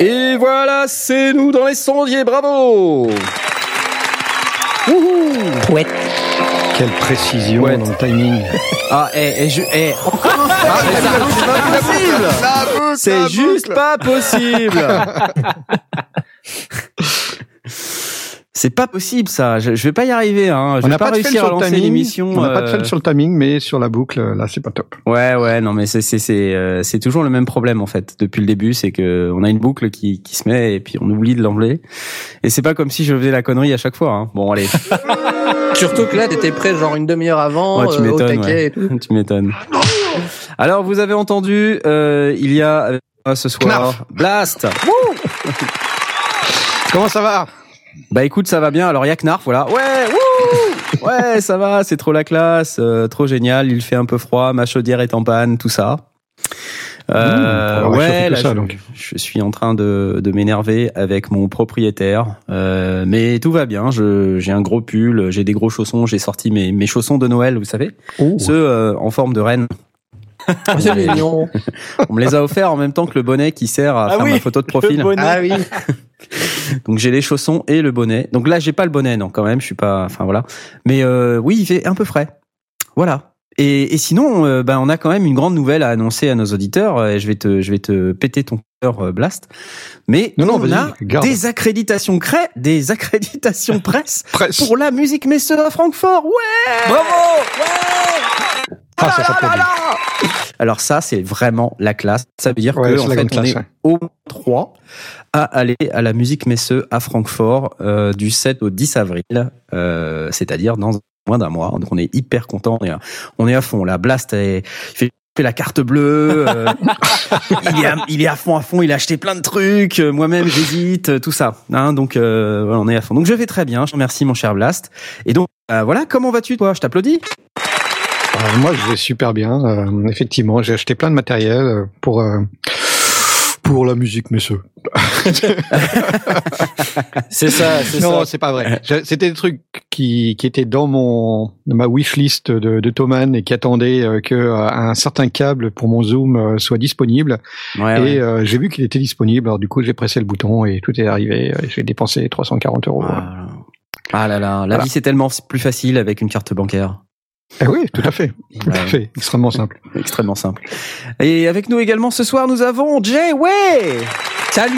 Et voilà, c'est nous dans les sondiers, bravo Quelle précision Ouais. dans le timing. Ah, et, et je... Eh, encore un frein, mais ça, c'est pas possible C'est juste pas possible C'est pas possible ça, je, je vais pas y arriver hein. Je On vais n'a pas, réussir à lancer l'émission. On n'a pas de euh, fail sur le timing, mais sur la boucle, là, c'est pas top. Ouais, ouais, non, mais c'est c'est c'est euh, c'est toujours le même problème en fait depuis le début, c'est que on a une boucle qui qui se met et puis on oublie de l'enlever. Et c'est pas comme si je faisais la connerie à chaque fois. Hein. Bon, allez, Surtout que là, t'étais prêt genre une demi-heure avant, Ouais, tu euh, au m'étonnes, taquet ouais. et tout. tu m'étonnes. Alors, vous avez entendu, euh, il y a ce soir Knarf. Blast. Comment ça va? Bah écoute, ça va bien. Alors il y a Knarf, voilà. Ouais, wouh ouais, ça va, c'est trop la classe, euh, trop génial. Il fait un peu froid, ma chaudière est en panne, tout ça. Euh, Mmh, réchauffer ouais, là, ça, je, donc. je suis en train de, de m'énerver avec mon propriétaire, euh, mais tout va bien. Je, j'ai un gros pull, j'ai des gros chaussons, j'ai sorti mes, mes chaussons de Noël, vous savez, Oh. ceux euh, en forme de reine. Mignon. On me les a offerts en même temps que le bonnet qui sert à Ah faire oui, ma photo de profil. Ah oui. Donc j'ai les chaussons et le bonnet. Donc là j'ai pas le bonnet non quand même, je suis pas enfin voilà. Mais euh, oui, il fait un peu frais. Voilà. Et, et sinon euh, ben on a quand même une grande nouvelle à annoncer à nos auditeurs Euh, et je vais te je vais te péter ton cœur euh, Blast. Mais Non, on a garde. des accréditations cré des accréditations presse Presse. pour la musique Messe à Francfort. Ouais Bravo Ah, ça s'applaudit. Alors ça c'est vraiment la classe. Ça veut dire Ouais, que en fait grande on classe, est ouais. au 3 à aller à la musique Messe à Francfort euh, du 7 au 10 avril, euh, c'est-à-dire dans moins d'un mois. Donc on est hyper content, on est à, on est à fond. La Blast est, il fait, fait la carte bleue, euh, il, est à, il est à fond à fond, il a acheté plein de trucs. euh, Moi-même j'hésite, euh, tout ça. Hein, donc euh, voilà, on est à fond. Donc je vais très bien. Je te remercie mon cher Blast. Et donc euh, voilà, comment vas-tu toi? Je t'applaudis. Euh, moi, je vais super bien. Euh, effectivement, j'ai acheté plein de matériel pour euh, pour la musique, messieurs. C'est ça, c'est Non, ça. c'est pas vrai. C'était des trucs qui, qui étaient dans mon dans ma wishlist de, de Thomann et qui attendaient euh, que euh, un certain câble pour mon Zoom euh, soit disponible. Ouais, et ouais. euh, j'ai vu qu'il était disponible. Alors du coup, j'ai pressé le bouton et tout est arrivé. J'ai dépensé 340 euros. Ah, ah là là, la Voilà. vie c'est tellement plus facile avec une carte bancaire. Eh oui, tout à fait. Tout à fait. Extrêmement simple. Extrêmement simple. Et avec nous également ce soir, nous avons Jay. Ouais Salut.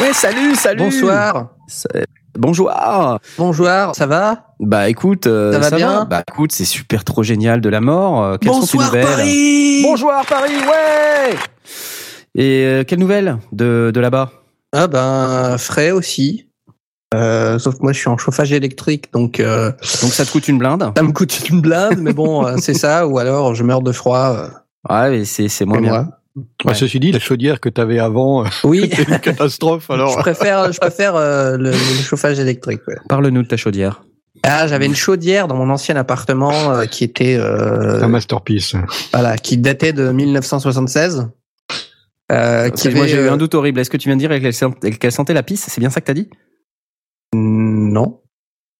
Ouais, salut, salut Bonsoir. Ça- Bonjour Bonjour. Ça va? Bah écoute, euh, Ça va bien? Bah écoute, c'est super trop génial de la mort. Euh, Quelles sont tes nouvelles? Paris. Bonjour Paris, ouais Et euh, quelles nouvelles de, de là-bas? Ah ben frais aussi. Euh, sauf que moi je suis en chauffage électrique donc euh, Donc ça te coûte une blinde ça me coûte une blinde mais bon euh, c'est ça ou alors je meurs de froid. Euh, Ouais, mais c'est c'est moins bien. moi. Ouais, ceci dit, la chaudière que tu avais avant, Oui. c'était une catastrophe. je Alors, préfère je préfère euh, le, le chauffage électrique. ouais. Parle-nous de ta chaudière. Ah j'avais une chaudière dans mon ancien appartement euh, qui était euh, un masterpiece. voilà qui datait de 1976. Euh, qui Moi j'ai eu un doute horrible. Est-ce que tu viens de dire qu'elle sentait la pisse? C'est bien ça que t'as dit? Non.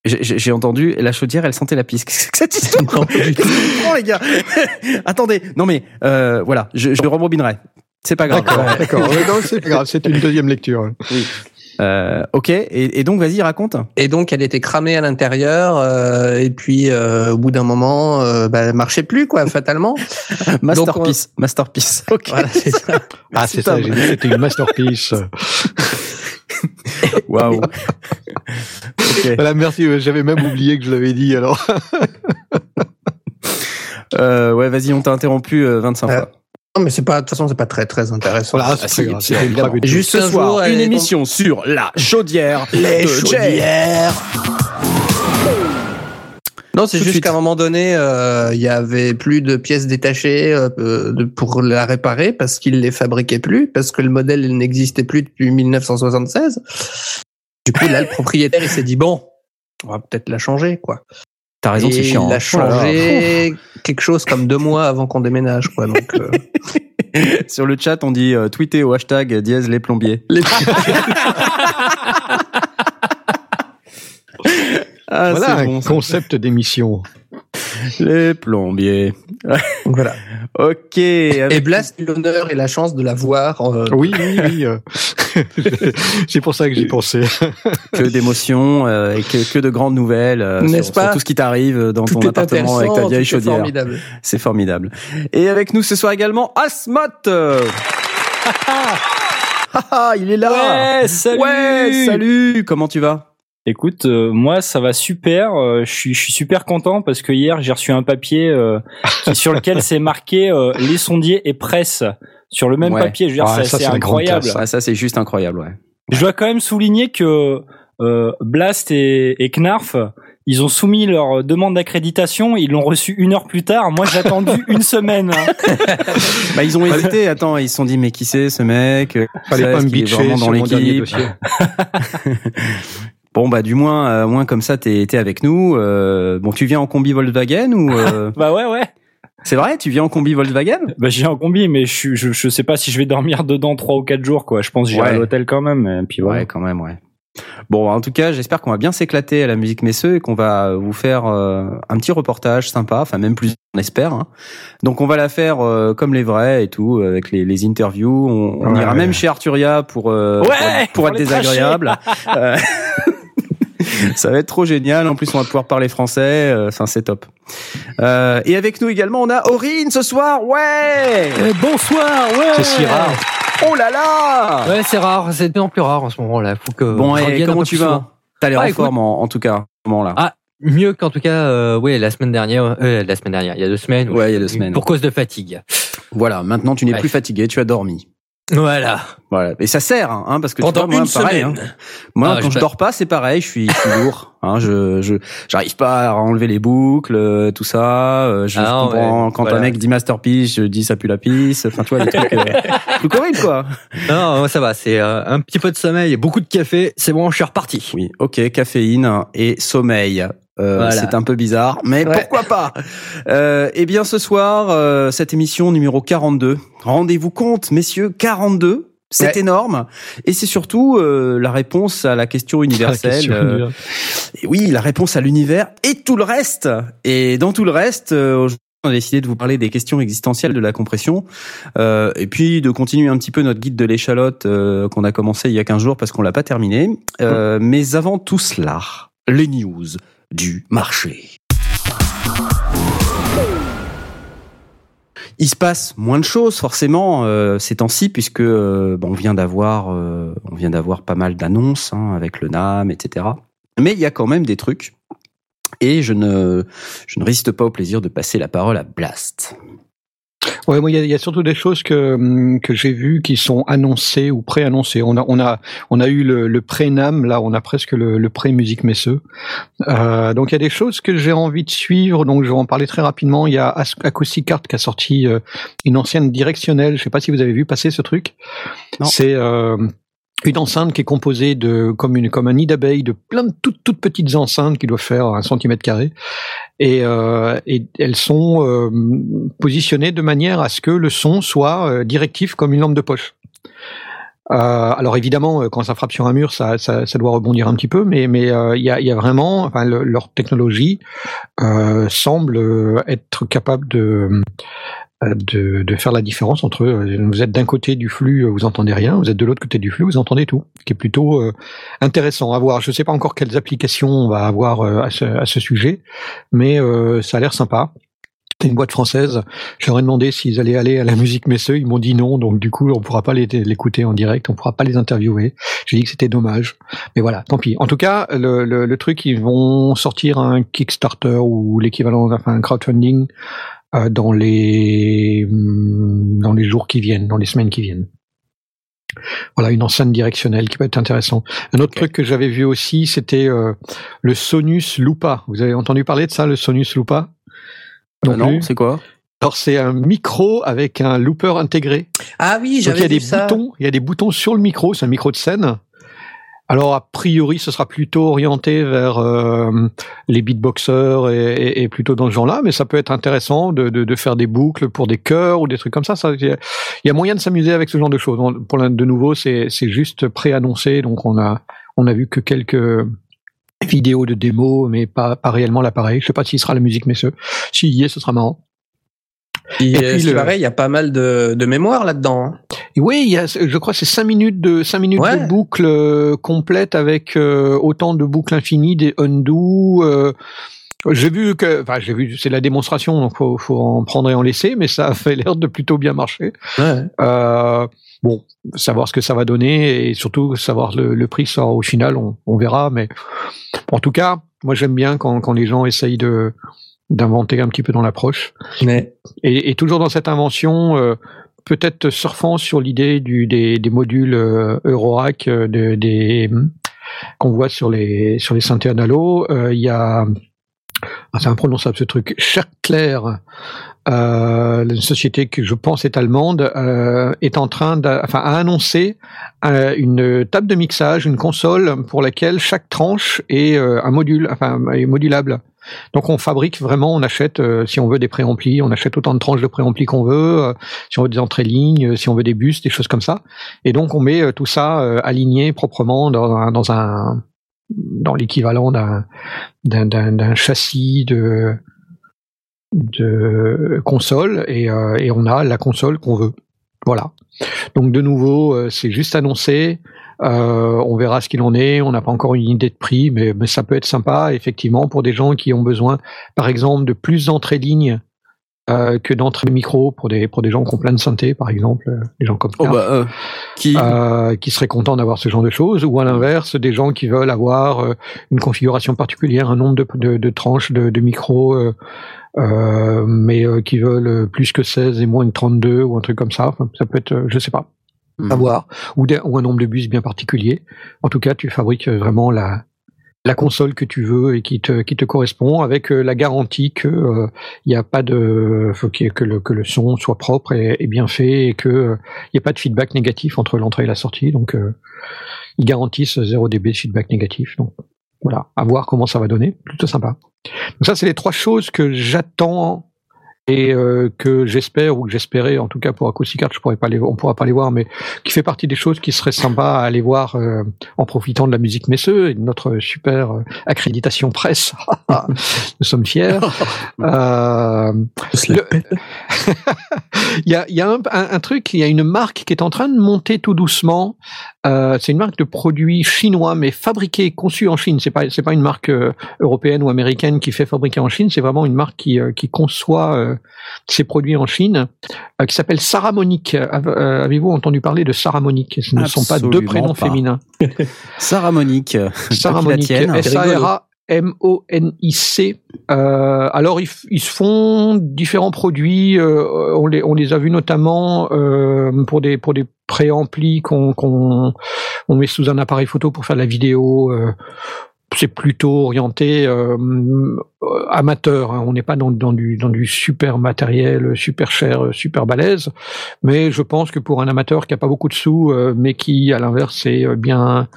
J'ai- J'ai j'ai entendu la chaudière, elle sentait la pisse. Qu'est-ce que c'est que cette histoire. Qu'est-ce que tu prends, les gars Attendez, non mais euh, voilà, je, je le rembobinerai. C'est pas grave. D'accord, d'accord. Ouais, non, c'est pas grave, c'est une deuxième lecture. Euh, ok, et, et donc vas-y, raconte. Et donc elle était cramée à l'intérieur euh, et puis euh, au bout d'un moment, euh, bah, elle marchait plus quoi, fatalement. Masterpiece, masterpiece. Ok. Voilà, c'est ça. Ah, c'est ça, Tom. j'ai dit, c'était une masterpiece. Waouh. Voilà, merci, j'avais même oublié que je l'avais dit, alors. Euh, ouais, vas-y, on t'a interrompu euh, 25 Euh, fois. Non mais c'est pas de toute façon c'est pas très très intéressant. Voilà, Ah, c'est. Juste Ce un soir, jour, une émission sur la chaudière Les de Jay. Non, c'est juste qu'à un moment donné, euh, il y avait plus de pièces détachées euh, de, pour la réparer parce qu'ils les fabriquaient plus, parce que le modèle n'existait plus depuis 1976. Du coup, là, le propriétaire, il s'est dit bon, on va peut-être la changer, quoi. T'as raison, c'est chiant. Il a hein. Oh changé quelque chose comme deux mois avant qu'on déménage, quoi. Donc, euh, Sur le chat, on dit euh, tweeter au hashtag dièse les plombiers. les- Ah, voilà c'est un bon, concept d'émission. Les plombiers. voilà. Ok. Et Blast l'honneur et la chance de la voir. euh, Oui, oui, oui. euh, C'est pour ça que j'y pensais. que d'émotions euh, et que, que de grandes nouvelles euh, N'est-ce sur, pas sur tout ce qui t'arrive dans tout ton appartement avec ta vieille chaudière. formidable. C'est formidable. Et avec nous ce soir également Asmat. Haha, il est là. Ouais, salut Ouais, salut. Comment tu vas? Écoute, euh, moi ça va super. euh, je suis je suis super content parce que hier j'ai reçu un papier euh, qui- sur lequel c'est marqué euh, les sondiers et presse sur le même Ouais. papier. Je veux dire, Ah, ça, ça, c'est incroyable. ah, Ça c'est juste incroyable, ouais. Je dois quand même souligner que euh, Blast et, et Knarf, ils ont soumis leur demande d'accréditation, ils l'ont reçu une heure plus tard. Moi j'ai attendu une semaine. hein. Bah ils ont hésité. Attends, ils se sont dit mais qui c'est ce mec? Fallait pas me bitcher vraiment dans mon dernier l'équipe dossier. Bon bah du moins, euh, moins comme ça t'es t'es avec nous. Euh, bon, tu viens en combi Volkswagen ou euh, bah ouais ouais. c'est vrai Tu viens en combi Volkswagen? Bah j'ai un combi, mais je, je je sais pas si je vais dormir dedans trois ou quatre jours quoi. Je pense que j'irai Ouais. à l'hôtel quand même. Et puis voilà. Ouais, quand même, ouais. Bon, en tout cas, j'espère qu'on va bien s'éclater à la musique Messeux et qu'on va vous faire euh, un petit reportage sympa, enfin même plus, on espère. hein. Donc on va la faire euh, comme les vrais et tout, avec les, les interviews. On, on Ouais. ira même chez Arturia pour euh, Ouais, pour être, pour pour être désagréable. Ça va être trop génial. En plus, on va pouvoir parler français. euh, Enfin, c'est top. Euh, et avec nous également, on a Aurine ce soir. Ouais. bonsoir, ouais. C'est si rare. Oh là là. Ouais, c'est rare, c'est de plus en plus rare en ce moment-là. Faut que Bon, et comment peu tu vas. T'as l'air Ah, en écoute. forme en, en tout cas, à ce moment-là. Ah, mieux qu'en tout cas, euh, ouais, la semaine dernière, euh, la semaine dernière, il y a deux semaines. Ouais, il y a deux semaines. Pour cause de fatigue. Voilà, maintenant tu n'es Ouais. plus fatigué, tu as dormi. Voilà. Voilà, et ça sert, hein, hein, parce que tu Pendant vois, moi, une pareil. hein. semaine. Moi, Ah, quand je- je dors pas, c'est pareil, je suis, je suis lourd. Hein, je, je, j'arrive pas à enlever les boucles, euh, tout ça. euh, Je, Ah, je comprends ouais, quand voilà. un mec dit masterpiece, je dis ça pue la pisse. Enfin, tu vois, des trucs, euh, trucs horribles, quoi. Non, ça va. C'est euh, un petit peu de sommeil, beaucoup de café. C'est bon, je suis reparti. Oui, ok, caféine et sommeil. Euh, Voilà. C'est un peu bizarre, mais Ouais. pourquoi pas euh, Eh bien, ce soir, euh, cette émission numéro 42. Rendez-vous compte, messieurs, 42. C'est Ouais. énorme. Et c'est surtout euh, la réponse à la question universelle. La question euh, et oui, la réponse à l'univers et tout le reste. Et dans tout le reste, euh, on a décidé de vous parler des questions existentielles de la compression, euh, et puis de continuer un petit peu notre guide de l'échalote euh, qu'on a commencé il y a 15 jours parce qu'on l'a pas terminé. Euh, mais avant tout cela, les news du marché. Il se passe moins de choses forcément euh, ces temps-ci puisque euh, bon, on vient d'avoir euh, on vient d'avoir pas mal d'annonces hein, avec le NAM, etc. Mais il y a quand même des trucs. Et je ne, je ne résiste pas au plaisir de passer la parole à Blast. Ouais, moi, il y y a surtout des choses que hum, que j'ai vues qui sont annoncées ou pré-annoncées. On a on a on a eu le, le pré-nam, là, on a presque le, le pré-musique messeux. Euh, donc il y a des choses que j'ai envie de suivre. Donc je vais en parler très rapidement. Il y a Acoustic Art qui a sorti euh, une ancienne directionnelle. Je sais pas si vous avez vu passer ce truc. Non. C'est euh, une enceinte qui est composée de comme une comme un nid d'abeille de plein de toutes toutes petites enceintes qui doivent faire un centimètre carré et, euh, et elles sont euh, positionnées de manière à ce que le son soit euh, directif comme une lampe de poche. Euh, alors évidemment, euh, quand ça frappe sur un mur, ça, ça, ça doit rebondir un petit peu, mais mais il y, a, y a vraiment, enfin, le- leur technologie semble être capable de de, de faire la différence entre euh, vous êtes d'un côté du flux, euh, vous entendez rien, vous êtes de l'autre côté du flux, vous entendez tout, qui est plutôt euh, intéressant à voir. Je ne sais pas encore quelles applications on va avoir euh, à, ce, à ce sujet, mais euh, ça a l'air sympa. C'est une boîte française. Ai demandé s'ils allaient aller à la musique Messeux. Ils m'ont dit non, donc du coup, on pourra pas l'écouter en direct, on pourra pas les interviewer. J'ai dit que c'était dommage. Mais voilà, tant pis. En tout cas, le, le, le truc, ils vont sortir un Kickstarter ou l'équivalent, enfin un crowdfunding dans les hum, dans les jours qui viennent, dans les semaines qui viennent. Voilà, une enceinte directionnelle qui peut être intéressant. Un autre truc que j'avais vu aussi, c'était euh, le Sonus Lupa. Vous avez entendu parler de ça, le Sonus Lupa? Euh, non, c'est quoi? Alors c'est un micro avec un looper intégré. Ah oui, Donc il y j'avais a des vu ça. boutons, il y a des boutons sur le micro, c'est un micro de scène. Alors a priori, ce sera plutôt orienté vers euh, les beatboxers et, et, et, plutôt dans ce genre-là, mais ça peut être intéressant de, de, de, faire des boucles pour des chœurs ou des trucs comme ça. il y a moyen de s'amuser avec ce genre de choses. Pour de nouveau, c'est juste préannoncé, donc on a on a vu que quelques vidéos de démo, mais pas pas réellement l'appareil. Je sais pas s'il sera la musique, mais ce s'il y est, ce sera marrant. Et, et puis, le... pareil, il y a pas mal de, de mémoire là-dedans. Hein. Oui, il y a, je crois, c'est cinq minutes de cinq minutes ouais. de boucle euh, complète avec euh, autant de boucles infinies, des undo. Euh, j'ai vu que, enfin, j'ai vu, c'est la démonstration, donc faut, faut en prendre et en laisser, mais ça a fait l'air de plutôt bien marcher. Ouais. Euh, bon, savoir ce que ça va donner et surtout savoir le, le prix sort au final, on, on, verra. Mais en tout cas, moi j'aime bien quand, quand les gens essayent de d'inventer un petit peu dans l'approche. Mais... Et, et, toujours dans cette invention, euh, peut-être surfant sur l'idée des, modules euh, Eurorack euh, qu'on voit sur les sur les synthés analo, il y a ah, c'est imprononçable ce truc, Claire, euh, une société que je pense est allemande, euh, est en train de, enfin, a annoncé euh, une table de mixage, une console pour laquelle chaque tranche est euh, un module, enfin, est modulable. Donc on fabrique vraiment, on achète, euh, si on veut des préamplis, on achète autant de tranches de préamplis qu'on veut, euh, si on veut des entrées lignes, si on veut des bus, des choses comme ça. Et donc on met tout ça aligné proprement dans l'équivalent d'un, châssis de, console et, euh, on a la console qu'on veut. Voilà. Donc de nouveau, euh, c'est juste annoncé. Euh, on verra ce qu'il en est. On n'a pas encore une idée de prix, mais, mais, ça peut être sympa effectivement pour des gens qui ont besoin, par exemple, de plus d'entrées lignes euh, que d'entrée micro pour des pour des gens qui ont plein de synthé par exemple euh, des gens comme oh bah, euh, qui euh, qui seraient contents d'avoir ce genre de choses ou à l'inverse des gens qui veulent avoir euh, une configuration particulière un nombre de, de, de tranches de, de micro mais qui veulent plus que 16 et moins de 32 ou un truc comme ça. Enfin, ça peut être je sais pas Hmm. à voir. Ou, un nombre de bus bien particulier. En tout cas tu fabriques vraiment la la console que tu veux et qui te qui te correspond avec euh, la garantie que il euh, n'y a pas de faut qu que le que le son soit propre et, et bien fait et que il euh, n'y a pas de feedback négatif entre l'entrée et la sortie. Donc euh, ils garantissent 0 dB de feedback négatif. Donc voilà. À voir comment ça va donner. Plutôt sympa. Donc ça c'est les trois choses que j'attends et euh, que j'espère ou que j'espérais en tout cas pour Acoustic Art, je pourrais pas les, on pourra pas les voir, mais qui fait partie des choses qui seraient sympas à aller voir euh, en profitant de la musique Messeux et de notre super euh, accréditation presse. Nous sommes fiers. euh, le... il y a, il y a un, un, un, truc, il y a une marque qui est en train de monter tout doucement. Euh, c'est une marque de produits chinois, mais fabriqués, conçus en Chine. C'est pas, c'est pas une marque euh, européenne ou américaine qui fait fabriquer en Chine. C'est vraiment une marque qui, qui conçoit ces produits en Chine, euh, qui s'appelle Saramonique. Euh, avez-vous entendu parler de Saramonique Ce ne sont pas deux prénoms pas. féminins. Saramonique. Saramonique. S-A-R-A. M-O-N-I-C. Euh, alors ils, ils font différents produits. Euh, on les on les a vus notamment euh, pour des pour des préamplis qu'on qu'on on met sous un appareil photo pour faire de la vidéo. Euh, c'est plutôt orienté euh, amateur. Hein. On n'est pas dans, du, super matériel, super cher, super balèze. Mais je pense que pour un amateur qui a pas beaucoup de sous, euh, mais qui, à l'inverse, est bien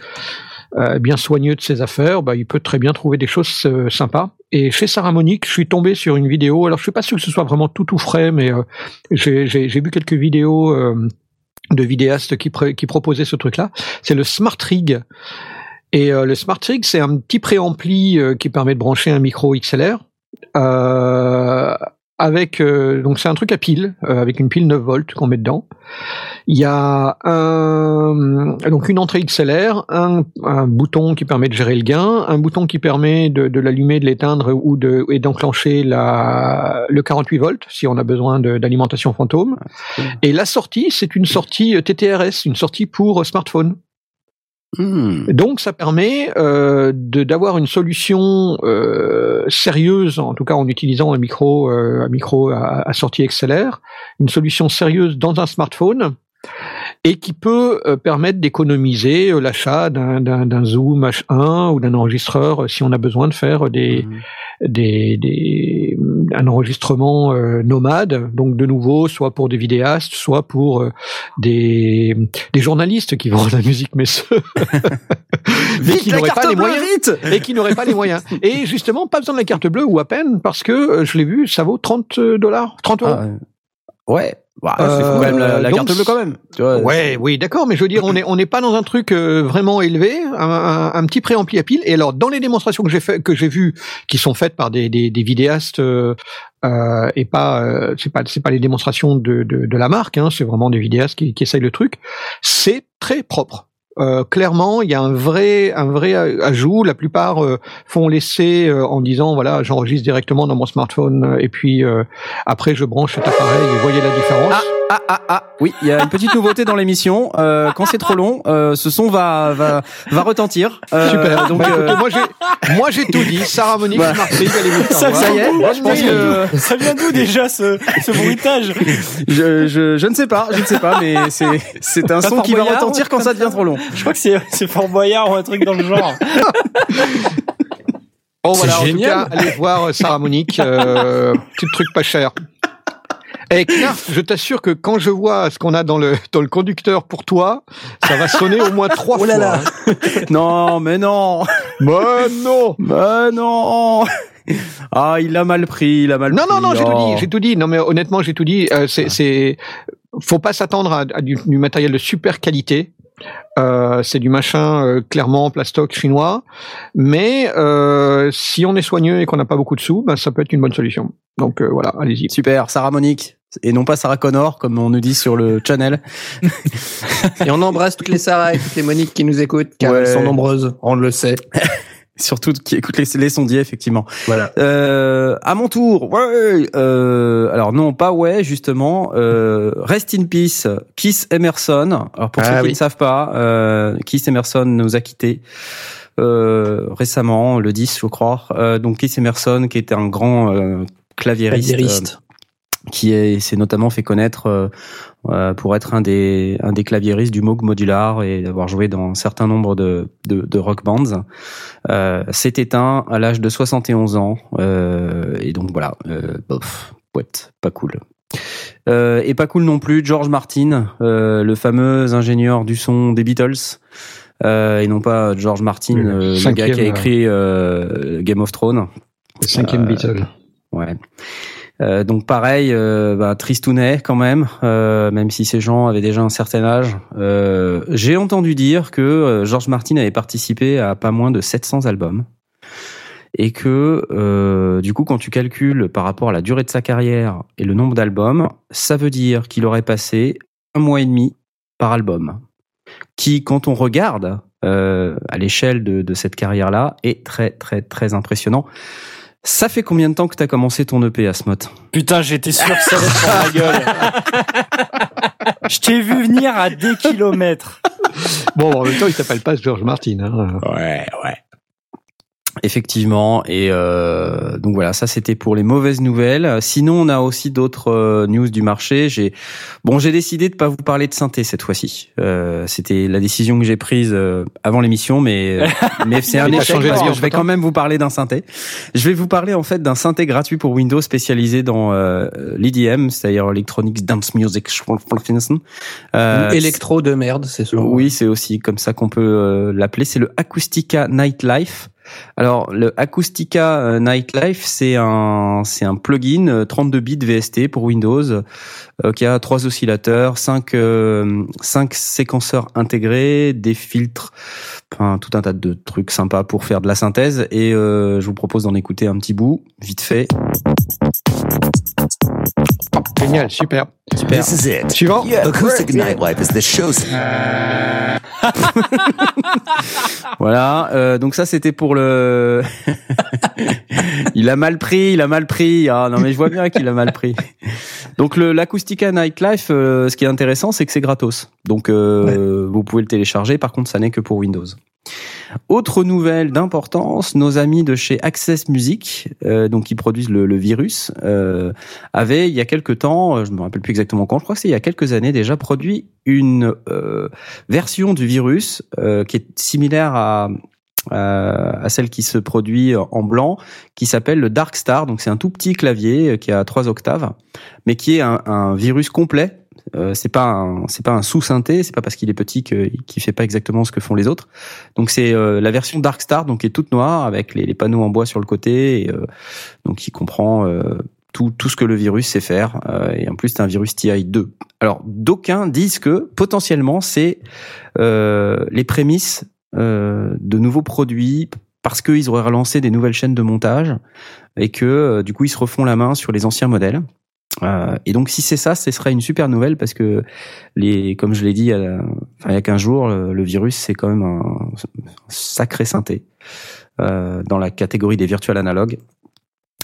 bien soigneux de ses affaires, bah, il peut très bien trouver des choses sympas. Et chez Sarah Monique, je suis tombé sur une vidéo. Alors, je suis pas sûr que ce soit vraiment tout tout frais, mais j'ai vu quelques vidéos de vidéastes qui, qui proposaient ce truc-là. C'est le Smart Rig. Et euh, le Smart Rig, c'est un petit préampli euh, qui permet de brancher un micro XLR. Euh, avec donc c'est un truc à pile avec une pile 9 volts qu'on met dedans. Il y a un donc une entrée XLR, un, un, bouton qui permet de gérer le gain, un bouton qui permet de, de l'allumer, de l'éteindre ou de et d'enclencher la le 48 volts si on a besoin d'alimentation fantôme. Et la sortie, c'est une sortie TTRS, une sortie pour smartphone. Mmh. Donc ça permet euh, d'avoir une solution euh, sérieuse, en tout cas en utilisant un micro, euh, à, sortie XLR, une solution sérieuse dans un smartphone et qui peut euh, permettre d'économiser euh, l'achat d'un zoom H1 ou d'un enregistreur si on a besoin de faire des, mmh. des, des, un enregistrement euh, nomade, donc de nouveau, soit pour des vidéastes, soit pour euh, des, des journalistes qui vendent la musique, mais mais qui la n'aurait pas les moyens. vite Et qui n'aurait pas les moyens. Et justement, pas besoin de la carte bleue ou à peine parce que euh, je l'ai vu, ça vaut 30 dollars, 30 euros. Ah, euh, Ouais. Bah, Euh, c'est quand même la, la donc, carte bleue quand même. Tu vois, Ouais, oui, d'accord, mais je veux dire, on est on n'est pas dans un truc euh, vraiment élevé, un, un, un petit préampli à pile. Et alors, dans les démonstrations que j'ai fait, que j'ai vues, qui sont faites par des des, des vidéastes euh, euh, et pas euh, c'est pas c'est pas les démonstrations de de, de la marque, hein, c'est vraiment des vidéastes qui qui essayent le truc. C'est très propre. Euh, clairement, il y a un vrai, un vrai ajout. La plupart euh, font l'essai euh, en disant voilà, j'enregistre directement dans mon smartphone euh, et puis euh, après je branche cet appareil et voyez la différence. Ah ah ah oui, il y a une petite nouveauté dans l'émission. Euh, quand c'est trop long, euh, ce son va va va retentir. Euh, Super. Donc Bah, euh, moi j'ai, moi j'ai tout dit. Sarah Monique, Voilà. Marseille, Ça, ça y est, Bonne je pense que Ça vient d'où déjà ce, ce bruitage je, je je ne sais pas, je ne sais pas, mais c'est c'est un son qui va Boyard, retentir quand ça devient trop long. Je crois que c'est c'est Fort Boyard ou un truc dans le genre. Bon C'est voilà, en tout génial. cas, allez voir euh, Sarah Monique, euh, petit truc pas cher. Et Knarf, je t'assure que quand je vois ce qu'on a dans le dans le conducteur pour toi, ça va sonner au moins trois Oh là fois. là. hein. Non, mais non, Mais non. mais non. Ah, il a mal pris, il a mal Non, pris. non, non, j'ai tout Oh. dit, j'ai tout dit. Non, mais honnêtement, j'ai tout dit. Euh, c'est, c'est, faut pas s'attendre à, à du, du matériel de super qualité. Euh, c'est du machin euh, clairement plastoc chinois, mais euh, si on est soigneux et qu'on n'a pas beaucoup de sous, ben, ça peut être une bonne solution. Donc euh, voilà, allez-y. Super, Sarah Monique. Et non pas Sarah Connor, comme on nous dit sur le channel. Et on embrasse toutes les Sarah et toutes les Moniques qui nous écoutent, car Ouais. elles sont nombreuses, on le sait. Surtout qui écoute les, les sondiers, effectivement. Voilà. Euh, à mon tour, ouais. Euh, alors non, pas ouais, justement. Euh, Rest in peace, Keith Emerson. Alors pour Ah ceux qui ne savent pas, euh, Keith Emerson nous a quittés euh, récemment, le 10, je crois. Euh, donc Keith Emerson, qui était un grand euh, claviériste, Claviériste. qui est- s'est notamment fait connaître pour être un des un des claviéristes du Moog Modular et d'avoir joué dans un certain nombre de de, de rock bands. Euh, s'est éteint à l'âge de 71 ans euh, et donc voilà, euh, bof, ouais, pas cool. Euh, et pas cool non plus, George Martin, euh, le fameux ingénieur du son des Beatles, euh, et non pas George Martin, Le euh, gars qui a écrit euh, Game of Thrones. Le cinquième Euh, Beatle. Ouais. Euh, donc pareil, euh, bah, tristounet quand même, euh, même si ces gens avaient déjà un certain âge. J'ai entendu dire que George Martin avait participé à pas moins de 700 albums et que du coup quand tu calcules par rapport à la durée de sa carrière et le nombre d'albums, ça veut dire qu'il aurait passé un mois et demi par album, qui quand on regarde à l'échelle de cette carrière-là est très très très impressionnant. Ça fait combien de temps que t'as commencé ton EP, Asmot Putain, j'étais sûr que ça allait prendre la gueule. Je t'ai vu venir à des kilomètres. Bon, en même temps, il s'appelle pas George Martin. Hein. Ouais, ouais. Effectivement, et euh, donc voilà, ça c'était pour les mauvaises nouvelles. Sinon, on a aussi d'autres euh, news du marché. J'ai bon, j'ai décidé de pas vous parler de synthé cette fois-ci. Euh, c'était la décision que j'ai prise euh, avant l'émission, mais mais c'est un échec changé parce que je vais quand même vous parler d'un synthé. Je vais vous parler en fait d'un synthé gratuit pour Windows spécialisé dans euh, l'EDM, c'est-à-dire Electronic Dance Music. Euh, Électro de merde, c'est souvent. oui, c'est aussi comme ça qu'on peut euh, l'appeler. C'est le Acoustica Nightlife. Alors, le Acoustica euh, Nightlife, c'est un c'est un plugin euh, 32 bits VST pour Windows euh, qui a trois oscillateurs, cinq euh, cinq séquenceurs intégrés, des filtres, enfin tout un tas de trucs sympas pour faire de la synthèse. Et euh, je vous propose d'en écouter un petit bout, vite fait. Génial, super. Super. This is it. Suivant. Acoustic Nightlife is the show's Voilà, euh, donc ça c'était pour le. il a mal pris, il a mal pris. Ah non mais je vois bien qu'il a mal pris. Donc l'Acoustica Nightlife, euh, ce qui est intéressant, c'est que c'est gratos. Donc euh, vous pouvez le télécharger. Par contre, ça n'est que pour Windows. Autre nouvelle d'importance, nos amis de chez Access Music, euh, donc qui produisent le, le virus, euh, avaient il y a quelques temps, euh, je me rappelle plus exactement quand, je crois que c'est il y a quelques années déjà, produit une euh, version du virus euh, qui est similaire à à celle qui se produit en blanc, qui s'appelle le Dark Star. Donc c'est un tout petit clavier euh, qui a trois octaves, mais qui est un, un virus complet. Euh, c'est pas un, c'est pas un sous synthé, c'est pas parce qu'il est petit qu'il qui fait pas exactement ce que font les autres. Donc c'est euh, la version Dark Star, donc qui est toute noire avec les, panneaux en bois sur le côté, euh, donc qui comprend euh, tout, tout ce que le virus sait faire. euh, et en plus, c'est un virus TI2. Alors, d'aucuns disent que potentiellement, c'est les prémices de nouveaux produits parce qu'ils auraient relancé des nouvelles chaînes de montage et que du coup, ils se refont la main sur les anciens modèles. Euh, et donc, si c'est ça, ce serait une super nouvelle parce que les, comme je l'ai dit, il y a 15 jours, le, le virus c'est quand même un sacré synthé euh, dans la catégorie des virtual analogues.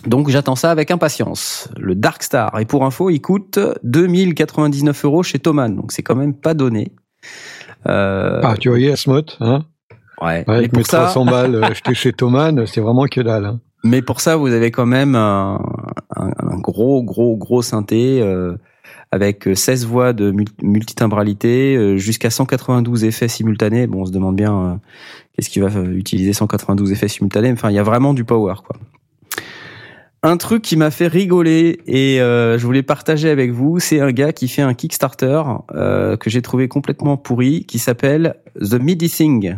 Donc j'attends ça avec impatience. Le Dark Star, et pour info, il coûte 2099 euros chez Thomann, donc c'est quand même pas donné. Euh, Ah, tu voyais Asmot, hein? Ouais. ouais, Avec mes ça, 300 balles euh, acheté chez Thomann, c'est vraiment que dalle. Hein. Mais pour ça, vous avez quand même un, un- gros, gros, gros synthé euh, avec 16 voix de mul- multitimbralité, euh, jusqu'à 192 effets simultanés. Bon, on se demande bien euh, qu'est-ce qui va euh, utiliser 192 effets simultanés. Enfin, il y a vraiment du power, quoi. Un truc qui m'a fait rigoler et euh, je voulais partager avec vous, c'est un gars qui fait un Kickstarter euh, que j'ai trouvé complètement pourri, qui s'appelle The MIDI Thing.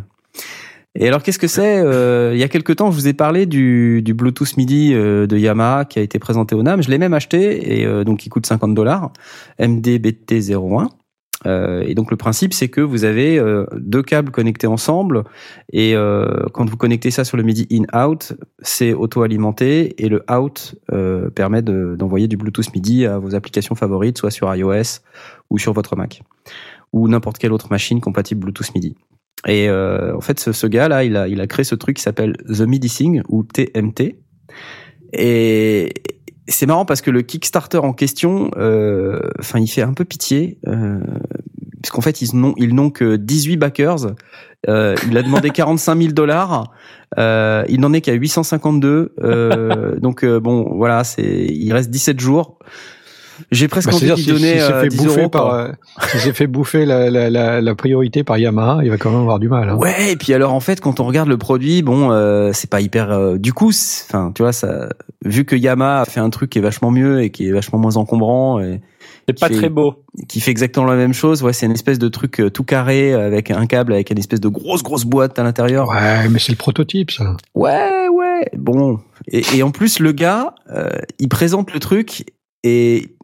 Et alors qu'est-ce que c'est Euh, Il y a quelque temps, je vous ai parlé du, du Bluetooth MIDI euh, de Yamaha qui a été présenté au NAM. Je l'ai même acheté et euh, donc il coûte 50 dollars, MDBT01. Euh, et donc le principe, c'est que vous avez euh, deux câbles connectés ensemble et euh, quand vous connectez ça sur le MIDI in-out, c'est auto-alimenté et le out permet de- d'envoyer du Bluetooth MIDI à vos applications favorites, soit sur iOS ou sur votre Mac ou n'importe quelle autre machine compatible Bluetooth MIDI. Et euh, en fait, ce, ce gars-là, il a, il a créé ce truc qui s'appelle The MIDI Thing ou TMT. Et c'est marrant parce que le Kickstarter en question, euh, enfin, il fait un peu pitié. Euh, parce qu'en fait, ils n'ont, ils n'ont que 18 backers. Euh, il a demandé 45 000 dollars. Euh, il n'en est qu'à 852. Euh, donc bon, voilà, c'est, il reste 17 jours. J'ai presque Bah, envie C'est-à-dire, de lui si, donner si s'est euh, fait 10 bouffer euros. par, euh, si s'est fait bouffer la, la, la, la priorité par Yamaha, il va quand même avoir du mal. Hein. Ouais, et puis alors en fait, quand on regarde le produit, bon, euh, c'est pas hyper. euh, du coup, enfin, tu vois, ça, vu que Yamaha a fait un truc qui est vachement mieux et qui est vachement moins encombrant et C'est pas Qui fait- très beau. qui fait exactement la même chose, ouais, c'est une espèce de truc tout carré avec un câble avec une espèce de grosse grosse boîte à l'intérieur. Ouais, mais c'est le prototype, ça. Ouais, ouais, bon. Et, et en plus, le gars, euh, il présente le truc et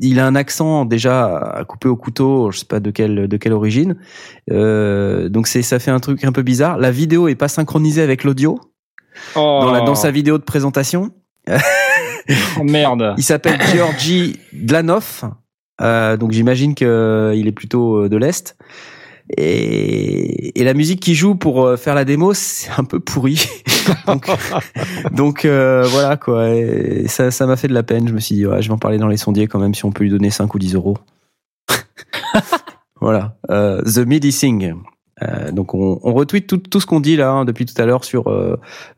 il a un accent déjà à couper au couteau, je sais pas de quelle de quelle origine. Euh, donc c'est ça fait un truc un peu bizarre. La vidéo est pas synchronisée avec l'audio Oh, dans, la, dans sa vidéo de présentation. oh, merde. Il s'appelle Georgi Dlanov. Euh, donc j'imagine que euh, il est plutôt de l'est. Et, la musique qui joue pour euh, faire la démo, c'est un peu pourri. donc euh, voilà quoi. Ça m'a fait de la peine. Je me suis dit ouais, je vais en parler dans les sondiers quand même si on peut lui donner 5 ou 10 euros. voilà. Euh, The Midi. Euh, donc on, retweet tout, ce qu'on dit là hein, depuis tout à l'heure sur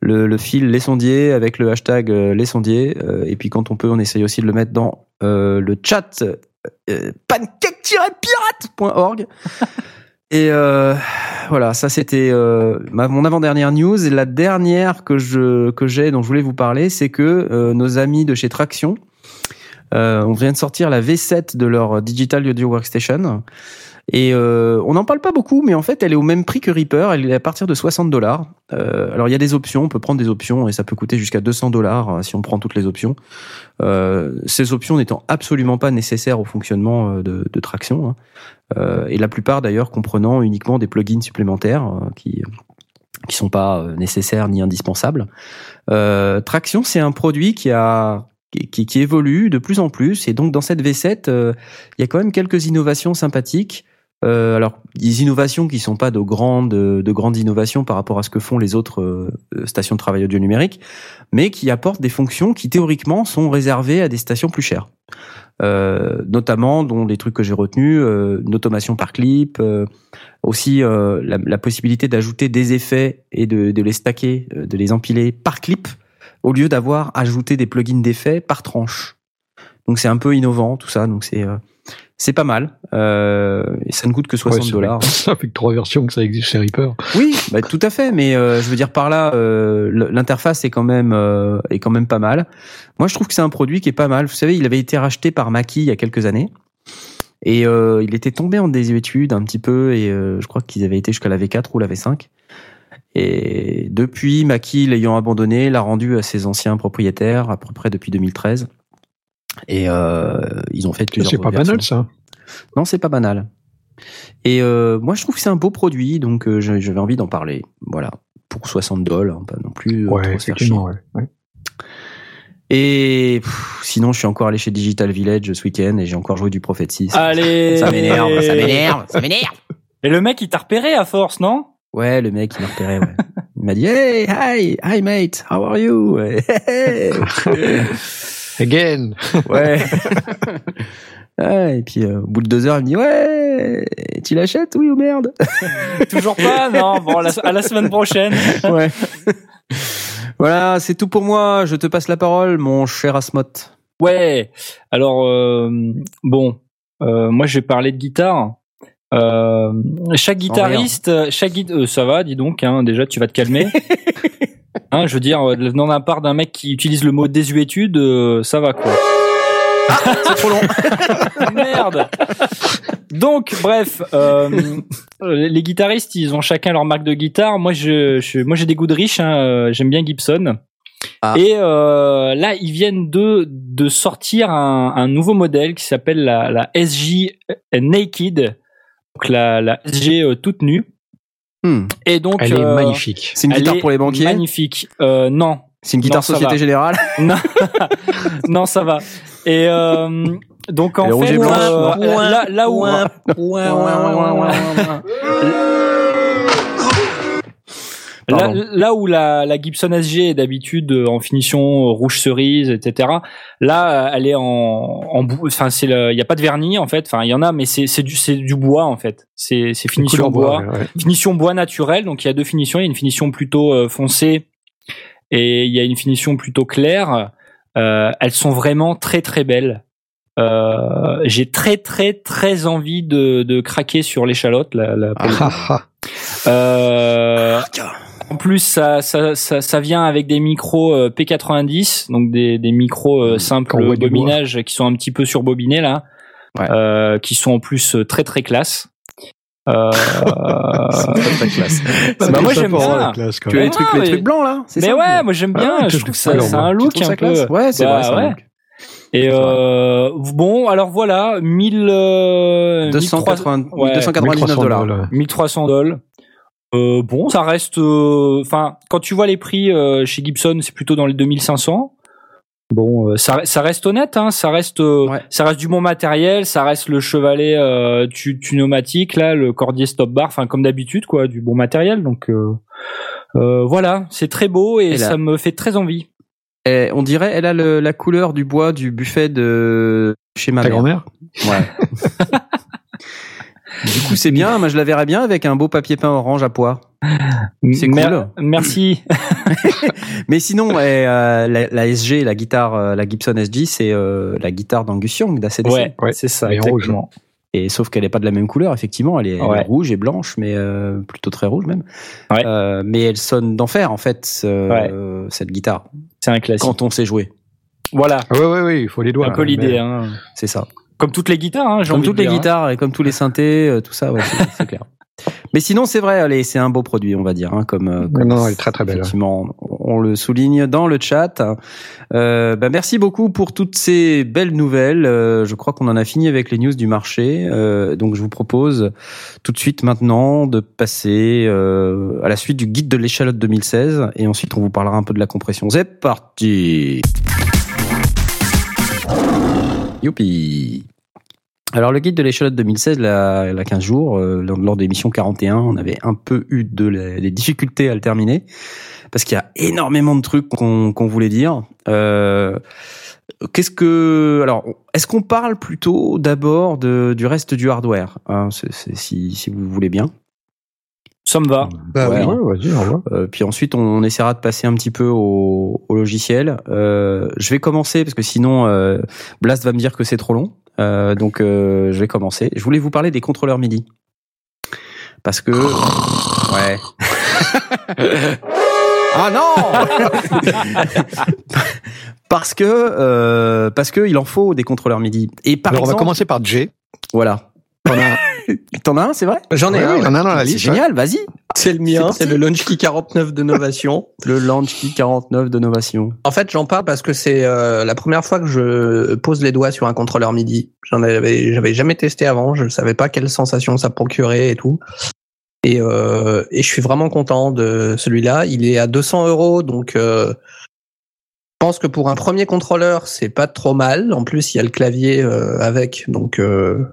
le, fil les sondiers avec le hashtag les sondiers et puis quand on peut on essaye aussi de le mettre dans le chat pancake-pirate.org et euh, voilà ça c'était euh, mon avant-dernière news. La dernière que je que j'ai dont je voulais vous parler c'est que euh, nos amis de chez Traction on vient de sortir la V7 de leur Digital Audio Workstation et euh, on n'en parle pas beaucoup, mais en fait, elle est au même prix que Reaper. Elle est à partir de 60 dollars. Euh, alors, il y a des options. On peut prendre des options et ça peut coûter jusqu'à 200 dollars si on prend toutes les options. Euh, ces options n'étant absolument pas nécessaires au fonctionnement euh, de, de Traction. hein. Euh, et la plupart, d'ailleurs, comprenant uniquement des plugins supplémentaires euh, qui qui sont pas euh, nécessaires ni indispensables. Euh, Traction, c'est un produit qui a qui, qui- évolue de plus en plus. Et donc, dans cette V7, euh, il y a quand même quelques innovations sympathiques. Euh, alors, des innovations qui sont pas de grandes, de grandes innovations par rapport à ce que font les autres euh, stations de travail audio numérique, mais qui apportent des fonctions qui théoriquement sont réservées à des stations plus chères. Euh, notamment, dont des trucs que j'ai retenus, euh, une automation par clip, euh, aussi euh, la, possibilité d'ajouter des effets et de, les stacker, euh, de les empiler par clip, au lieu d'avoir ajouté des plugins d'effets par tranche. Donc c'est un peu innovant tout ça. Donc c'est euh, c'est pas mal. Euh, et ça ne coûte que 60 Ouais, c'est dollars. Ça fait que trois versions que ça existe chez Reaper. Oui, bah, tout à fait. Mais euh, je veux dire par là, euh, l'interface est quand même euh, est quand même pas mal. Moi, je trouve que c'est un produit qui est pas mal. Vous savez, il avait été racheté par Mackie il y a quelques années. Et euh, il était tombé en désuétude un petit peu, et euh, je crois qu'ils avaient été jusqu'à la V4 ou la V5. Et depuis, Mackie, l'ayant abandonné, l'a rendu à ses anciens propriétaires, à peu près depuis 2013. Et euh, ils ont fait plusieurs C'est pas banal ça. Non, c'est pas banal. Et euh, moi, je trouve que c'est un beau produit, donc euh, j'avais envie d'en parler. Voilà, pour 60 dollars, hein, pas non plus Ouais, effectivement. chier. Ouais. ouais. Et pff, sinon, je suis encore allé chez Digital Village ce week-end et j'ai encore joué du Prophet 6. Allez. Ça m'énerve, ça m'énerve, ça m'énerve. Et le mec, il t'a repéré à force, non? Ouais, le mec, il m'a repéré, ouais. Il m'a dit, hey, hi, hi mate, how are you? Again. ouais. Ouais, et puis euh, au bout de deux heures, il me dit, ouais, tu l'achètes, oui ou merde? Toujours pas Non, bon, à la, à la semaine prochaine. Ouais. voilà, c'est tout pour moi. Je te passe la parole, mon cher Asmot. Ouais. Alors, euh, bon, euh, moi, je vais parler de guitare. Euh, chaque guitariste, chaque gui- euh, ça va, dis donc. Hein, déjà, tu vas te calmer. Hein, je veux dire, euh, dans la part d'un mec qui utilise le mot désuétude, euh, ça va quoi. C'est trop long. Merde. Donc, bref, euh, les guitaristes, ils ont chacun leur marque de guitare. Moi, je, je- moi, j'ai des goûts de riche. hein, J'aime bien Gibson. Ah. Et euh, là, ils viennent de de sortir un, un nouveau modèle qui s'appelle la, la SJ Naked, donc la, la SG toute nue. Hmm. Et donc, Elle est euh, magnifique. C'est une guitare pour les banquiers. Magnifique. Euh, non, C'est une guitare Non, Société va. Générale. non, non, ça va. Et euh, donc en fait, là, là où Là, là où la, la Gibson SG est d'habitude euh, en finition euh, rouge cerise, etc. Là, euh, elle est en, en enfin c'est il y a pas de vernis en fait. Enfin, il y en a, mais c'est c'est du c'est du bois en fait. C'est c'est finition bois, bois, ouais, ouais. finition bois naturel. Donc il y a deux finitions. Il y a une finition plutôt euh, foncée et il y a une finition plutôt claire. Euh, elles sont vraiment très très belles. Euh, J'ai très très très envie de, de craquer sur l'échalote. La, la, Ah, ah, ah. euh, en plus, ça, ça, ça, ça vient avec des micros euh, P90, donc des, des micros euh, simples voit du bobinage qui sont un petit peu surbobinés là, Ouais. euh, qui sont en plus euh, très très classe. Euh, très classe. bah, moi, j'aime bien. classe, Tu as les trucs, Ah, les mais- trucs blancs là c'est mais ça ouais, moi j'aime bien. Ouais, je trouve ça, c'est un look un peu. Ouais, c'est Bah, vrai. c'est ouais. Et C'est euh, bon, alors voilà, 1000, euh, 280 ouais, 299 1300 dollars. dollars. 1300 dollars. Euh, bon, ça reste. euh, Enfin, quand tu vois les prix euh, chez Gibson, c'est plutôt dans les 2500. Bon, euh, ça, ça reste honnête, hein, ça reste, euh, Ouais. ça reste du bon matériel, ça reste le chevalet euh, tu, tu pneumatique là, le cordier stop bar, enfin comme d'habitude quoi, du bon matériel. Donc euh, euh, voilà, c'est très beau et, Et là- ça me fait très envie. Et on dirait, elle a le- la couleur du bois du buffet de chez ma Ta grand-mère? Ouais. du coup, c'est bien. Moi, je la verrais bien avec un beau papier peint orange à pois. C'est Mer- cool. Merci. Mais sinon, ouais, euh, la, la SG, la guitare, euh, la Gibson SG, c'est euh, la guitare d'Angus Young d'ACDC. ouais, Ouais, c'est ça. est rouge. Et sauf qu'elle est pas de la même couleur, effectivement. Elle est, elle est Ouais. rouge et blanche, mais euh, plutôt très rouge même. Ouais. Euh, mais elle sonne d'enfer en fait, euh, cette guitare. C'est un classique. Quand on sait jouer, Voilà, ouais, ouais, ouais, il faut les doigts. un peu hein, l'idée. mais- Hein. c'est ça. Comme toutes les guitares, hein, j'ai Comme toutes les dire, hein. guitares et comme tous les synthés, euh, tout ça, ouais, c'est clair. Mais sinon, c'est vrai, allez, c'est un beau produit, on va dire, hein, comme, euh, comme Non, non, elle est très très belle. Effectivement, on le souligne dans le chat. Euh, bah, merci beaucoup pour toutes ces belles nouvelles. Euh, je crois qu'on en a fini avec les news du marché. Euh, donc je vous propose tout de suite maintenant de passer euh, à la suite du guide de l'échalote 2016 et ensuite on vous parlera un peu de la compression. C'est parti. Alors le guide de l'échalote 2016, là, il y a 15 jours, euh, lors de l'émission 41, on avait un peu eu de difficultés à le terminer parce qu'il y a énormément de trucs qu'on voulait dire. Euh, Qu'est-ce que alors est-ce qu'on parle plutôt d'abord du reste du hardware hein, si vous voulez bien. Ça me va. Bah Ouais. oui. Ouais, vas-y, va. Euh, puis ensuite, on, essaiera de passer un petit peu au, au logiciel. Euh, je vais commencer parce que sinon, euh, Blast va me dire que c'est trop long. Euh, donc, euh, je vais commencer. Je voulais vous parler des contrôleurs MIDI. Parce que... Ouais. ah non Parce que euh, parce que il en faut des contrôleurs MIDI. Et par Alors, on va commencer par J. voilà. On a- T'en as un, c'est vrai J'en ai Ouais, un. il y en a un dans la C'est liste. génial, vas-y. C'est le mien, c'est le Launchkey 49 de Novation. Le Launchkey 49 de Novation. En fait, j'en parle parce que c'est euh, la première fois que je pose les doigts sur un contrôleur MIDI. J'en avais, j'avais jamais testé avant. Je ne savais pas quelle sensation ça procurait et tout. Et, euh, et je suis vraiment content de celui-là. Il est à 200 euros, donc euh, je pense que pour un premier contrôleur, c'est pas trop mal. En plus, il y a le clavier euh, avec, donc euh,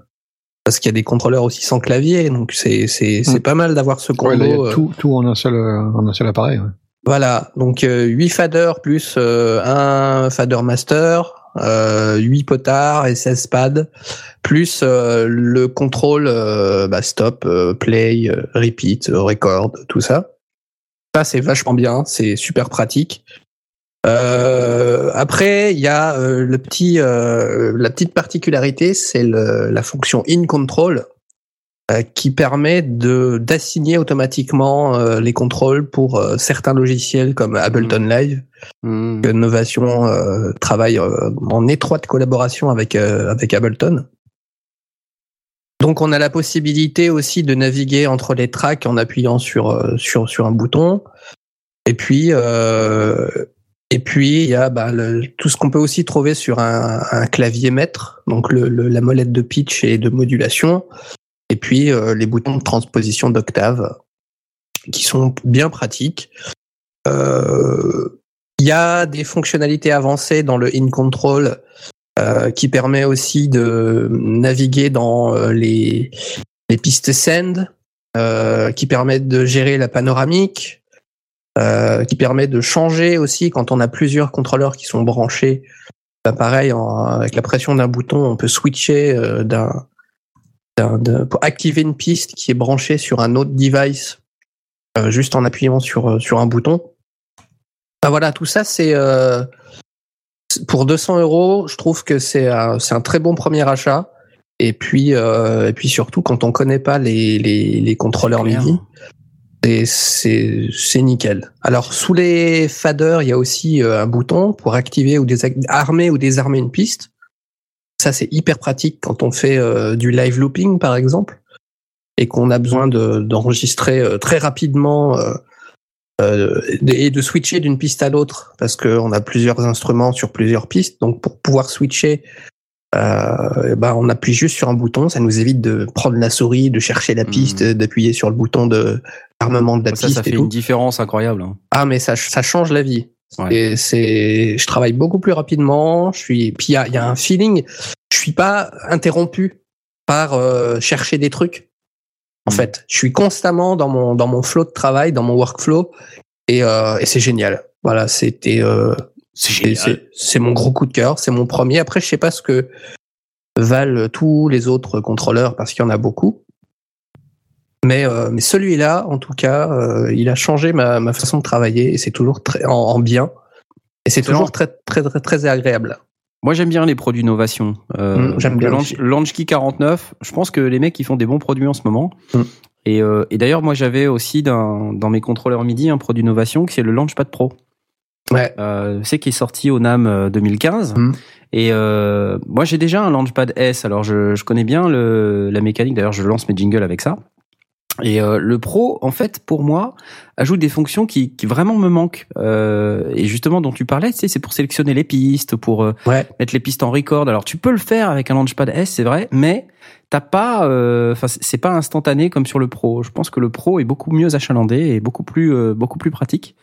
parce qu'il y a des contrôleurs aussi sans clavier, donc c'est c'est c'est Mm. pas mal d'avoir ce Ouais, combo. là, euh, tout, tout en un seul, euh, en un seul appareil. ouais. voilà, donc euh, 8 faders plus euh, un fader master, euh, 8 potards et 16 pads, plus euh, le contrôle euh, bah, stop, euh, play, euh, repeat, euh, record, tout ça. Ça c'est vachement bien, c'est super pratique. Euh, après, il y a euh, le petit, euh, la petite particularité, c'est la fonction in control euh, qui permet de d'assigner automatiquement euh, les contrôles pour euh, certains logiciels comme Ableton Live. Hmm. Que Novation euh, travaille euh, en étroite collaboration avec euh, avec Ableton. Donc on a la possibilité aussi de naviguer entre les tracks en appuyant sur sur sur un bouton. Et puis euh, et puis il y a bah, le- tout ce qu'on peut aussi trouver sur un, un clavier maître, donc le, le- la molette de pitch et de modulation. Et puis euh, les boutons de transposition d'octave qui sont bien pratiques. Euh, Il y a des fonctionnalités avancées dans le in control euh, qui permet aussi de naviguer dans euh, les, les pistes send, euh, qui permettent de gérer la panoramique, euh, qui permet de changer aussi quand on a plusieurs contrôleurs qui sont branchés. Bah, pareil, en- avec la pression d'un bouton, on peut switcher euh, d'un pour activer une piste qui est branchée sur un autre device euh, juste en appuyant sur euh, sur un bouton. Bah voilà, tout ça c'est euh, pour 200 euros. Je trouve que c'est un, c'est un très bon premier achat. Et puis euh, et puis surtout quand on connaît pas les les, les contrôleurs. MIDI, et c'est nickel. Alors sous les faders, il y a aussi euh, un bouton pour activer ou désarmer ou désarmer une piste. Ça c'est hyper pratique quand on fait euh, du live looping par exemple et qu'on a besoin de d'enregistrer euh, très rapidement euh, et de switcher d'une piste à l'autre parce qu'on a plusieurs instruments sur plusieurs pistes. Donc pour pouvoir switcher, euh, ben on appuie juste sur un bouton. Ça nous évite de prendre la souris, de chercher la piste, d'appuyer sur le bouton de armement de la Ça, piste ça fait et tout. une différence incroyable. hein. Ah mais ça, ça change la vie. Ouais. Et c'est, je travaille beaucoup plus rapidement. Je suis, puis il y a, il y a un feeling. Je suis pas interrompu par euh, chercher des trucs. En Mm. fait, je suis constamment dans mon dans mon flow de travail, dans mon workflow, et, euh, et c'est génial. Voilà, c'était euh, C'est mon gros coup de cœur. C'est mon premier. Après, je sais pas ce que valent tous les autres contrôleurs parce qu'il y en a beaucoup. Mais, euh, mais celui-là, en tout cas, euh, il a changé ma, ma façon de travailler et c'est toujours très en, en bien. Et c'est toujours très, très, très, très agréable. Moi, j'aime bien les produits Novation. Euh, Mm, j'aime bien le aussi. Launch- Launchkey 49. Je pense que les mecs, ils font des bons produits en ce moment. Mm. Et, euh, et d'ailleurs, moi, j'avais aussi dans, dans mes contrôleurs MIDI un produit Novation qui est le Launchpad Pro. Ouais. Euh, c'est qui est sorti au NAM euh, 2015. Mm. Et euh, moi, j'ai déjà un Launchpad S. Alors, je, je connais bien le, la mécanique. D'ailleurs, je lance mes jingles avec ça. Et euh, le Pro, en fait, pour moi, ajoute des fonctions qui, qui vraiment me manquent. Euh, et justement, dont tu parlais, tu sais, c'est pour sélectionner les pistes, pour euh, Ouais. mettre les pistes en record. Alors, tu peux le faire avec un Launchpad S, c'est vrai, mais t'as pas, euh, enfin, c'est pas instantané comme sur le Pro. Je pense que le Pro est beaucoup mieux achalandé et beaucoup plus, euh, beaucoup plus pratique.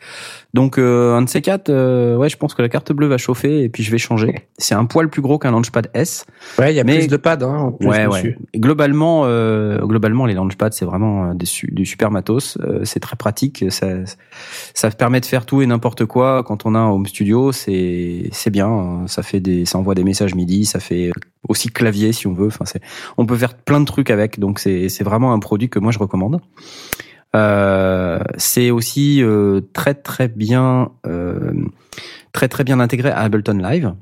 Donc, euh, un de ces quatre, euh, ouais, je pense que la carte bleue va chauffer et puis je vais changer. C'est un poil plus gros qu'un Launchpad S. Ouais, il y a Mais- plus de pads, hein, en plus Ouais, dessus. ouais. Globalement, euh, globalement, les launchpads, c'est vraiment des su- du super matos. Euh, c'est très pratique. Ça, permet de faire tout et n'importe quoi. Quand on a un home studio, c'est c'est bien. hein. Ça fait des, ça envoie des messages MIDI. Ça fait aussi clavier si on veut. Enfin, c'est, on peut faire plein de trucs avec. Donc c'est c'est vraiment un produit que moi je recommande. Euh, c'est aussi euh, très très bien euh, très très bien intégré à Ableton Live.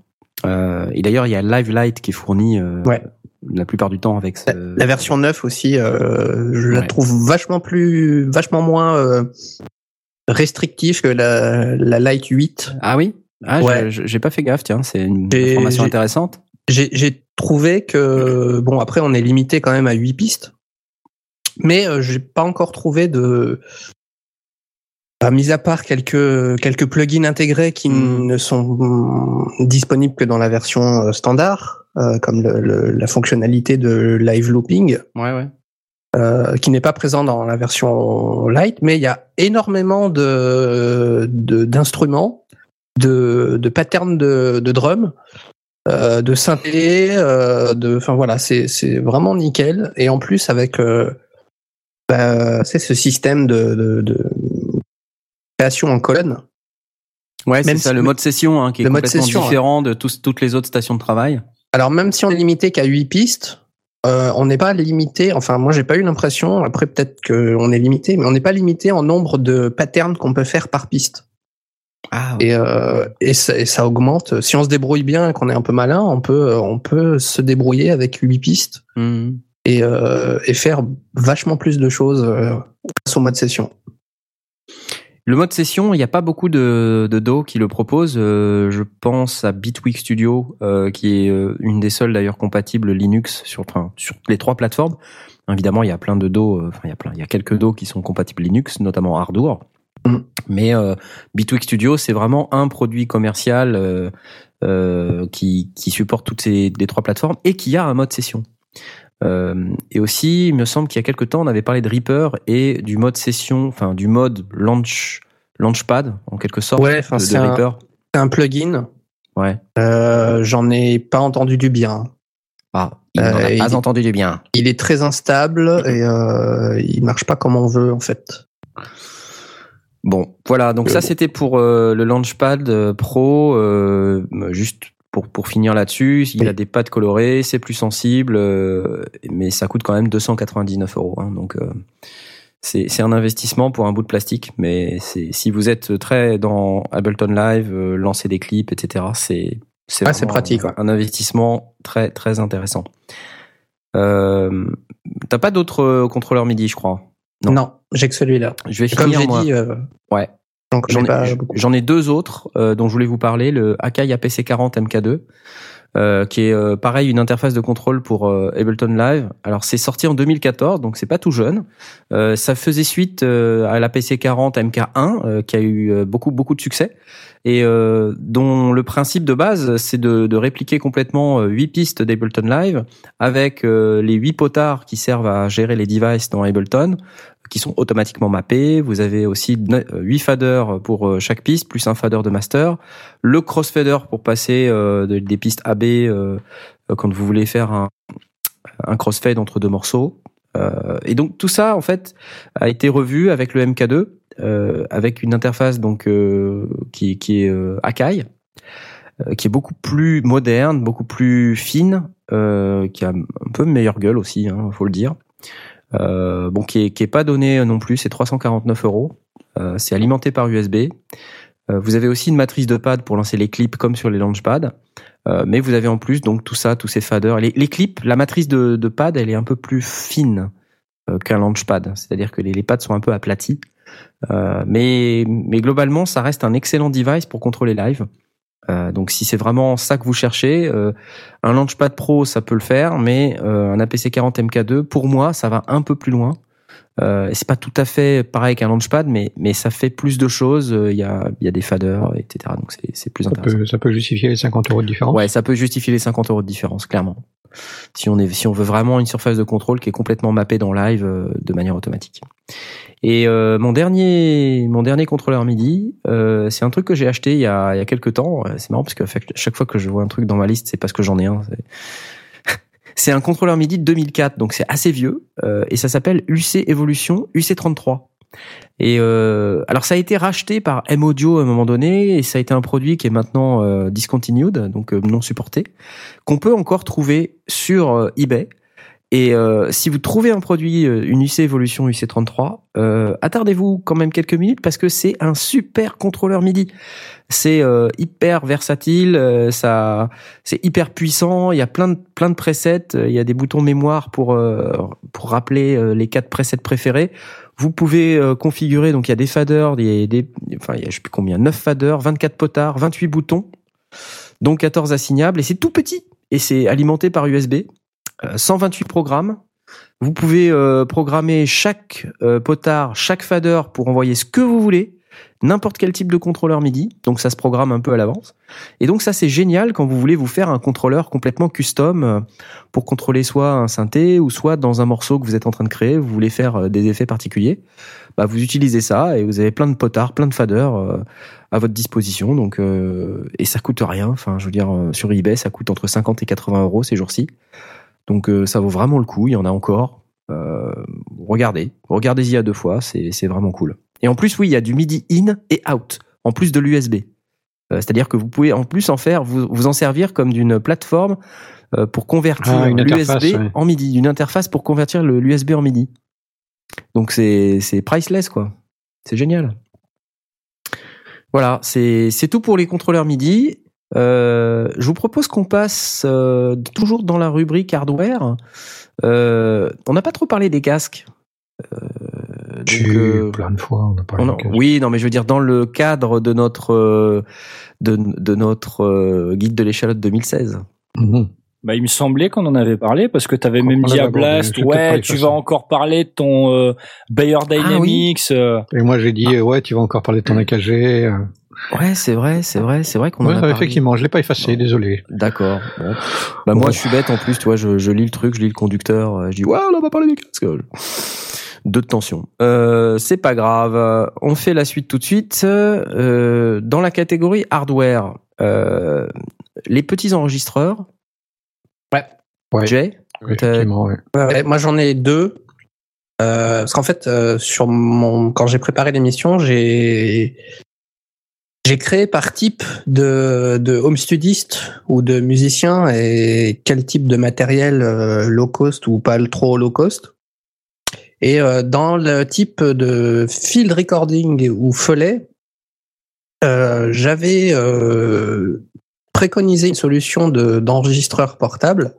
Euh, et d'ailleurs, il y a Live Light qui est fourni euh, Ouais. La plupart du temps avec ce... La version 9 aussi, euh, je la trouve vachement plus, vachement moins euh, restrictive que la, la Lite 8. Ah oui? Ah, Ouais. j'ai pas fait gaffe, tiens, c'est une information intéressante. J'ai trouvé que bon après on est limité quand même à 8 pistes, mais euh, j'ai pas encore trouvé de bah, mis à part quelques quelques plugins intégrés qui Mhm. ne sont disponibles que dans la version standard, euh, comme le- le- la fonctionnalité de live looping. Ouais, ouais. euh, qui n'est pas présent dans la version light, mais il y a énormément de d'instruments, de, de patterns de, de drum, euh, de synthé, euh, de, enfin voilà, c'est c'est vraiment nickel. Et en plus avec euh, bah, c'est ce système de, de, de création en colonne. Ouais, c'est Même ça, si- le mode session hein, qui est complètement session, différent de tous, toutes les autres stations de travail. Alors même si on est limité qu'à 8 pistes, euh, on n'est pas limité, enfin moi j'ai pas eu l'impression, après peut-être qu'on est limité, mais on n'est pas limité en nombre de patterns qu'on peut faire par piste. Ah, Et, euh, et, ça, et ça augmente. Si on se débrouille bien et qu'on est un peu malin, on peut, on peut se débrouiller avec 8 pistes Mhm. et, euh, et faire vachement plus de choses grâce au mode session. Le mode session, il n'y a pas beaucoup de, de DAW qui le proposent. Euh, je pense à Bitwig Studio, euh, qui est euh, une des seules d'ailleurs compatibles Linux sur, enfin, sur les trois plateformes. Évidemment, il y a plein de DAW, euh, enfin il y a plein, il y a quelques DAW qui sont compatibles Linux, notamment Ardour. Mm. Mais euh, Bitwig Studio, c'est vraiment un produit commercial euh, euh, qui, qui supporte toutes ces les trois plateformes et qui a un mode session. Euh, et aussi, il me semble qu'il y a quelques temps, on avait parlé de Reaper et du mode session, enfin du mode launch, launchpad en quelque sorte Ouais, enfin, c'est un- Reaper. C'est un plugin. Ouais. Euh, J'en ai pas entendu du bien. Ah, il n'en Euh, a pas il- entendu du bien. Il est très instable et euh, il marche pas comme on veut en fait. Bon, voilà. Donc Euh, ça, bon. c'était pour euh, le Launchpad euh, Pro. euh, juste pour pour finir là-dessus, il a des pads colorés, c'est plus sensible, euh, mais ça coûte quand même 299 euros. hein, donc euh, c'est c'est un investissement pour un bout de plastique, mais c'est si vous êtes très dans Ableton Live, euh, lancer des clips, etc. C'est c'est Ah, pratique, ouais. un investissement très très intéressant. Euh, T'as pas d'autres euh, contrôleurs MIDI, je crois? Non. Non, j'ai que celui-là. Je vais Comme finir j'ai moi. dit, euh, Ouais. J'en ai, deux autres euh, dont je voulais vous parler. Le Akai APC40 MK2, euh, qui est euh, pareil une interface de contrôle pour euh, Ableton Live. Alors c'est sorti en 2014, donc c'est pas tout jeune. Euh, ça faisait suite à l'APC40 MK1, euh, qui a eu beaucoup beaucoup de succès et euh, dont le principe de base c'est de, de répliquer complètement huit pistes d'Ableton Live avec les huit potards qui servent à gérer les devices dans Ableton qui sont automatiquement mappés. Vous avez aussi 8 faders pour euh, chaque piste, plus un fader de master. Le crossfader pour passer euh, de- des pistes AB euh, euh, quand vous voulez faire un, un crossfade entre deux morceaux. Euh, et donc tout ça en fait a été revu avec le MK2, euh, avec une interface donc euh, qui, qui est euh, Akai, euh, qui est beaucoup plus moderne, beaucoup plus fine, euh, qui a un peu meilleure gueule aussi, hein, faut le dire. Euh, bon, qui est, qui est pas donné non plus, c'est 349 euros. Euh, c'est alimenté par USB. Euh, vous avez aussi une matrice de pad pour lancer les clips comme sur les launchpads. Euh, mais vous avez en plus donc tout ça, tous ces faders. Les, les clips, la matrice de, de pad, elle est un peu plus fine euh, qu'un launchpad. C'est-à-dire que les, les pads sont un peu aplatis. Euh, mais, mais globalement, ça reste un excellent device pour contrôler live. Euh, donc si c'est vraiment ça que vous cherchez, euh, un Launchpad Pro ça peut le faire, mais euh, un APC 40 MK2 pour moi ça va un peu plus loin. Euh, et c'est pas tout à fait pareil qu'un Launchpad, mais mais ça fait plus de choses. Euh, Il y a il y a des faders, etc. Donc c'est c'est plus Ça intéressant. peut, ça peut justifier les 50 euros de différence. Ouais, ça peut justifier les 50 euros de différence, clairement. Si on est, si on veut vraiment une surface de contrôle qui est complètement mappée dans live euh, de manière automatique. Et euh, mon dernier, mon dernier contrôleur MIDI, euh, c'est un truc que j'ai acheté il y a, il y a quelques temps. Euh, C'est marrant parce que chaque fois que je vois un truc dans ma liste, c'est parce que j'en ai un. C'est- C'est un contrôleur MIDI de 2004, donc c'est assez vieux, euh, et ça s'appelle UC Evolution UC33. Et euh, alors ça a été racheté par M Audio à un moment donné et ça a été un produit qui est maintenant euh, discontinued, donc euh, non supporté, qu'on peut encore trouver sur euh, eBay. Et euh, si vous trouvez un produit, euh, une UC Evolution UC33, euh, attardez-vous quand même quelques minutes parce que c'est un super contrôleur MIDI. C'est euh, hyper versatile, euh, ça, c'est hyper puissant. Il y a plein de plein de presets. Il y a des boutons mémoire pour euh, pour rappeler euh, les quatre presets préférés. Vous pouvez euh, configurer donc il y a des faders, il des, enfin il y a je sais plus combien, 9 faders, 24 potards, 28 boutons, dont 14 assignables et c'est tout petit et c'est alimenté par USB. Euh, 128 programmes. Vous pouvez euh, programmer chaque euh, potard, chaque fader pour envoyer ce que vous voulez, n'importe quel type de contrôleur MIDI. Donc ça se programme un peu à l'avance. Et donc ça c'est génial quand vous voulez vous faire un contrôleur complètement custom euh, pour contrôler soit un synthé ou soit dans un morceau que vous êtes en train de créer, vous voulez faire euh, des effets particuliers. Bah vous utilisez ça et vous avez plein de potards, plein de faders euh, à votre disposition. Donc euh, et ça coûte rien. Enfin je veux dire euh, sur eBay ça coûte entre 50 et 80 euros ces jours-ci. Donc euh, ça vaut vraiment le coup, il y en a encore. Euh, regardez, regardez-y à deux fois, c'est c'est vraiment cool. Et en plus, oui, il y a du MIDI in et out, en plus de l'USB. Euh, C'est-à-dire que vous pouvez en plus en faire, vous, vous en servir comme d'une plateforme pour convertir Ah, l'USB ouais. en MIDI, d'une interface pour convertir l'USB en MIDI. Donc c'est c'est priceless quoi. C'est génial. Voilà, c'est c'est tout pour les contrôleurs MIDI. Euh, je vous propose qu'on passe euh, toujours dans la rubrique hardware. Euh, on n'a pas trop parlé des casques. Euh, donc, Tu, euh, plein de fois, on a parlé on oui, non, mais je veux dire dans le cadre de notre euh, de, de notre euh, guide de l'échalote 2016. Mhm. Bah, il me semblait qu'on en avait parlé parce que tu avais même en dit à abordé, Blast, ouais, tu vas encore parler de ton euh, Bayer Dynamics. Et moi, j'ai dit, Ah. ouais, tu vas encore parler de ton AKG. Ouais, c'est vrai, c'est vrai, c'est vrai qu'on en Ouais, a parlé. effectivement, je l'ai pas effacé, désolé. D'accord. Bon. Bah moi, je suis bête en plus, tu vois, je, je lis le truc, je lis le conducteur, euh, je dis ouais, on va parler des casques. Deux de tension. Euh, c'est pas grave. On fait la suite tout de suite. Euh, dans la catégorie hardware, euh, les petits enregistreurs. Ouais. Jay, Effectivement, ouais. Ouais, ouais, moi j'en ai deux. Euh, parce qu'en fait, euh, sur mon, quand j'ai préparé l'émission, j'ai j'ai créé par type de, home studiste ou de musicien et quel type de matériel euh, low cost ou pas trop low cost. Et euh, dans le type de field recording ou Foley, euh, j'avais préconisé une solution de d'enregistreur portable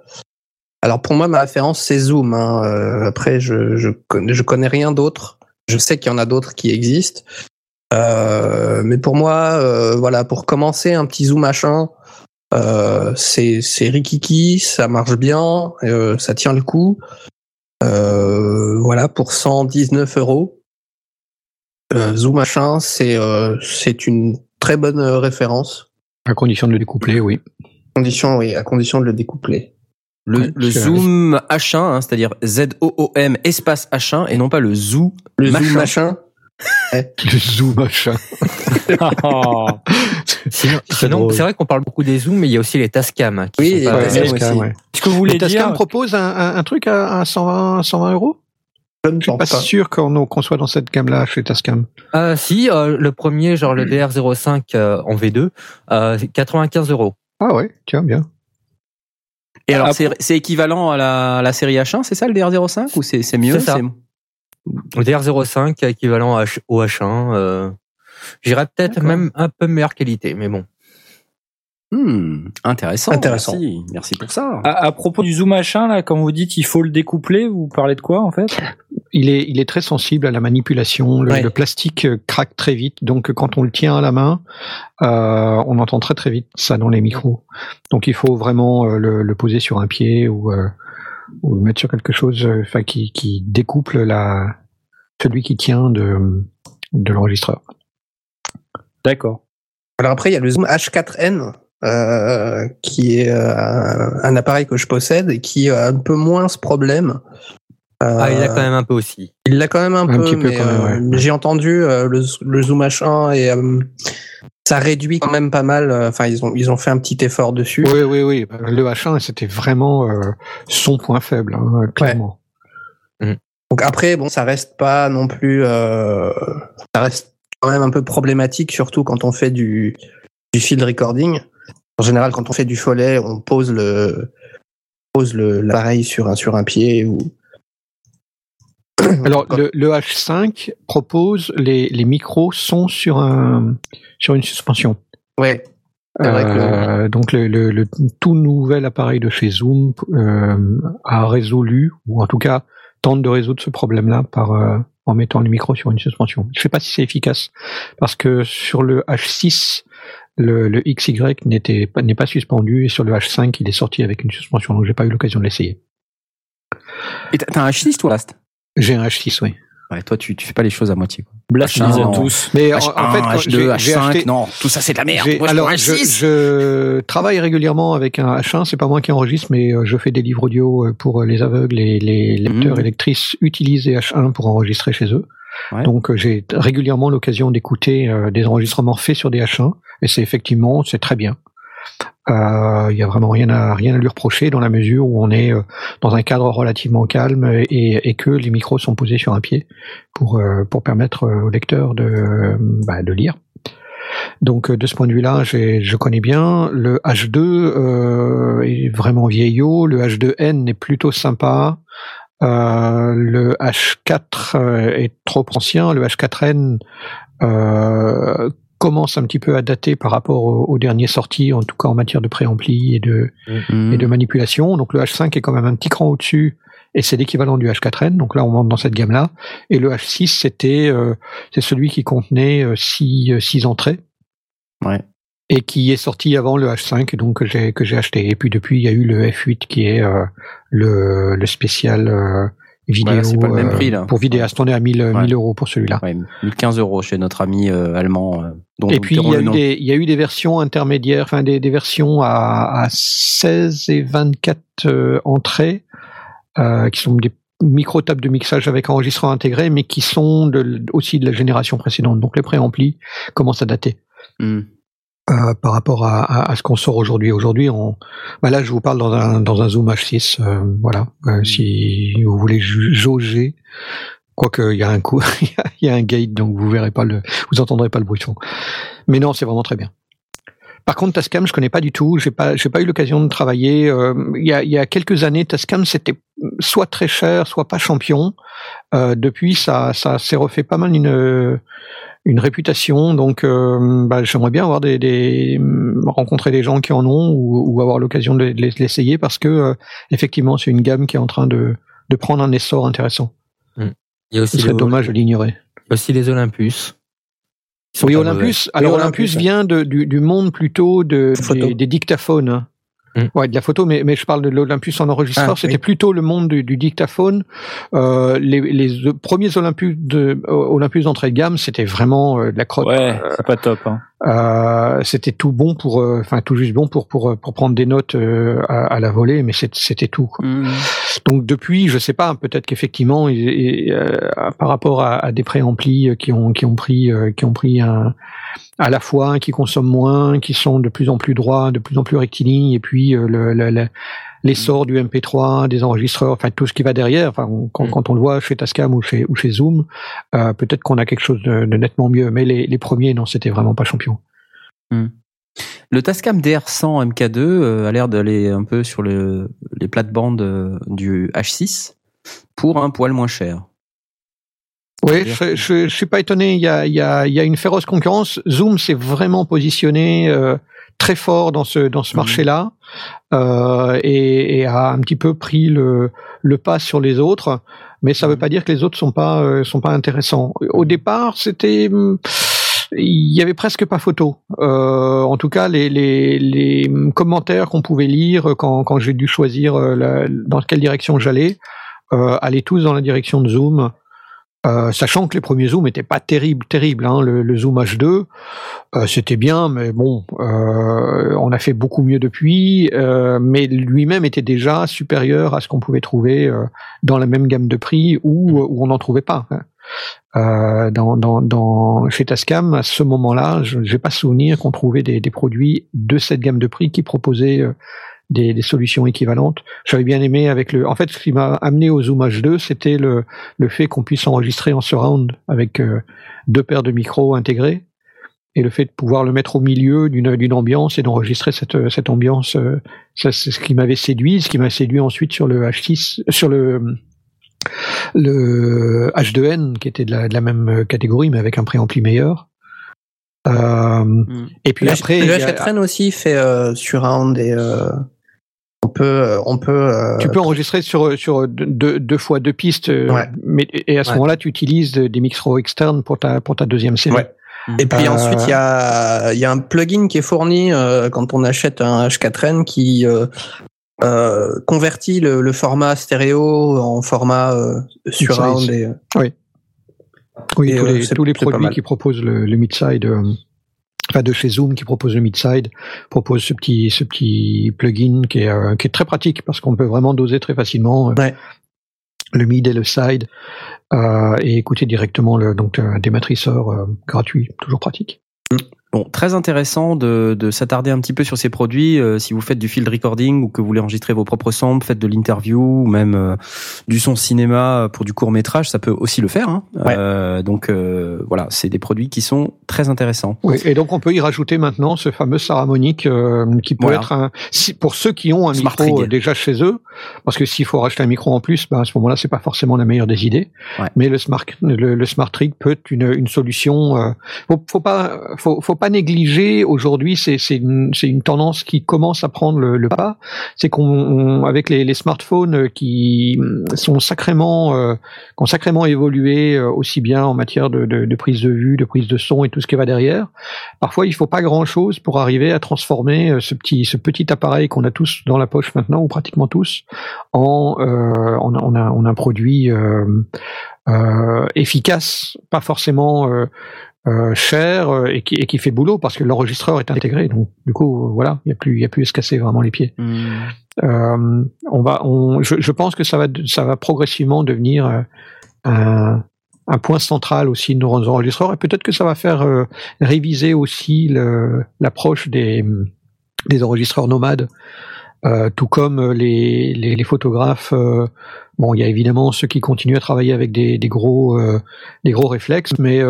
alors pour moi, ma référence c'est Zoom. hein. Après, je je je connais rien d'autre. Je sais qu'il y en a d'autres qui existent, Euh, mais pour moi, euh, voilà, pour commencer un petit Zoom machin, euh, c'est c'est rikiki, ça marche bien, euh, ça tient le coup. Euh, voilà pour 119 euros. Euh, Zoom machin, c'est euh, c'est une très bonne référence. À condition de le découpler, oui. Condition, oui, à condition de le découpler. le, Ouais, le c'est- Zoom H1, hein, c'est-à-dire Z-O-O-M espace H1 et non pas le Zoo. Le Machin. Zoom machin. Le zoom machin. Sinon, Très sinon, c'est vrai qu'on parle beaucoup des zooms, mais il y a aussi les Tascam. hein, qui Oui, sont les pas- Tascam Tascam, aussi. ouais. Est-ce que vous Le voulez Tascam dire propose un, un, un truc à, à 120, 120 euros? Je ne suis pense pas pas. sûr qu'on soit dans cette gamme-là chez Tascam. Ah, si, euh, le premier, genre le DR05 euh, en V2, euh, c'est 95 euros. Ah ouais, tiens, bien. Et alors, Ah, c'est équivalent à la, à la série H1, c'est ça le DR05 ou c'est mieux C'est DR05 équivalent au H1. Euh, J'irais peut-être même un peu meilleure qualité, mais bon. Hmm, intéressant. Intéressant. Merci, merci pour ça. à, à propos du Zoom machin, là, quand vous dites il faut le découpler, vous parlez de quoi en fait? Il est, il est très sensible à la manipulation. Le, Ouais. le plastique euh, craque très vite, donc quand on le tient à la main, euh, on entend très très vite ça dans les micros. Donc il faut vraiment euh, le, le poser sur un pied ou, euh, ou mettre sur quelque chose, euh, enfin qui, qui découple la celui qui tient de, de l'enregistreur. D'accord. Alors après, il y a le Zoom H4n, euh, qui est euh, un, un appareil que je possède et qui a un peu moins ce problème. Euh, Ah, il a quand même un peu aussi. il l'a quand même un, Un peu, petit peu mais, euh, ouais. j'ai entendu euh, le, le Zoom H1 et euh, ça réduit quand même pas mal. euh, Enfin, ils ont ils ont fait un petit effort dessus. Oui, oui, oui. Le H1, c'était vraiment euh, son point faible, hein, clairement. Donc après, bon, ça reste pas non plus, euh, ça reste quand même un peu problématique, surtout quand on fait du, du field recording. En général, quand on fait du follet, on pose le, pose le l'appareil sur un sur un pied ou. Alors le, le H5 propose les, les micros sont sur un sur une suspension. Ouais. Vrai que Euh, donc le, le, le tout nouvel appareil de chez Zoom euh, a résolu ou en tout cas tente de résoudre ce problème-là par euh, en mettant le micro sur une suspension. Je sais pas si c'est efficace parce que sur le H6 le, le XY n'était pas n'est pas suspendu et sur le H5 il est sorti avec une suspension donc j'ai pas eu l'occasion de l'essayer. Et t'as t'as un H6 toi, Last? J'ai un H6 oui. Ouais, toi tu, tu fais pas les choses à moitié. Quoi. Blast H1, les a non. tous. Mais en, en H1, fait quand H2, j'ai- j'ai H5, acheté- non, tout ça c'est de la merde. Moi, je alors, je, H6. je travaille régulièrement avec un H1. C'est pas moi qui enregistre, mais euh, je fais des livres audio euh, pour euh, les aveugles et les lecteurs Mhm. et lectrices utilisent les H1 pour enregistrer chez eux. Ouais. Donc, j'ai régulièrement l'occasion d'écouter des enregistrements faits sur des H1, et c'est effectivement c'est très bien. Euh, Il y a vraiment rien à rien à lui reprocher dans la mesure où on est euh, dans un cadre relativement calme et, que les micros sont posés sur un pied pour euh, pour permettre euh, au lecteur de euh, bah, de lire. Donc euh, de ce point de vue-là, je connais bien. Le H2 euh, est vraiment vieillot. Le H2N est plutôt sympa. Euh, le H4 euh, est trop ancien. Le H4N euh, commence un petit peu à dater par rapport aux, aux derniers sortis, en tout cas en matière de préampli et de, Mhm. et de manipulation. Donc le H5 est quand même un petit cran au-dessus et c'est l'équivalent du H4N. Donc là, on monte dans cette gamme-là. Et le H6, c'était euh, c'est celui qui contenait euh, six, euh, six entrées Ouais. et qui est sorti avant le H5, donc que j'ai que j'ai acheté. Et puis depuis, il y a eu le F8 qui est euh, le, le spécial euh, vidéo c'est pas le même euh, prix, là. pour vidéaste. On est à 1000 Ouais. 1000 euros pour celui-là. Ouais, 1015 euros chez notre ami euh, allemand. euh, dont Et puis il y, a eu des, il y a eu des versions intermédiaires, enfin des, des versions à, à 16 et 24 euh, entrées, qui sont des micro-tables de mixage avec enregistrement intégré, mais qui sont de, aussi de la génération précédente. Donc les préamplis commencent à dater Mhm. Euh, par rapport à, à, à ce qu'on sort aujourd'hui. Aujourd'hui, on, bah là, je vous parle dans un, dans un Zoom H6. euh, voilà, Euh, si vous voulez jauger, quoique il y a un coup, il y a un gate, donc vous verrez pas le, vous entendrez pas le bruit de fond. Mais non, c'est vraiment très bien. Par contre, Tascam, je connais pas du tout. J'ai pas, j'ai pas eu l'occasion de travailler. Euh, Il y, a, il y a quelques années, Tascam, c'était soit très cher, soit pas champion. Euh, depuis, ça, ça s'est refait pas mal une, une réputation. Donc, euh, bah, j'aimerais bien avoir des, des rencontrer des gens qui en ont ou, ou avoir l'occasion de, les- de l'essayer parce que euh, effectivement, c'est une gamme qui est en train de, de prendre un essor intéressant. Il y a aussi, Ce serait le- dommage de l'ignorer. aussi les Olympus. Oui, Olympus. Alors Olympus, vient de, du, du monde plutôt de, des, des dictaphones. Hein. Mm. Ouais, de la photo, mais, mais je parle de l'Olympus en enregistreur. Ah, C'était oui. plutôt le monde du, du dictaphone. Euh, les, les premiers Olympus de Olympus d'entrée de gamme, c'était vraiment euh, de la crotte. Ouais, c'est pas top. Hein. Euh, c'était tout bon pour, euh, enfin tout juste bon pour pour pour prendre des notes euh, à, à la volée, mais c'était tout. quoi. Mhm. Donc depuis, je sais pas, peut-être qu'effectivement, euh, par rapport à, à des préamplis euh, qui ont qui ont pris euh, qui ont pris un à la fois qui consomment moins, qui sont de plus en plus droits, de plus en plus rectilignes, et puis le, le- le- l'essor du MP3, des enregistreurs, enfin tout ce qui va derrière. Enfin, on- quand, Mm. quand on le voit chez Tascam ou chez ou chez Zoom, euh, peut-être qu'on a quelque chose de, de nettement mieux. Mais les, les premiers, non, c'était vraiment pas champion. Le Tascam DR100 MK2 euh, a l'air d'aller un peu sur le, les plates-bandes euh, du H6 pour un poil moins cher. Oui, je, je suis pas étonné. Il y a, il y a, il y a une féroce concurrence. Zoom s'est vraiment positionné euh, très fort dans ce dans ce Mhm. marché-là euh, et, et a un petit peu pris le le pas sur les autres. Mais ça veut Mhm. pas dire que les autres sont pas euh, sont pas intéressants. Au départ, c'était hum, il y avait presque pas photo. Euh, en tout cas, les, commentaires qu'on pouvait lire quand, quand j'ai dû choisir euh, dans quelle direction j'allais, euh, allaient tous dans la direction de Zoom. Euh, sachant que les premiers zooms étaient pas terribles, terribles. Hein. Le, le zoom H2, euh, c'était bien, mais bon, on a fait beaucoup mieux depuis. mais lui-même était déjà supérieur à ce qu'on pouvait trouver dans la même gamme de prix ou où on n'en trouvait pas. hein. Euh, dans, chez Tascam, à ce moment-là, je n'ai pas souvenir qu'on trouvait des, produits de cette gamme de prix qui proposaient euh, des, solutions équivalentes. J'avais bien aimé avec le. En fait, ce qui m'a amené au Zoom H2, c'était le, le fait qu'on puisse enregistrer en surround avec euh, deux paires de micros intégrés. et le fait de pouvoir le mettre au milieu d'une ambiance et d'enregistrer cette cette ambiance, ça c'est ce qui m'avait séduit, ce qui m'a séduit ensuite sur le H6, sur le le H2N qui était de la, de la même catégorie mais avec un préampli meilleur. Euh, Et puis le, après, le il y a- H4N aussi fait euh, surround et euh, on peut on peut euh, tu peux enregistrer sur sur deux, fois deux pistes, Ouais. mais et à ce Ouais. moment-là, tu utilises des micros externes pour ta pour ta deuxième série. Ouais. Et puis Euh, ensuite, il y a, il y a un plugin qui est fourni euh, quand on achète un H4n qui euh, euh, convertit le, le format stéréo en format euh, surround. Et, euh, Oui, Et, tous euh, les, tous les c'est pas produits qui proposent le, le mid-side, euh, enfin de chez Zoom qui propose le mid-side, proposent ce petit, ce petit plugin qui est, euh, qui est très pratique parce qu'on peut vraiment doser très facilement euh, Ouais. le mid et le side euh, et écouter directement le, donc des matriceurs euh, gratuits, toujours pratique. Bon, très intéressant de, de s'attarder un petit peu sur ces produits. Euh, si vous faites du field recording ou que vous voulez enregistrer vos propres samples, faites de l'interview ou même euh, du son cinéma pour du court métrage, ça peut aussi le faire. Hein. Ouais. Euh, donc euh, voilà, c'est des produits qui sont très intéressants. Oui, et donc on peut y rajouter maintenant ce fameux saramonique euh, qui peut Voilà. être un si, pour ceux qui ont un Smart micro déjà chez eux, parce que s'il faut racheter un micro en plus, ben à ce moment-là c'est pas forcément la meilleure des idées. Ouais. Mais le smart le, le smart rig peut être une, une solution. Euh, faut, faut pas faut, faut pas négliger aujourd'hui c'est une une tendance qui commence à prendre le, pas. C'est qu'on on- avec les, smartphones euh, qui mm, sont sacrément euh, qui ont sacrément évolué euh, aussi bien en matière de, de, prise de vue, de prise de son et tout ce qui va derrière. Parfois, il faut pas grand chose pour arriver à transformer euh, ce petit, ce petit appareil qu'on a tous dans la poche maintenant, ou pratiquement tous, en, en, un, produit efficace, pas forcément euh, cher euh, et qui, et qui fait boulot parce que l'enregistreur est intégré. Donc, du coup, euh, voilà, il y a plus, il y a plus à se casser vraiment les pieds. Euh, on va, on, je, je pense que ça va, ça va progressivement devenir un, un point central aussi de nos enregistreurs et peut-être que ça va faire euh, réviser aussi l'approche des, des enregistreurs nomades, euh, tout comme les, les, les photographes. euh, bon, il y a évidemment ceux qui continuent à travailler avec des, des gros, euh, des gros réflexes, mais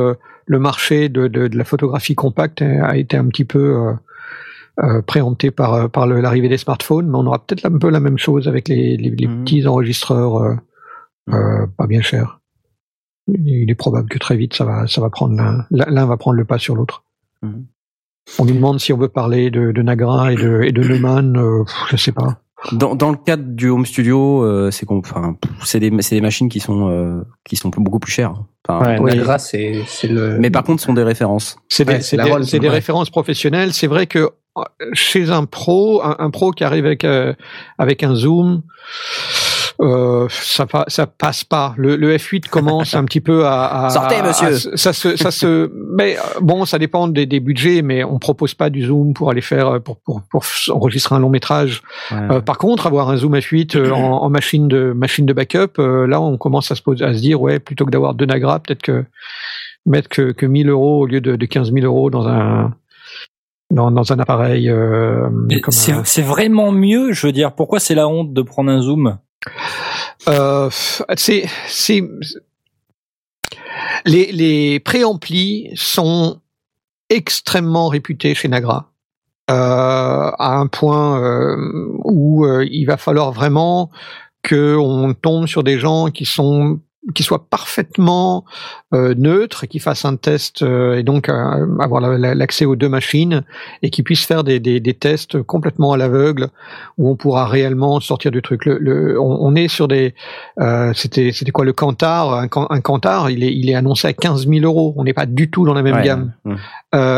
le marché de, de, de la photographie compacte a été un petit peu euh, euh, préempté par, euh, par l'arrivée des smartphones, mais on aura peut-être un peu la même chose avec les, les, les Mhm. petits enregistreurs euh, euh, pas bien chers. Il est probable que très vite ça va, ça va prendre l'un, va prendre le pas sur l'autre. Mhm. On nous demande si on veut parler de, de Nagra et de, et de Neumann, euh, je sais pas. Dans, dans le cadre du home studio, euh, c'est qu'on, enfin, c'est des, c'est des machines qui sont, euh, qui sont beaucoup plus chères. Enfin, ouais. Nagra, c'est c'est le. Mais par contre, ce sont des références. C'est Ouais, des, c'est c'est des- c'est des ouais. références professionnelles. C'est vrai que euh, chez un pro, un, un pro qui arrive avec euh, avec un zoom, euh, ça ça passe pas. Le, le F8 commence un petit peu à, à- Sortez, monsieur. à- ça se ça se mais euh, bon, ça dépend des, des budgets, mais on propose pas du zoom pour aller faire euh, pour pour, pour enregistrer un long métrage. Euh, par contre, avoir un zoom F8 euh, en, en machine de machine de backup, euh, là, on commence à se poser, à se dire, ouais, plutôt que d'avoir deux Nagra, peut-être que mettre que, que 1000 euros au lieu de, de 15 000 euros dans un dans, dans un appareil. Euh, C'est un- c'est vraiment mieux, je veux dire. Pourquoi c'est la honte de prendre un zoom? Euh, les les préamplis sont extrêmement réputés chez Nagra euh, à un point euh, où euh, il va falloir vraiment que on tombe sur des gens qui sont qui soient parfaitement euh, neutres, qui fassent un test euh, et donc euh, avoir la- la- l'accès aux deux machines et qui puissent faire des, des, des tests complètement à l'aveugle où on pourra réellement sortir du truc. Le, le- on, on est sur des, euh, c'était c'était quoi le Cantar, un, un Cantar, il est il est annoncé à 15 000 euros. On n'est pas du tout dans la même Ouais, gamme. ouais.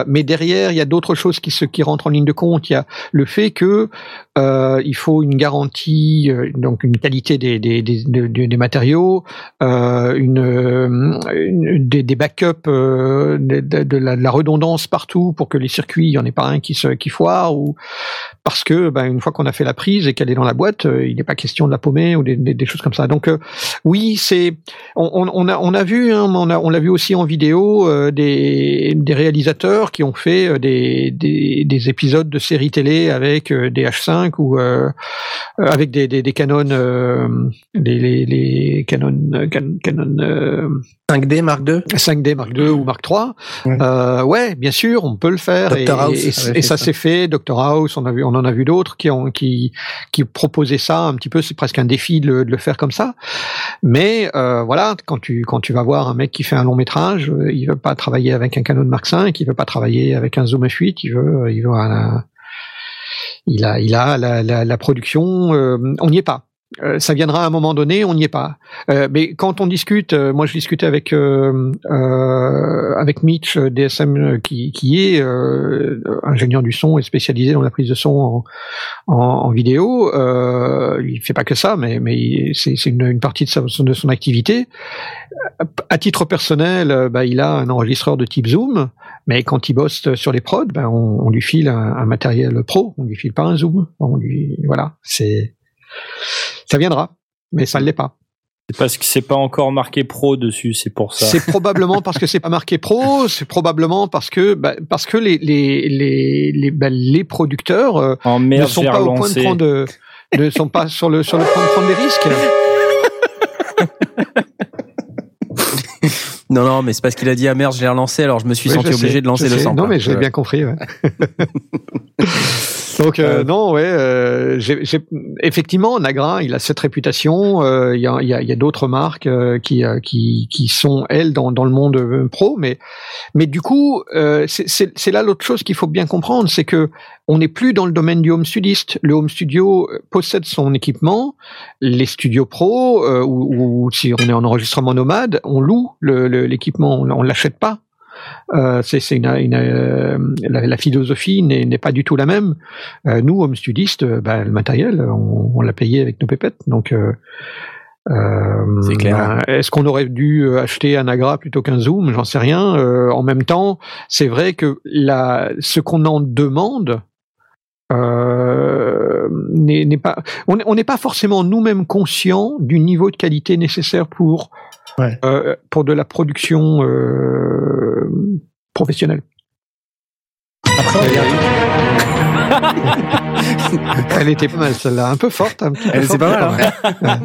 Mais derrière, il y a d'autres choses qui se qui rentrent en ligne de compte. Il y a le fait que il faut une garantie, donc une qualité des des des, matériaux, euh, euh, une- des, backups, euh, de, la, redondance partout pour que les circuits, il y en ait pas un qui foire ou parce que ben, une fois qu'on a fait la prise et qu'elle est dans la boîte, euh, il n'est pas question de la paumer ou des, choses comme ça. Donc euh, oui, c'est on, a on a vu, hein, on l'a vu aussi en vidéo euh, des réalisateurs qui ont fait euh, des, des, des épisodes de séries télé avec euh, des H5 ou euh, avec des, canons, euh, les, canons, can- Canon euh, 5D Mark II 5D Mark II ou Mark III. Ouais. Euh, ouais, bien sûr, on peut le faire. Dr et, House et- avait et fait ça, ça. s'est fait. Dr House, on a vu, on en a vu d'autres qui ont, qui, qui proposaient ça un petit peu. C'est presque un défi de le, de le faire comme ça. Mais euh, voilà, quand tu, quand tu vas voir un mec qui fait un long métrage, euh, il veut pas travailler avec un Canon Mark V, il veut pas travailler avec un Zoom F8, il veut, il veut un- il a, il a la, la, la production. euh, on n'y est pas. Euh, ça viendra à un moment donné, on n'y est pas. Euh, mais quand on discute, euh, moi je discutais avec avec Mitch DSM qui, qui est ingénieur du son et spécialisé dans la prise de son en, vidéo. Il fait pas que ça, mais mais c'est une, partie de, sa, de son activité. À titre personnel, bah, il a un enregistreur de type Zoom, mais quand il bosse sur les prods, bah, on, on lui file un, un matériel pro, on lui file pas un Zoom. On lui voilà, c'est ça viendra, mais ça ne l'est pas. C'est parce que c'est pas encore marqué pro dessus, c'est pour ça. C'est probablement parce que c'est pas marqué pro, c'est probablement parce que bah, parce que les les les les, bah, les producteurs euh, En ne sont pas au point de prendre de, ne sont pas sur le sur le point de prendre des risques. Non, non, mais c'est parce qu'il a dit ah merde, je l'ai relancé, alors je me suis Oui, senti obligé sais, de lancer le sang. Non, mais j'ai bien compris. ouais. Donc euh, Euh, non, ouais, euh, effectivement, Nagra, il a cette réputation. euh, Il y a, y a, y a d'autres marques qui, qui qui sont elles dans dans le monde pro, mais mais du coup, c'est- là l'autre chose qu'il faut bien comprendre, c'est que on n'est plus dans le domaine du home studiste. Le home studio possède son équipement. Les studios pro, ou, ou si on est en enregistrement nomade, on loue le- le- l'équipement, on, on l'achète pas. Euh, c'est c'est une, une, euh, la, la philosophie n'est pas du tout la même. Euh, nous, home studistes, bah, le matériel, on, on l'a payé avec nos pépettes. Donc, bah, Est-ce qu'on aurait dû acheter un Agra plutôt qu'un Zoom? J'en sais rien. En même temps, c'est vrai que la, ce qu'on en demande euh, n'est pas. On n'est pas forcément nous-mêmes conscients du niveau de qualité nécessaire pour Ouais. euh, pour de la production euh, professionnelle. Après, on regarde- Elle était pas mal celle-là, un peu forte. Un petit peu Elle était forte, pas mal, mais hein.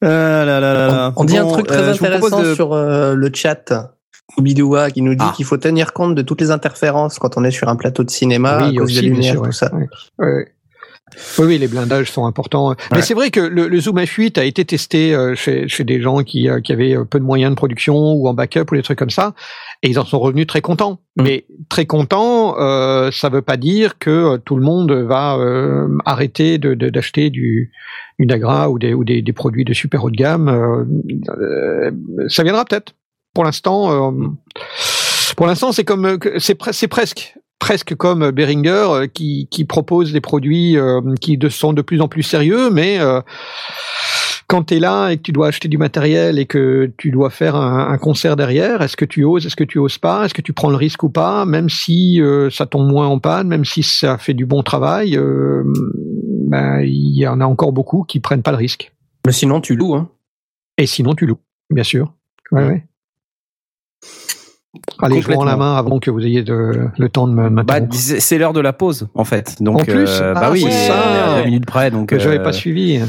Ah là là là là. On dit un truc très euh, intéressant de- sur euh, le chat. Bidoua qui nous dit Ah. qu'il faut tenir compte de toutes les interférences quand on est sur un plateau de cinéma Oui, à cause aussi, des bien lumières, sûr, tout ouais. ça. Ouais. Oui, oui, les blindages sont importants. Mais c'est vrai que le, le Zoom F8 a été testé euh, chez, chez des gens qui, euh, qui avaient euh, peu de moyens de production ou en backup ou des trucs comme ça, et ils en sont revenus très contents. Mm. Mais très contents, euh, ça veut pas dire que tout le monde va euh, arrêter de- de- d'acheter du, du Nagra ou des, ou des, des produits de super haut de gamme. Euh, ça viendra peut-être. Pour l'instant, pour l'instant, c'est comme, que- c'est pre- c'est presque presque comme Behringer euh, qui, qui propose des produits euh, qui sont de plus en plus sérieux, mais euh, quand tu es là et que tu dois acheter du matériel et que tu dois faire un, un concert derrière, est-ce que tu oses, est-ce que tu oses pas, est-ce que tu prends le risque ou pas, même si euh, ça tombe moins en panne, même si ça fait du bon travail, euh, ben, il y en a encore beaucoup qui prennent pas le risque. Mais sinon, tu loues. Hein. Et sinon, tu loues, bien sûr. Ouais, ouais. Allez, je rends la main avant que vous ayez de- le temps de me Bah, c'est l'heure de la pause, en fait. Donc, En plus euh, Ah, bah oui, c'est c'est ça. à la minute près. Donc, que j'avais euh, pas suivi.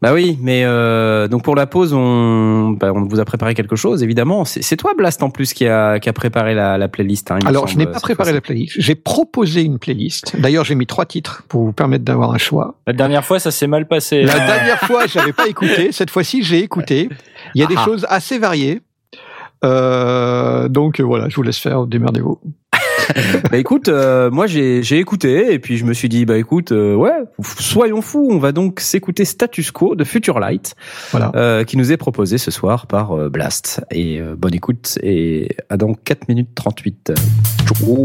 Bah oui, mais euh, donc pour la pause, on, bah, on vous a préparé quelque chose, évidemment. C'est toi, Blast, en plus, qui a, qui a préparé la, la playlist. hein, Alors, je n'ai pas préparé la playlist. J'ai proposé une playlist. D'ailleurs, j'ai mis trois titres pour vous permettre d'avoir un choix. La dernière fois, ça s'est mal passé. La hein. dernière fois, je n'avais pas écouté. Cette fois-ci, j'ai écouté. Il y a des Ah. choses assez variées. Euh, donc euh, voilà, je vous laisse faire, démerdez-vous. Bah écoute, euh, moi j'ai j'ai écouté et puis je me suis dit bah écoute, euh, ouais, soyons fous, on va donc s'écouter Status Quo de Future Light, Voilà. euh, qui nous est proposé ce soir par euh, Blast. Et euh, bonne écoute et à dans 4 minutes 38. Oh.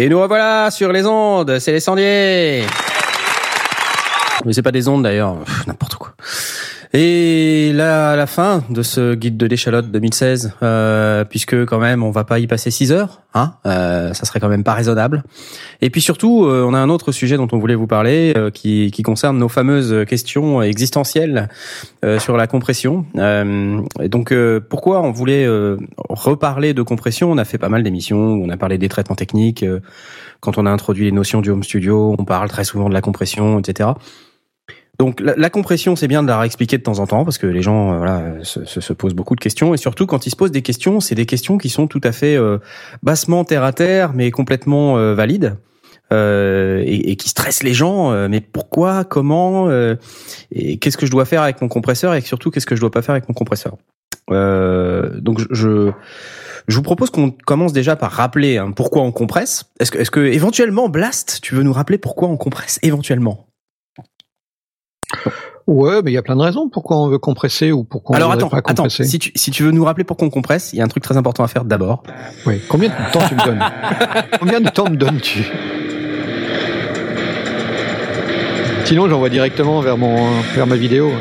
Et nous revoilà sur les ondes, c'est les sondiers. Mais c'est pas des ondes d'ailleurs, n'importe quoi. Et là, à la fin de ce guide de l'échalote 2016, euh, puisque quand même on va pas y passer 6 heures, hein, euh, ça serait quand même pas raisonnable. Et puis surtout, euh, on a un autre sujet dont on voulait vous parler, euh, qui, qui concerne nos fameuses questions existentielles euh, sur la compression. et donc, pourquoi on voulait reparler de compression? On a fait pas mal d'émissions, on a parlé des traitements techniques. quand on a introduit les notions du home studio, on parle très souvent de la compression, etc. Donc la, compression, c'est bien de la réexpliquer de temps en temps parce que les gens euh, voilà se, se, posent beaucoup de questions et surtout quand ils se posent des questions, c'est des questions qui sont tout à fait euh, bassement terre à terre mais complètement euh, valides. Euh, et, et, qui stressent les gens. mais pourquoi, comment, et qu'est-ce que je dois faire avec mon compresseur et surtout qu'est-ce que je dois pas faire avec mon compresseur. donc je, je vous propose qu'on commence déjà par rappeler hein, pourquoi on compresse. Est-ce que, est-ce que éventuellement Blast, tu veux nous rappeler pourquoi on compresse éventuellement? Ouais, mais il y a plein de raisons pourquoi on veut compresser ou pourquoi Alors on attends, pas compresser. attends, si tu, si tu veux nous rappeler pourquoi on compresse, il y a un truc très important à faire d'abord. Oui, combien de temps tu me donnes Combien de temps me donnes-tu Sinon, j'envoie directement vers mon vers ma vidéo.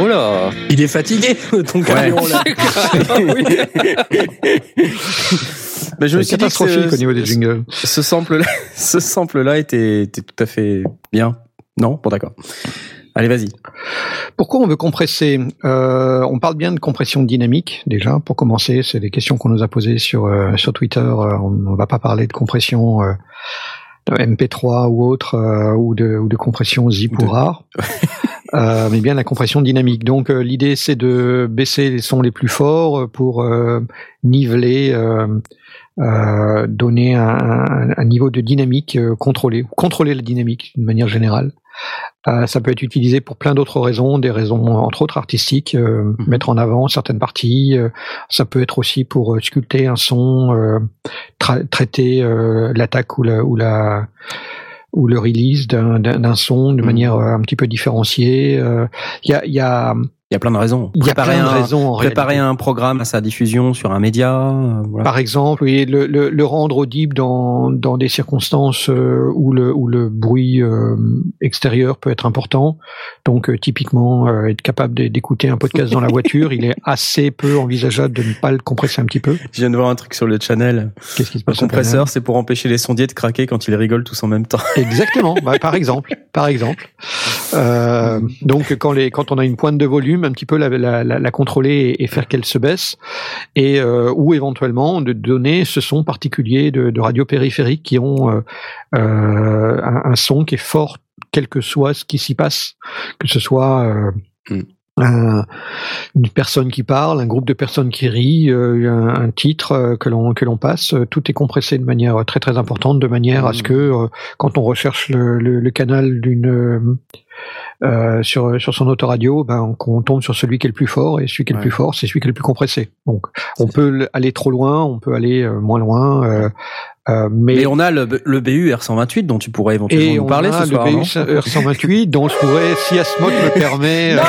Oh là Il est fatigué, ton camion là. Mais je me suis catastrophique au niveau des jingles. Ce sample-là, ce sample-là était, était tout à fait bien. Non, bon d'accord. Allez, vas-y. Pourquoi on veut compresser euh, On parle bien de compression dynamique déjà. Pour commencer, c'est des questions qu'on nous a posées sur euh, sur Twitter. Euh, on ne va pas parler de compression euh, MP3 ou autre ou de ou de compression zip ou rare. Euh, mais bien la compression dynamique. Donc l'idée c'est de baisser les sons les plus forts pour niveler euh, donner un, un, niveau de dynamique euh, contrôlé, contrôler la dynamique d'une manière générale. Euh, ça peut être utilisé pour plein d'autres raisons, des raisons entre autres artistiques, euh, mhm. mettre en avant certaines parties. ça peut être aussi pour sculpter un son, traiter l'attaque ou la, ou la ou le release d'un son de mhm. manière un petit peu différenciée. Il y a, y a il y a plein de raisons. Il y a plein de raisons. En préparer un programme à sa diffusion sur un média. Euh, voilà. Par exemple, oui, le, le, le, rendre audible dans, dans des circonstances euh, où le, où le bruit euh, extérieur peut être important. Donc, typiquement, être capable d'écouter un podcast dans la voiture, il est assez peu envisageable de ne pas le compresser un petit peu. Je viens de voir un truc sur le channel. Qu'est-ce qui se passe Le compresseur, c'est pour empêcher les sondiers de craquer quand ils rigolent tous en même temps. Exactement. bah, par exemple, par exemple. donc, quand les quand on a une pointe de volume un petit peu la, contrôler et, faire qu'elle se baisse, et euh, ou éventuellement de donner ce son particulier de, de radio périphérique qui ont euh, euh, un, son qui est fort, quel que soit ce qui s'y passe, que ce soit mm. Un, une personne qui parle, un groupe de personnes qui rit, euh, un, un, titre euh, que l'on que l'on passe, tout est compressé de manière très très importante, de manière à ce mm. que quand on recherche le, le, le canal d'une euh, sur sur son autoradio, ben on, tombe sur celui qui est le plus fort et celui qui est le plus fort, c'est celui qui est le plus compressé. Donc on peut aller trop loin, on peut aller euh, moins loin. Euh, euh, mais, on a le, le BU R128 dont tu pourrais éventuellement nous parler ce soir. Et on a le BU R128 dont je pourrais, si Asmod me permet. non,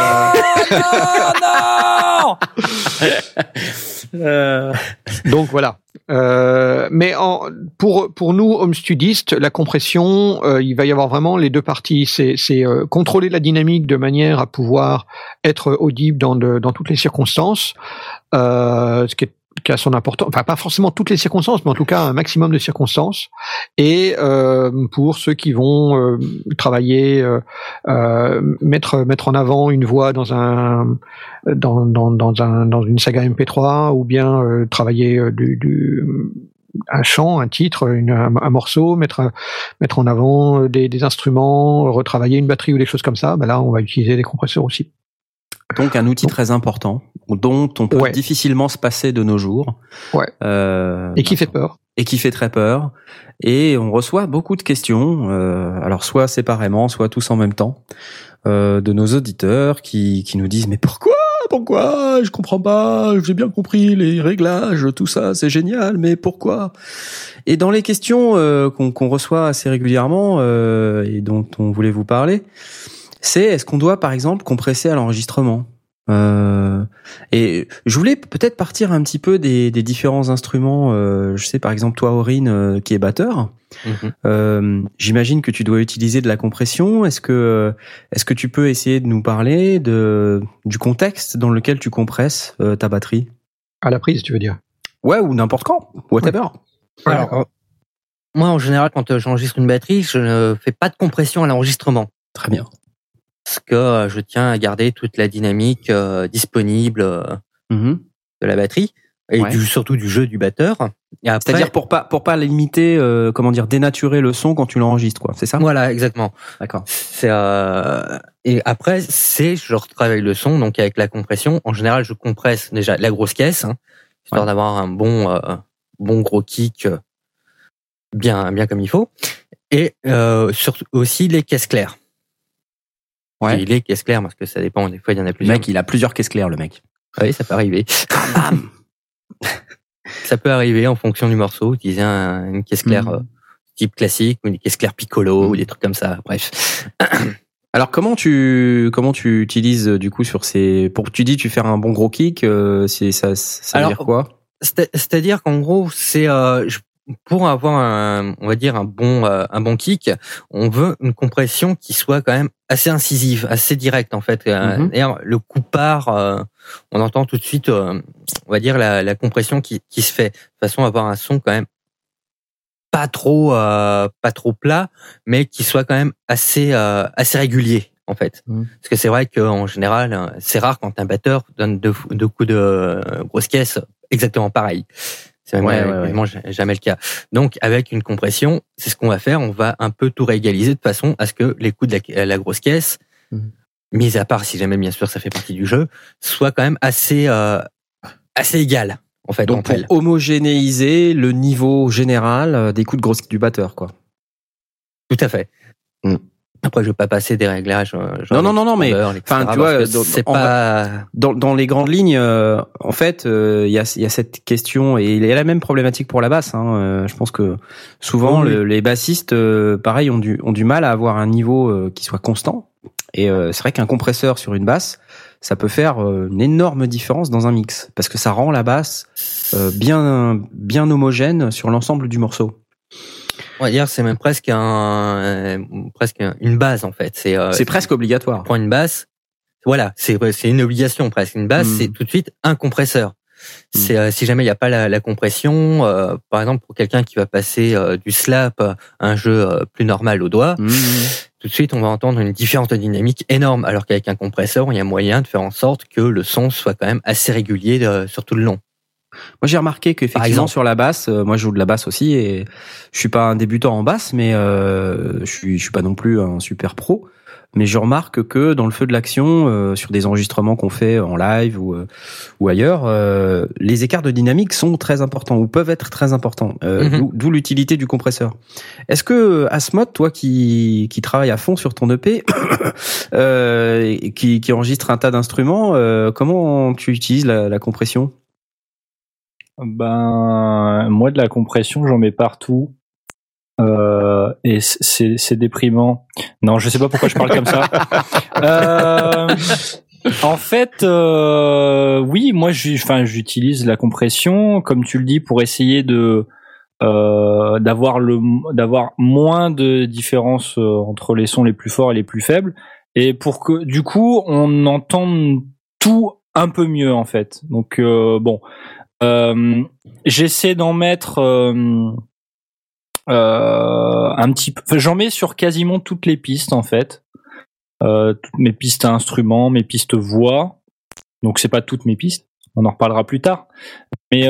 non, non euh... Donc voilà. Euh, mais en, pour pour nous home studistes, la compression, euh, il va y avoir vraiment les deux parties. C'est c'est euh, contrôler la dynamique de manière à pouvoir être audible dans de, dans toutes les circonstances, ce qui est qui a son importance, enfin pas forcément toutes les circonstances, mais en tout cas un maximum de circonstances. Et euh, pour ceux qui vont euh, travailler, euh, euh mettre mettre en avant une voix dans un dans dans dans, un, dans une saga MP3 ou bien euh, travailler euh, du, du un chant, un titre, une, un, morceau, mettre mettre en avant des, des, instruments, retravailler une batterie ou des choses comme ça, ben là on va utiliser des compresseurs aussi. Donc un outil très important dont on peut difficilement se passer de nos jours. Ouais. Euh, et qui fait peur. Et qui fait très peur. Et on reçoit beaucoup de questions, euh, alors soit séparément, soit tous en même temps, euh, de nos auditeurs qui, qui nous disent mais pourquoi? Pourquoi? Je comprends pas. J'ai bien compris les réglages, tout ça, c'est génial, mais pourquoi? Et dans les questions euh, qu'on reçoit assez régulièrement euh, et dont on voulait vous parler, c'est est-ce qu'on doit par exemple compresser à l'enregistrement? Euh, et je voulais peut-être partir un petit peu des, des différents instruments. Euh, je sais par exemple toi, Aurine, euh, qui est batteur. Mhm. Euh, J'imagine que tu dois utiliser de la compression. Est-ce que est-ce que tu peux essayer de nous parler de du contexte dans lequel tu compresses euh, ta batterie? À la prise, tu veux dire? Ouais, ou n'importe quand, whatever. Alors, euh, moi, en général, quand j'enregistre une batterie, je ne fais pas de compression à l'enregistrement. Très bien. Parce que euh, je tiens à garder toute la dynamique euh, disponible euh, Mhm. de la batterie et Ouais. du, surtout du jeu du batteur. C'est-à-dire pour pas pour pas limiter, euh, comment dire, dénaturer le son quand tu l'enregistres, quoi. C'est ça? Voilà, exactement. D'accord. C'est euh, et après c'est je retravaille le son donc avec la compression. En général, je compresse déjà la grosse caisse hein, histoire Ouais. d'avoir un bon euh, bon gros kick bien bien comme il faut et euh, surtout aussi les caisses claires. Ouais. Et les caisses claires parce que ça dépend des fois il y en a Le plusieurs. mec, il a plusieurs caisses claires, le mec. Oui, ça peut arriver. ça peut arriver en fonction du morceau, utiliser un- une caisse claire Mhm. euh, type classique ou une caisse claire piccolo Mhm. ou des trucs comme ça. Bref. Alors comment tu comment tu utilises euh, du coup sur ces pour tu dis tu fais un bon gros kick euh, c'est ça ça veut Alors, dire quoi? C'est- C'est-à-dire qu'en gros, c'est euh, je- pour avoir un, on va dire un bon euh, un bon kick, on veut une compression qui soit quand même assez incisive, assez directe en fait. Euh, Mhm. D'ailleurs, le coup part, euh, on entend tout de suite, on va dire la, la compression qui, qui se fait de façon à avoir un son quand même pas trop euh, pas trop plat, mais qui soit quand même assez euh, assez régulier en fait. Mhm. Parce que c'est vrai qu'en général, c'est rare quand un batteur donne deux, deux coups de grosse caisse exactement pareil. C'est Ouais, ouais, jamais le cas. Donc avec une compression, c'est ce qu'on va faire. On va un peu tout réégaliser de façon à ce que les coups de la, la grosse caisse, Mhm. mis à part si jamais bien sûr ça fait partie du jeu, soient quand même assez euh, assez égal en fait Donc pour elles. homogénéiser le niveau général euh, des coups de grosse du batteur quoi. Tout à fait. Mm. Après, je vais pas passer des réglages. euh, Non, non, non, non, mais, enfin, tu vois, c'est pas. Dans, dans les grandes lignes, euh, en fait, euh, il y, a, y a cette question et il y a la même problématique pour la basse. Hein, euh, je pense que souvent Oui, le- les bassistes, euh, pareil, ont du, ont du mal à avoir un niveau euh, qui soit constant. Et euh, c'est vrai qu'un compresseur sur une basse, ça peut faire euh, une énorme différence dans un mix parce que ça rend la basse euh, bien, bien homogène sur l'ensemble du morceau. On va dire, c'est même presque un, euh, presque une base en fait. C'est euh, c'est presque obligatoire. prends une basse. Voilà, c'est c'est une obligation presque. Une basse, Mm. c'est tout de suite un compresseur. Mm. C'est euh, si jamais il n'y a pas la, la compression, euh, par exemple pour quelqu'un qui va passer euh, du slap à un jeu plus normal au doigt, Mmh. tout de suite on va entendre une différence de dynamique énorme. Alors qu'avec un compresseur, il y a moyen de faire en sorte que le son soit quand même assez régulier euh, sur tout le long. Moi, j'ai remarqué qu'effectivement sur la basse, euh, moi je joue de la basse aussi et je suis pas un débutant en basse, mais euh, je suis je suis pas non plus un super pro. Mais je remarque que dans le feu de l'action, euh, sur des enregistrements qu'on fait en live ou euh, ou ailleurs, euh, les écarts de dynamique sont très importants ou peuvent être très importants. Euh, Mhm. d'où- D'où l'utilité du compresseur. Est-ce que Asmod, toi qui qui travaille à fond sur ton EP, euh, qui qui enregistre un tas d'instruments, euh, comment tu utilises la, la compression? Ben, moi, de la compression, j'en mets partout. Euh, et c'est c'est déprimant. Non, je sais pas pourquoi je parle comme ça. Euh, en fait, euh, oui, moi, enfin, j'utilise la compression, comme tu le dis, pour essayer de euh, d'avoir le d'avoir moins de différence euh, entre les sons les plus forts et les plus faibles, et pour que du coup, on entende tout un peu mieux en fait. Donc euh, bon. Euh, J'essaie d'en mettre euh, euh, un petit peu. J'en mets sur quasiment toutes les pistes en fait. Mes pistes instruments, mes pistes voix. Donc c'est pas toutes mes pistes. On en reparlera plus tard. Mais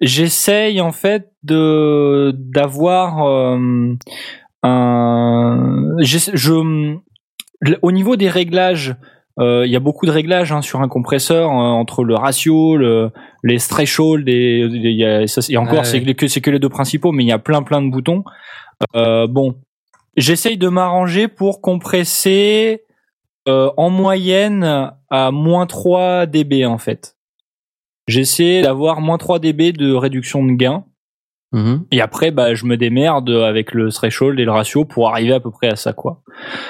j'essaye en fait de d'avoir un. Je au niveau des réglages. Euh, Il y a beaucoup de réglages hein, sur un compresseur hein, entre le ratio, le, les thresholds et, il y a, ça, et encore c'est ouais. que c'est que les deux principaux, mais il y a plein plein de boutons. Euh, bon, j'essaye de m'arranger pour compresser euh, en moyenne à moins 3 dB en fait. J'essaie d'avoir moins 3 dB de réduction de gain. Mhm. Et après, bah, je me démerde avec le threshold et le ratio pour arriver à peu près à ça, quoi.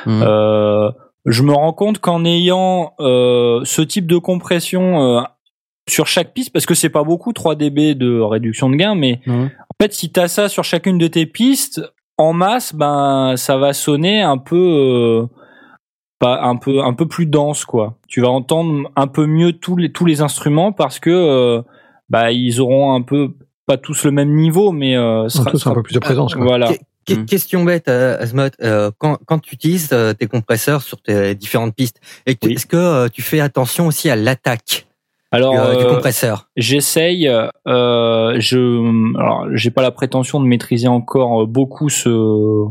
Mhm. Euh, je me rends compte qu'en ayant euh, ce type de compression euh, sur chaque piste, parce que c'est pas beaucoup 3 dB de réduction de gain, mais en fait si tu as ça sur chacune de tes pistes, en masse, ben ça va sonner un peu euh, pas un peu un peu plus dense quoi. Tu vas entendre un peu mieux tous les tous les instruments parce que euh, bah ils auront un peu pas tous le même niveau, mais euh, tous un peu plus de présence. Quoi. voilà. Que- que- Mm. Question bête, euh, Asmod, euh, quand, quand tu utilises euh, tes compresseurs sur tes différentes pistes, Oui. est-ce que tu fais attention aussi à l'attaque Alors euh, du compresseur? J'essaye. Euh, je, alors, j'ai pas la prétention de maîtriser encore beaucoup ce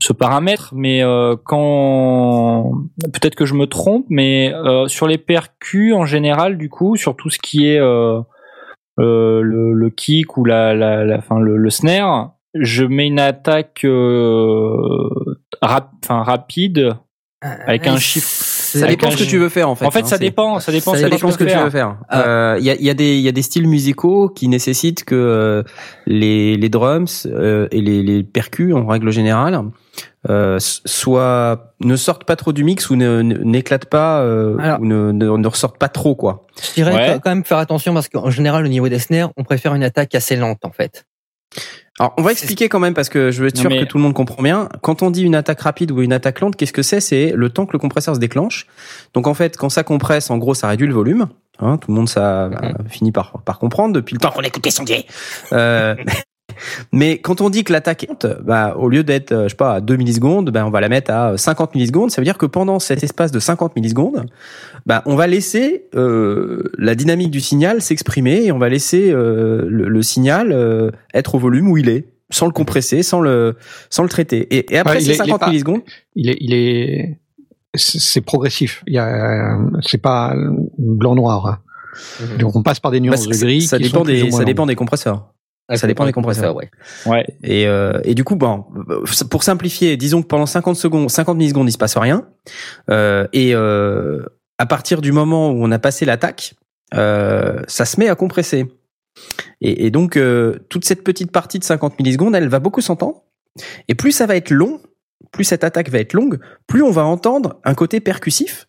ce paramètre, mais euh, quand peut-être que je me trompe, mais sur les percus en général, du coup, sur tout ce qui est le, le kick ou la, la, la fin, le, le snare, je mets une attaque euh, rap, enfin rapide avec un chiffre. Ça Avec dépend ce que tu veux faire en fait. En fait, hein, ça dépend. Ça dépend. ça dépend ce que tu veux faire. Ah. Euh, Il y, a, il y, a des- il y a des styles musicaux qui nécessitent que euh, les, les drums euh, et les, les percus, en règle générale, euh, ne sortent pas trop du mix ou ne- n'éclatent pas euh, Alors- ou ne, ne, ne ressortent pas trop quoi. Je dirais Ouais. quand même faire attention parce qu'en général, au niveau des snares, on préfère une attaque assez lente en fait. Alors, on va expliquer quand même parce que je veux être sûr mais- que tout le monde comprend bien. Quand on dit une attaque rapide ou une attaque lente, qu'est-ce que c'est? C'est le temps que le compresseur se déclenche. Donc, en fait, quand ça compresse, en gros, ça réduit le volume. Hein, tout le monde ça Mhm. a fini par, par comprendre depuis le temps qu'on écoute les sondiers. Euh, mais quand on dit que l'attaque est bah, au lieu d'être, euh, je sais pas, à 2 millisecondes, bah, on va la mettre à 50 millisecondes. Ça veut dire que pendant cet espace de 50 millisecondes, bah, on va laisser euh, la dynamique du signal s'exprimer et on va laisser euh, le, le signal euh, être au volume où il est, sans le compresser, sans le, sans le traiter. Et, et après Ouais, il ces est- il est 50 pas- millisecondes, Il est, il est, c'est progressif. Il y a, c'est pas blanc-noir. hein. Mhm. Donc on passe par des bah, nuances de ça, gris. ça qui dépend sont des, ça dépend des compresseurs. Ça dépend des compresseurs. ouais. Ouais. Et, euh, et du coup, bon, pour simplifier, disons que pendant 50 secondes, 50 millisecondes, il se passe rien. Euh, et euh, à partir du moment où on a passé l'attaque, euh, ça se met à compresser. Et, et donc, euh, toute cette petite partie de 50 millisecondes, elle va beaucoup s'entendre. Et plus ça va être long, plus cette attaque va être longue, plus on va entendre un côté percussif,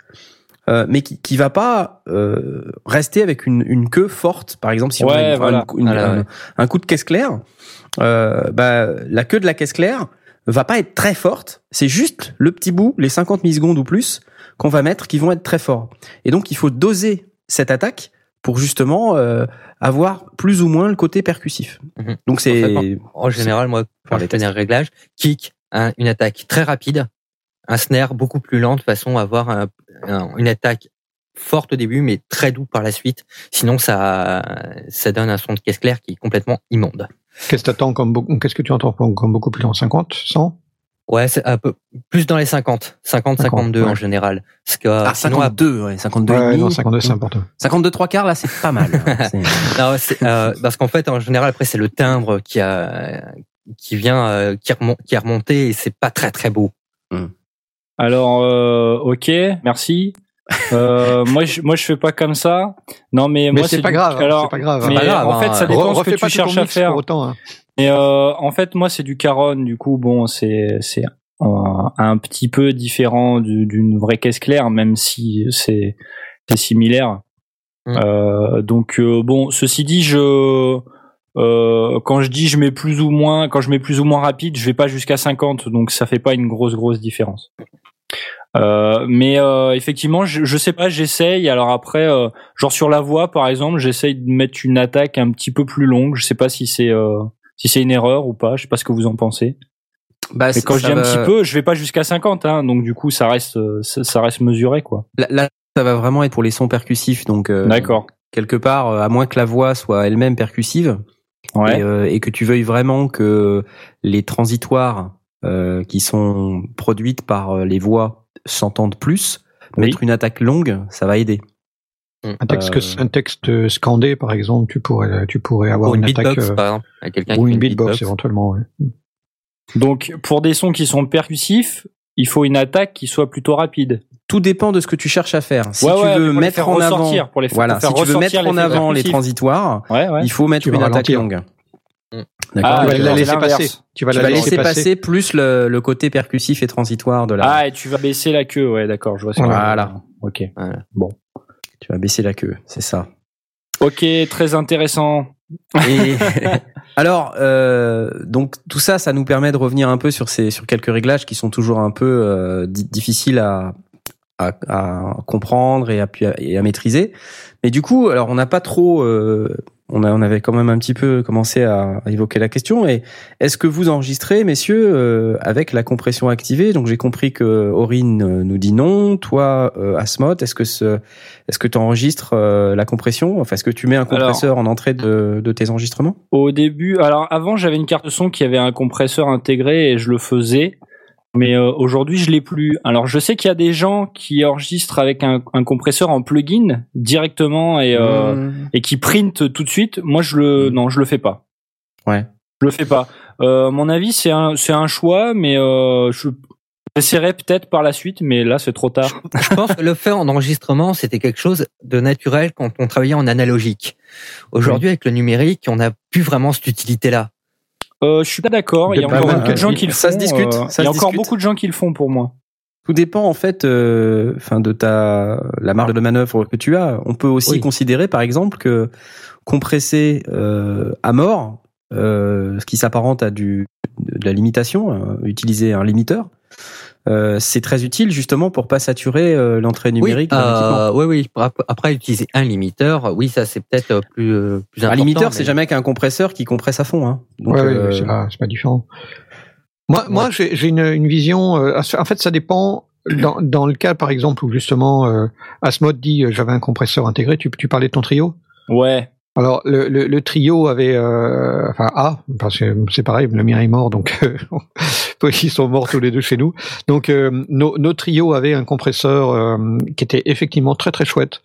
euh, mais qui, qui va pas euh, rester avec une, une queue forte. Par exemple, si on a Ouais, une- voilà. une- une- Voilà, un- ouais. un coup de caisse claire, euh, bah, la queue de la caisse claire va pas être très forte. C'est juste le petit bout, les 50 millisecondes ou plus, qu'on va mettre qui vont être très forts. Et donc, il faut doser cette attaque pour justement euh, avoir plus ou moins le côté percussif. Mhm. Donc, c'est... En général, moi, pour Par les les tests. tenir réglage, kick, un- une attaque très rapide, un snare beaucoup plus lent de façon à avoir un- un- une attaque forte au début, mais très doux par la suite. Sinon, ça, ça donne un son de caisse claire qui est complètement immonde. Qu'est-ce que comme beaucoup, qu'est-ce que tu entends comme comme beaucoup plus lent 50, 100 Ouais, c'est un peu plus dans les 50, 50, 52 en ouais. général. Parce que Ah, sinon, 52, ouais, 52 et Ouais, demi. non, 52 c'est important. 52 trois quarts, là, c'est pas mal. C'est- Non, c'est, euh, parce qu'en fait, en général, après, c'est le timbre qui a, qui vient, euh, qui, remon- qui est remonté et c'est pas très très beau. Alors, euh, ok, merci. Euh, moi, je, moi, je fais pas comme ça. Non, mais, Mais moi, c'est pas du- grave, hein, Alors, c'est pas grave. mais pas grave, en fait, hein. ça dépend Re- de ce que tu cherches à faire. autant. hein. Mais euh, en fait, moi, c'est du Caron. Du coup, bon, c'est c'est un, un petit peu différent du- d'une vraie caisse claire, même si c'est c'est similaire. Euh, donc bon, ceci dit, je quand je dis je mets plus ou moins, quand je mets plus ou moins rapide, je vais pas jusqu'à 50, donc ça fait pas une grosse grosse différence. Euh, mais euh, effectivement, je, je sais pas, j'essaye. Alors après, euh, genre sur la voix, par exemple, j'essaye de mettre une attaque un petit peu plus longue. Je sais pas si c'est euh, si c'est une erreur ou pas. Je sais pas ce que vous en pensez. bah, Mais quand je dis un petit peu, je vais pas jusqu'à 50, hein, donc du coup, ça reste euh, ça, ça reste mesuré, quoi. Là, là, ça va vraiment être pour les sons percussifs, donc euh, D'accord. quelque part, à moins que la voix soit elle-même percussive, Ouais. et, et que tu veuilles vraiment que les transitoires euh, qui sont produites par les voix s'entendent plus, Oui. mettre une attaque longue, ça va aider. Un texte, Euh, un texte scandé, par exemple, tu pourrais, tu pourrais avoir Ou une une, attaque, beatbox, euh, par exemple, à quelqu'un qui ou une beatbox, éventuellement. ouais. Donc pour des sons qui sont percussifs, il faut une attaque qui soit plutôt rapide. Tout dépend de ce que tu cherches à faire. Si Ouais, tu ouais, veux mettre en avant, pour les faire- voilà, si tu veux mettre en avant les transitoires, Ouais, ouais. il faut mettre Tu une attaque longue. D'accord. Ah, tu vas la laisser passer. Tu vas Tu la vas laisser passer plus le, le côté percussif et transitoire de la. Ah, et tu vas baisser la queue, ouais, d'accord, je vois ça. Voilà. Ok. Tu vas baisser la queue, c'est ça. Ok, très intéressant. Et alors, euh, donc tout ça, ça nous permet de revenir un peu sur ces sur quelques réglages qui sont toujours un peu euh, di- difficiles à, à à comprendre et à puis à- et à maîtriser. Mais du coup, alors on n'a pas trop, euh, on a on avait quand même un petit peu commencé à, à évoquer la question. Et est-ce que vous enregistrez, messieurs, euh, avec la compression activée? Donc j'ai compris que Aurine euh, nous dit non. Toi, euh, Asmod, est-ce que ce est-ce que tu enregistres euh, la compression? Enfin, est-ce que tu mets un compresseur en entrée de, de tes enregistrements? Au début, alors avant j'avais une carte son qui avait un compresseur intégré et je le faisais, mais euh, aujourd'hui je l'ai plus. Alors je sais qu'il y a des gens qui enregistrent avec un, un compresseur en plugin directement et euh, Mmh. et qui print tout de suite. Moi je le non je le fais pas. Ouais. Je le fais pas. Euh, à mon avis c'est un c'est un choix, mais euh, je j'essaierai peut-être par la suite, mais là c'est trop tard. Je pense que le faire en enregistrement, c'était quelque chose de naturel quand on travaillait en analogique. Aujourd'hui, avec le numérique, on n'a plus vraiment cette utilité-là. Euh, je suis pas d'accord. Il y a encore beaucoup de gens qui le ça font. se discute, euh, ça il y a encore discute. beaucoup de gens qui le font pour moi. Tout dépend en fait, euh, enfin de ta la marge de manœuvre que tu as. On peut aussi Oui. considérer par exemple que compresser euh, à mort, euh, ce qui s'apparente à du de la limitation, euh, utiliser un limiteur, euh, c'est très utile justement pour pas saturer euh, l'entrée numérique. oui, euh, oui, oui. Après, après, utiliser un limiteur, oui, ça c'est peut-être euh, plus euh, plus un important. limiteur, mais- c'est jamais qu'un compresseur qui compresse à fond. Hein. Donc, ouais, ouais, euh, c'est pas, différent. Moi, moi, j'ai j'ai une, une vision. euh, en fait, ça dépend. Dans, dans le cas, par exemple, où justement euh, Asmod dit euh, j'avais un compresseur intégré. Tu, tu parlais de ton trio? Ouais. Alors le, le, le trio avait, euh, enfin A, parce que c'est pareil, le mien est mort, donc euh, ils sont morts tous les deux chez nous. Donc euh, nos, nos trios avaient un compresseur euh, qui était effectivement très très chouette,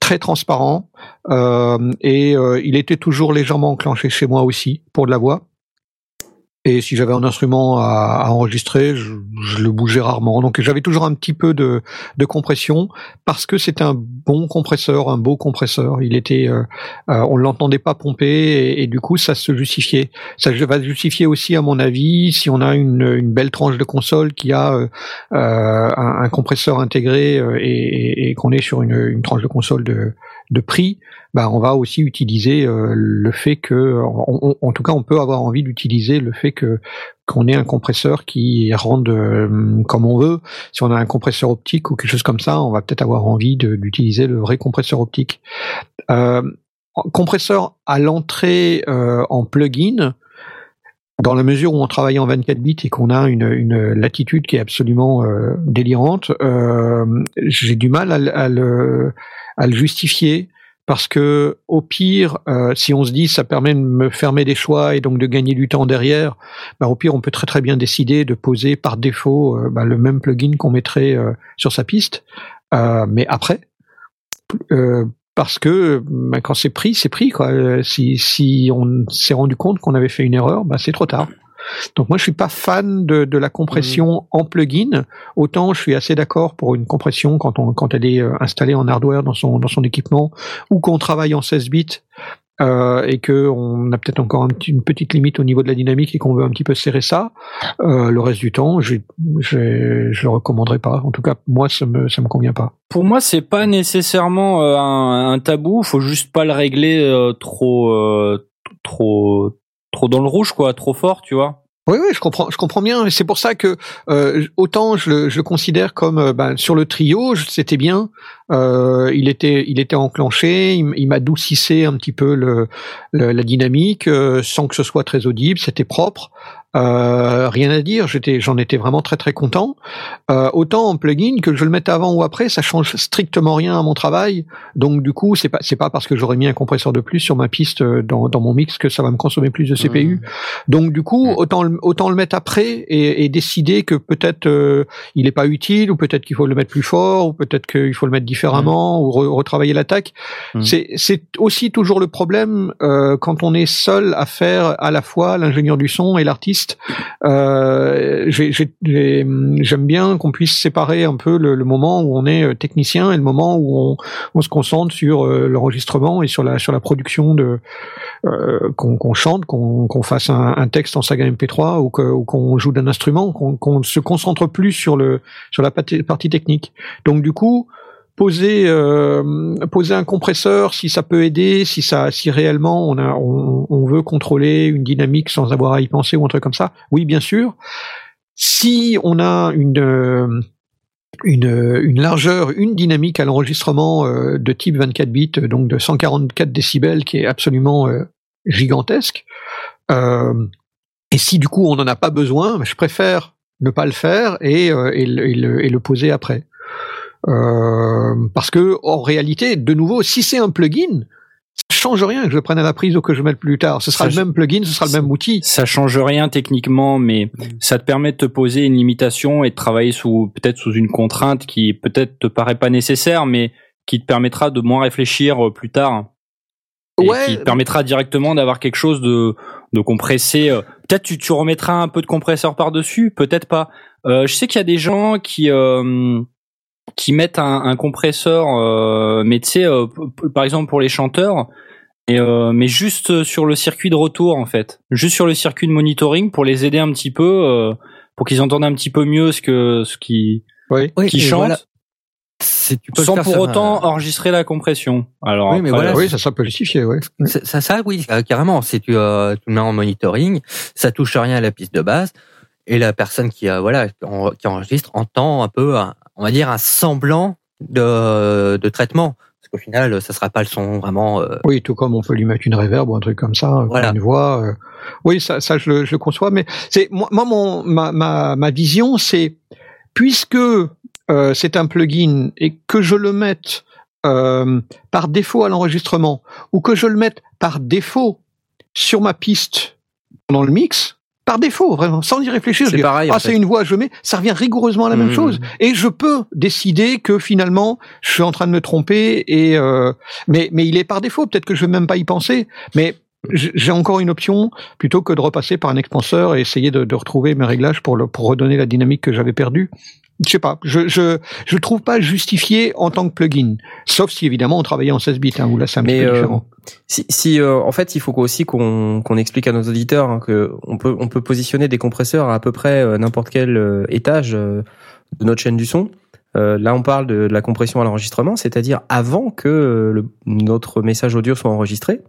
très transparent, euh, et euh, il était toujours légèrement enclenché chez moi aussi pour de la voix. Et si j'avais un instrument à, enregistrer, je, le bougeais rarement. Donc j'avais toujours un petit peu de, compression parce que c'était un bon compresseur, un beau compresseur. Il était, euh, euh, on l'entendait pas pomper et, du coup ça se justifiait. Ça va justifier aussi, à mon avis, si on a une, belle tranche de console qui a euh, un, compresseur intégré et, qu'on est sur une tranche de console de, de prix, bah on va aussi utiliser euh, le fait que, on- on- en tout cas, on peut avoir envie d'utiliser le fait que qu'on ait un compresseur qui rende euh, comme on veut. Si on a un compresseur optique ou quelque chose comme ça, on va peut-être avoir envie d'utiliser le vrai compresseur optique. Euh, compresseur à l'entrée euh, en plugin, dans la mesure où on travaille en 24 bits et qu'on a une, une latitude qui est absolument euh, délirante, euh, j'ai du mal à, à le, à le justifier parce que au pire, euh, si on se dit ça permet de me fermer des choix et donc de gagner du temps derrière, bah, au pire on peut très très bien décider de poser par défaut euh, bah, le même plugin qu'on mettrait euh, sur sa piste, Euh, mais après, euh, parce que bah, quand c'est pris, c'est pris quoi. Si si on s'est rendu compte qu'on avait fait une erreur, bah c'est trop tard. Donc moi je suis pas fan de, de la compression en plugin. Autant je suis assez d'accord pour une compression quand on quand elle est euh, installée en hardware dans son dans son équipement ou qu'on travaille en 16 bits euh, et que on a peut-être encore un petit- une petite limite au niveau de la dynamique et qu'on veut un petit peu serrer ça. Euh, le reste du temps, j'ai, je le recommanderais pas. En tout cas, moi ça me ça me convient pas. Pour moi, c'est pas nécessairement un, un tabou. Faut juste pas le régler euh, trop, trop, trop dans le rouge, quoi, trop fort, tu vois. Oui, oui, je comprends, je comprends bien. C'est pour ça que euh, autant je le, je le considère comme euh, ben, sur le trio, c'était bien. Euh, il était, il était enclenché. Il, m'adoucissait un petit peu le, le- la dynamique sans que ce soit très audible. C'était propre. Euh, rien à dire. J'étais, j'en étais vraiment très très content. Euh, autant en plugin que je le mette avant ou après, ça change strictement rien à mon travail. Donc du coup, c'est pas, c'est pas parce que j'aurais mis un compresseur de plus sur ma piste euh, dans, dans mon mix que ça va me consommer plus de CPU. Donc du coup, autant le, autant le mettre après et, et décider que peut-être euh, il est pas utile ou peut-être qu'il faut le mettre plus fort ou peut-être qu'il faut le mettre différemment ou re- retravailler l'attaque. C'est c'est aussi toujours le problème euh, quand on est seul à faire à la fois l'ingénieur du son et l'artiste Euh, J'aime bien qu'on puisse séparer un peu le, moment où on est euh, technicien et le moment où on, on se concentre sur euh, l'enregistrement et sur la sur la production de qu'on chante, qu'on fasse un, un, texte en saga MP3 ou qu'on joue d'un instrument, qu'on se concentre plus sur le sur la partie technique. Donc du coup, poser euh, poser un compresseur si ça peut aider si réellement on veut contrôler une dynamique sans avoir à y penser ou un truc comme ça oui bien sûr si on a une euh, largeur, une dynamique à l'enregistrement euh, de type 24 bits, donc de 144 décibels, qui est absolument gigantesque. et si du coup on n'en a pas besoin, je préfère ne pas le faire et, et le poser après. Euh, parce que en réalité, de nouveau, si c'est un plugin, ça change rien que je le prenne à la prise ou que je mette plus tard. Ce sera le même plugin, ce sera le même outil. Ça change rien techniquement, mais ça te permet de te poser une limitation et de travailler sous peut-être sous une contrainte qui peut-être te paraît pas nécessaire, mais qui te permettra de moins réfléchir euh, plus tard. Et ouais. qui te permettra directement d'avoir quelque chose de, de compressé. Euh. Peut-être tu, tu remettras un peu de compresseur par-dessus, peut-être pas. Euh, je sais qu'il y a des gens qui, euh, qui mettent un, un compresseur, euh, mais tu sais, euh, par exemple pour les chanteurs, et, euh, mais juste sur le circuit de retour en fait, juste sur le circuit de monitoring pour les aider un petit peu, euh, pour qu'ils entendent un petit peu mieux ce que ce qui oui. qui chante. Tu peux sans pour autant enregistrer la compression. Alors oui, mais voilà, oui, ça, ça peut oui. Ça, ça, oui, carrément. Si tu, euh, tu mets en monitoring, ça touche rien à la piste de base, et la personne qui, a voilà, qui enregistre entend un peu on va dire, un semblant de, de traitement. Parce qu'au final, ça sera pas le son vraiment. Euh... Oui, tout comme on peut lui mettre une reverb ou un truc comme ça, voilà. une voix. Euh... Oui, ça, ça je, je le conçois. Mais c'est moi, mon ma, ma, ma vision, c'est puisque euh, c'est un plugin et que je le mette euh, par défaut à l'enregistrement ou que je le mette par défaut sur ma piste pendant le mix, par défaut, vraiment, sans y réfléchir. C'est pareil. Ah, c'est une voix, je mets, ça revient rigoureusement à la même mmh. chose. Et je peux décider que finalement, je suis en train de me tromper. Et euh, mais mais il est par défaut. Peut-être que je vais même pas y penser. Mais j'ai encore une option plutôt que de repasser par un expanseur et essayer de, de retrouver mes réglages pour, le, pour redonner la dynamique que j'avais perdue je sais pas, je je je trouve pas justifié en tant que plugin, sauf si évidemment on travaillait en 16 bits, hein, où là c'est un peu différent. Si, si euh, en fait il faut aussi qu'on qu'on explique à nos auditeurs hein, que on peut on peut positionner des compresseurs à à peu près euh, n'importe quel euh, étage de notre chaîne du son. Là, on parle de, la compression à l'enregistrement, c'est-à-dire avant que le, notre message audio soit enregistré.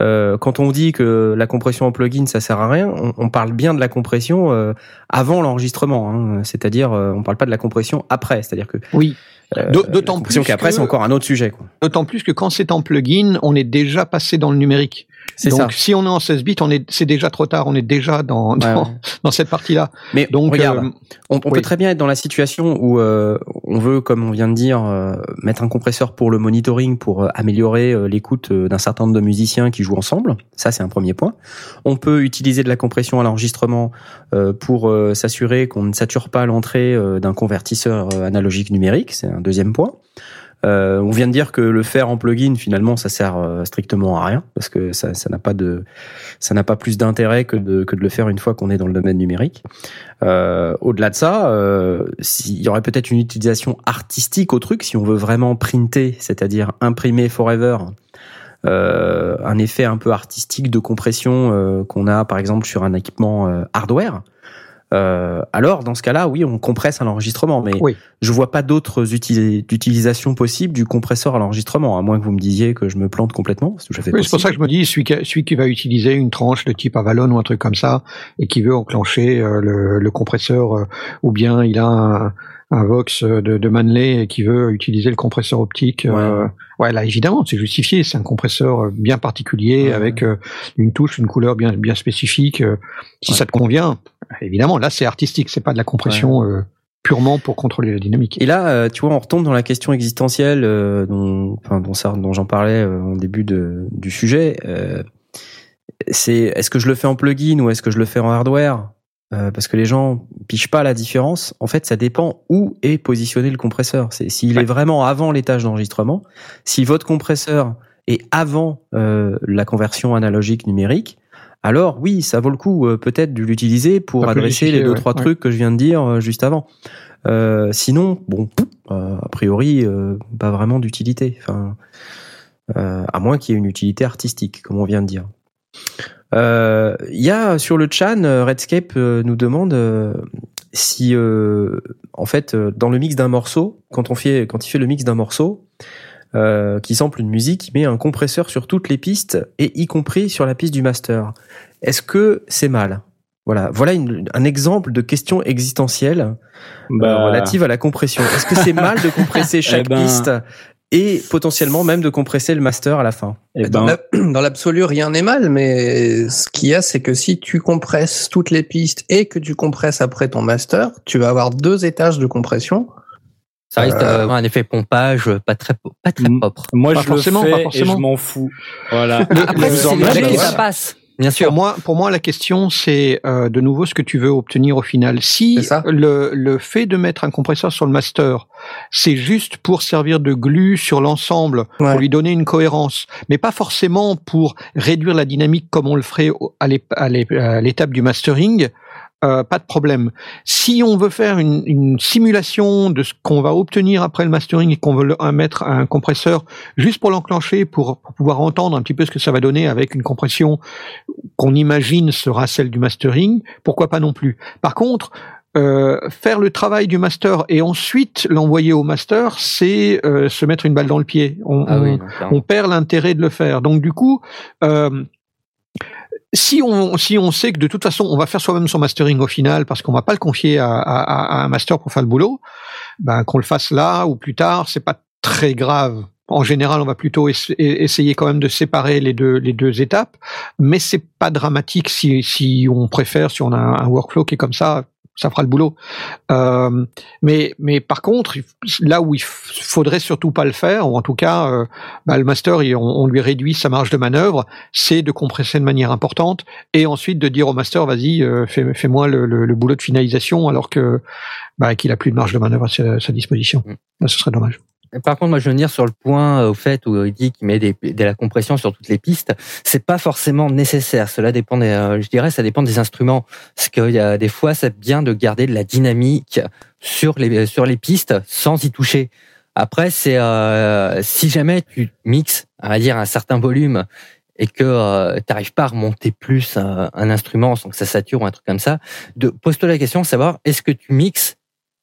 Euh, quand on dit que la compression en plugin ça sert à rien, on, on parle bien de la compression euh, avant l'enregistrement, hein, c'est-à-dire euh, on parle pas de la compression après, c'est-à-dire que oui. Euh, D'autant plus qu'après c'est encore un autre sujet. D'autant plus que quand c'est en plugin, on est déjà passé dans le numérique. Donc ça. si on est en 16 bits, on est c'est déjà trop tard, on est déjà dans dans, ouais. dans cette partie-là. Mais donc regarde, euh, on, on oui. peut très bien être dans la situation où euh, on veut, comme on vient de dire, euh, mettre un compresseur pour le monitoring pour améliorer l'écoute d'un certain nombre de musiciens qui jouent ensemble. Ça c'est un premier point. On peut utiliser de la compression à l'enregistrement pour s'assurer qu'on ne sature pas l'entrée d'un convertisseur analogique numérique. C'est un deuxième point. Euh, on vient de dire que le faire en plugin finalement ça sert euh, strictement à rien parce que ça n'a pas de ça n'a pas plus d'intérêt que de que de le faire une fois qu'on est dans le domaine numérique. Euh, Au-delà de ça, euh, s'il y aurait peut-être une utilisation artistique au truc si on veut vraiment printer, c'est-à-dire imprimer forever. Un effet un peu artistique de compression qu'on a par exemple sur un équipement hardware, euh, alors dans ce cas-là, oui, on compresse à l'enregistrement, mais oui. je vois pas d'autres utilisations possibles du compresseur à l'enregistrement, à moins que vous me disiez que je me plante complètement. C'est oui, pour ça que je me dis, celui qui, celui qui va utiliser une tranche de type Avalon ou un truc comme ça, et qui veut enclencher euh, le, le, compresseur, euh, ou bien il a un, un Vox de, de, Manley qui veut utiliser le compresseur optique. Ouais, euh, ouais là évidemment, c'est justifié. C'est un compresseur bien particulier ouais, avec euh, une touche, une couleur bien bien spécifique. Euh, si ouais. ça te convient, évidemment, là c'est artistique, c'est pas de la compression euh, purement pour contrôler la dynamique. Et là, euh, tu vois, on retombe dans la question existentielle euh, dont, enfin, dont, ça, dont j'en parlais au début de, du sujet. c'est est-ce que je le fais en plugin ou est-ce que je le fais en hardware? Euh, parce que les gens pichent pas la différence. En fait, ça dépend où est positionné le compresseur. C'est s'il ouais. est vraiment avant l'étage d'enregistrement. Si votre compresseur est avant euh, la conversion analogique numérique, alors oui, ça vaut le coup euh, peut-être de l'utiliser pour Ça adresser les deux ouais, trois ouais. trucs que je viens de dire euh, juste avant. Euh, sinon, bon, euh, a priori, euh, pas vraiment d'utilité. Enfin, euh, à moins qu'il y ait une utilité artistique, comme on vient de dire. Euh, Il y a sur le chan, euh, Redscape euh, nous demande euh, si, euh, en fait, euh, dans le mix d'un morceau, quand on fait, quand il fait le mix d'un morceau, euh, qui sample une musique, il met un compresseur sur toutes les pistes et y compris sur la piste du master. Est-ce que c'est mal? Voilà, voilà une- un exemple de question existentielle euh, Bah, relative à la compression. Est-ce que c'est mal de compresser chaque ben- piste? Et potentiellement même de compresser le master à la fin eh Dans ben, dans l'absolu, rien n'est mal, mais ce qu'il y a, c'est que si tu compresses toutes les pistes et que tu compresses après ton master, tu vas avoir deux étages de compression. Ça risque Euh, d'avoir un effet pompage pas très, pas très propre. moi, Pas je forcément, le pas fais et forcément. je m'en fous. Voilà. Après, c'est ça passe. Bien Pour sûr. moi, pour moi, la question, c'est euh, de nouveau ce que tu veux obtenir au final. Si le, le fait de mettre un compresseur sur le master, c'est juste pour servir de glue sur l'ensemble, Ouais. pour lui donner une cohérence, mais pas forcément pour réduire la dynamique comme on le ferait à l'étape du mastering, euh, pas de problème. Si on veut faire une, une simulation de ce qu'on va obtenir après le mastering et qu'on veut le- mettre un compresseur juste pour l'enclencher, pour, pour pouvoir entendre un petit peu ce que ça va donner avec une compression qu'on imagine sera celle du mastering, pourquoi pas non plus. Par contre, euh, faire le travail du master et ensuite l'envoyer au master, c'est euh, se mettre une balle dans le pied. On, Ah oui, on perd l'intérêt de le faire. Donc du coup, euh, si on si on sait que de toute façon on va faire soi-même son mastering au final parce qu'on va pas le confier à, à- à un master pour faire le boulot, ben qu'on le fasse là ou plus tard, c'est pas très grave. En général, on va plutôt essa- essayer quand même de séparer les deux les deux étapes, mais c'est pas dramatique si si on préfère si on a un workflow qui est comme ça, ça fera le boulot. Euh, mais mais par contre, là où il faudrait surtout pas le faire, ou en tout cas, euh, bah, le master, il- on, on lui réduit sa marge de manœuvre, c'est de compresser de manière importante, et ensuite de dire au master, vas-y, euh, fais, fais-moi le, le- le boulot de finalisation, alors que bah, qu'il a plus de marge de manœuvre à sa, sa disposition. Mm. Là, ce serait dommage. Par contre, moi, je veux venir sur le point euh, au fait où il dit qu'il met de la compression sur toutes les pistes. C'est pas forcément nécessaire. Cela dépend des, euh, je dirais, ça dépend des instruments. Parce qu'il y a des fois, c'est bien de garder de la dynamique sur les sur les pistes sans y toucher. Après, c'est euh, si jamais tu mixes, on va dire un certain volume et que euh, t'arrives pas à remonter plus un, un instrument sans que ça sature ou un truc comme ça, de pose-toi la question, de savoir est-ce que tu mixes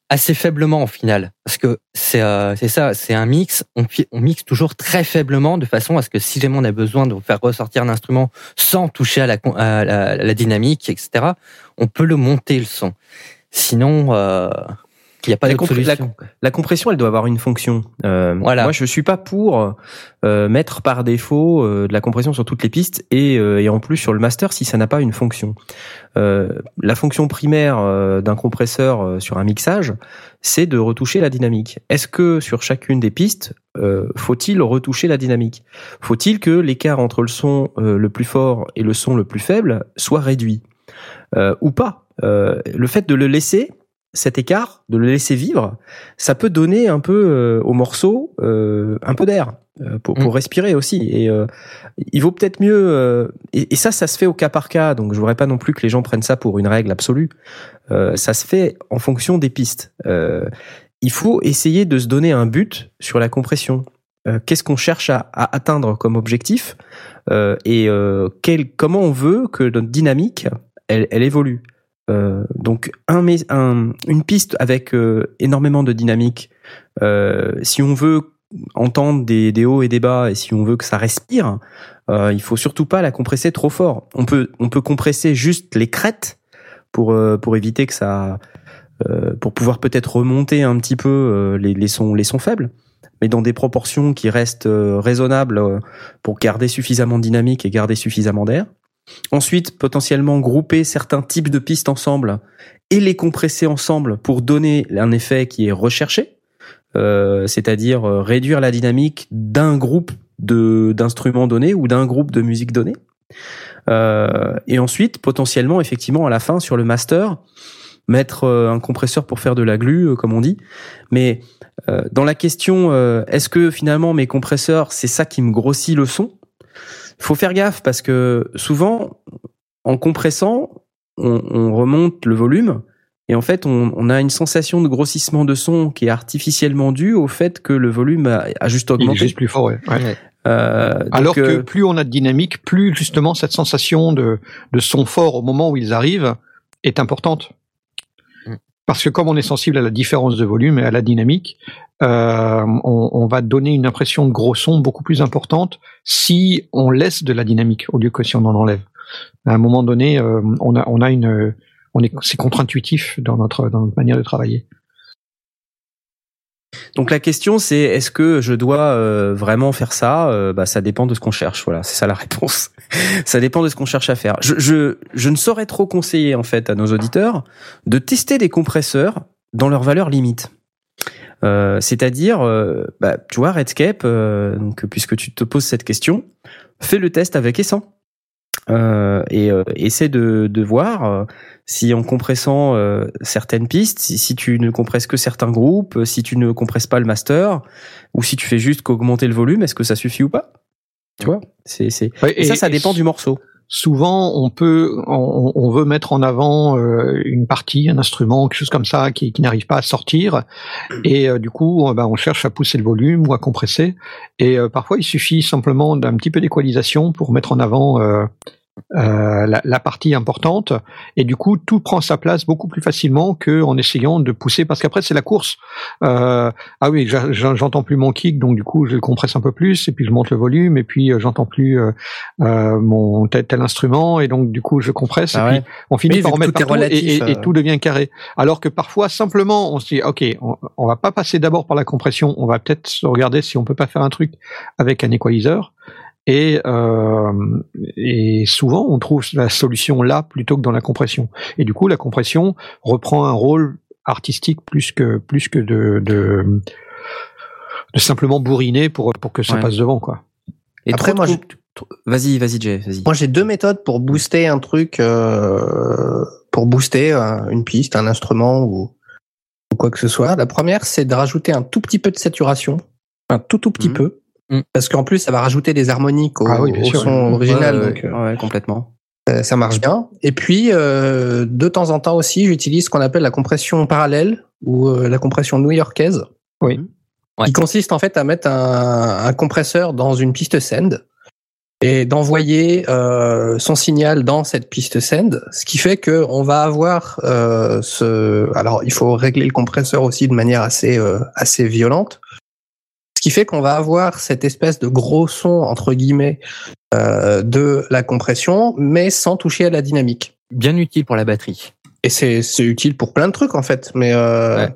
assez faiblement au final. Parce que c'est euh, ça c'est un mix. On, on mixe toujours très faiblement de façon à ce que si jamais on a besoin de faire ressortir un instrument sans toucher à la, à la, la dynamique etc on peut le monter le son. Sinon euh, il n'y a pas La compression, elle doit avoir une fonction. Euh, Voilà. Moi, je suis pas pour euh, mettre par défaut euh, de la compression sur toutes les pistes et, euh, et en plus sur le master si ça n'a pas une fonction. Euh, la fonction primaire euh, d'un compresseur euh, sur un mixage, c'est de retoucher la dynamique. Est-ce que sur chacune des pistes, euh, faut-il retoucher la dynamique? Faut-il que l'écart entre le son euh, le plus fort et le son le plus faible soit réduit? Euh, ou pas? Euh, Le fait de le laisser cet écart, de le laisser vivre, ça peut donner un peu euh, au morceau euh, un peu d'air euh, pour, pour Mm. respirer aussi. Et euh, il vaut peut-être mieux. euh, et, et ça, ça se fait au cas par cas. Donc, je voudrais pas non plus que les gens prennent ça pour une règle absolue. Euh, ça se fait en fonction des pistes. Euh, il faut essayer de se donner un but sur la compression. Qu'est-ce qu'on cherche à, à atteindre comme objectif? Euh, et euh, quel, comment on veut que notre dynamique elle, elle évolue? Euh, donc un, une piste avec euh, énormément de dynamique, euh, si on veut entendre des, des hauts et des bas et si on veut que ça respire, euh, il faut surtout pas la compresser trop fort. On peut on peut compresser juste les crêtes pour euh, pour éviter que ça euh, pour pouvoir peut-être remonter un petit peu les, les sons les sons faibles mais dans des proportions qui restent raisonnables pour garder suffisamment de dynamique et garder suffisamment d'air. Ensuite, potentiellement grouper certains types de pistes ensemble et les compresser ensemble pour donner un effet qui est recherché, euh, c'est-à-dire euh, réduire la dynamique d'un groupe d'instruments donnés ou d'un groupe de musique donnée. Euh, et ensuite, potentiellement, effectivement, à la fin, sur le master, mettre euh, un compresseur pour faire de la glu, comme on dit. Mais dans la question, est-ce que finalement mes compresseurs, c'est ça qui me grossit le son? Faut faire gaffe parce que souvent, en compressant, on, on remonte le volume et en fait, on, on, a une sensation de grossissement de son qui est artificiellement due au fait que le volume a, a juste augmenté. Il est juste plus fort, ouais. ouais. Euh, Alors donc, que euh, plus on a de dynamique, plus justement cette sensation de, de son fort au moment où ils arrivent est importante. Parce que comme on est sensible à la différence de volume et à la dynamique, euh, on, on, va donner une impression de gros son beaucoup plus importante si on laisse de la dynamique au lieu que si on en enlève. À un moment donné, euh, on a, on a une, on est, c'est contre-intuitif dans notre, dans notre manière de travailler. Donc la question c'est est-ce que je dois euh, vraiment faire ça? Euh, Bah ça dépend de ce qu'on cherche. Voilà, c'est ça la réponse. ça dépend de ce qu'on cherche à faire. Je, je ne saurais trop conseiller en fait à nos auditeurs de tester des compresseurs dans leur valeur limite. Euh, C'est-à-dire, bah, tu vois, Redscape, donc puisque tu te poses cette question, fais le test avec Essent. Euh, et euh, essaie de, de voir euh, si en compressant euh, certaines pistes, si, si, tu ne compresses que certains groupes, si tu ne compresses pas le master, ou si tu fais juste qu'augmenter le volume, est-ce que ça suffit ou pas? Tu vois, c'est c'est Ouais, et, ça, ça dépend du morceau. Souvent, on peut, on, on veut mettre en avant euh, une partie, un instrument, quelque chose comme ça, qui, qui n'arrive pas à sortir, et euh, du coup, ben, on cherche à pousser le volume ou à compresser. Et euh, parfois, il suffit simplement d'un petit peu d'équalisation pour mettre en avant euh, euh, la, la, partie importante et du coup tout prend sa place beaucoup plus facilement que en essayant de pousser parce qu'après c'est la course euh, ah oui j'entends plus mon kick donc du coup je le compresse un peu plus et puis je monte le volume et puis euh, j'entends plus euh, mon tel, tel, instrument et donc du coup je compresse ah et ouais. puis on finit Mais par tout est partout et, relatif, et- et euh. tout devient carré alors que parfois simplement on se dit ok on, on va pas passer d'abord par la compression on va peut-être regarder si on peut pas faire un truc avec un équaliseur et, euh, et souvent, on trouve la solution là plutôt que dans la compression. Et du coup, la compression reprend un rôle artistique plus que plus que de de, de simplement bourriner pour pour que ça Ouais. passe devant quoi. Et Après, moi, vas-y, vas-y, Jay, vas-y. Moi, j'ai deux méthodes pour booster un truc, euh, pour booster un- une piste, un instrument ou, ou quoi que ce soit. La première, c'est de rajouter un tout petit peu de saturation, un tout tout petit Mhm. peu, Mhm. parce qu'en plus, ça va rajouter des harmoniques au, Ah oui, bien au sûr, son oui. original, Ouais, donc euh, ouais, ouais, complètement. ça- ça marche bien. Et puis, euh, de temps en temps aussi, j'utilise ce qu'on appelle la compression parallèle ou euh, la compression new-yorkaise. Oui. Ouais. Qui consiste en fait à mettre un, un compresseur dans une piste send et d'envoyer euh, son signal dans cette piste send, ce qui fait que on va avoir euh, ce. Alors, il faut régler le compresseur aussi de manière assez euh, assez violente. Ce qui fait qu'on va avoir cette espèce de gros son entre guillemets euh, de la compression, mais sans toucher à la dynamique. Bien utile pour la batterie. Et c'est utile pour plein de trucs en fait, mais euh, Ouais.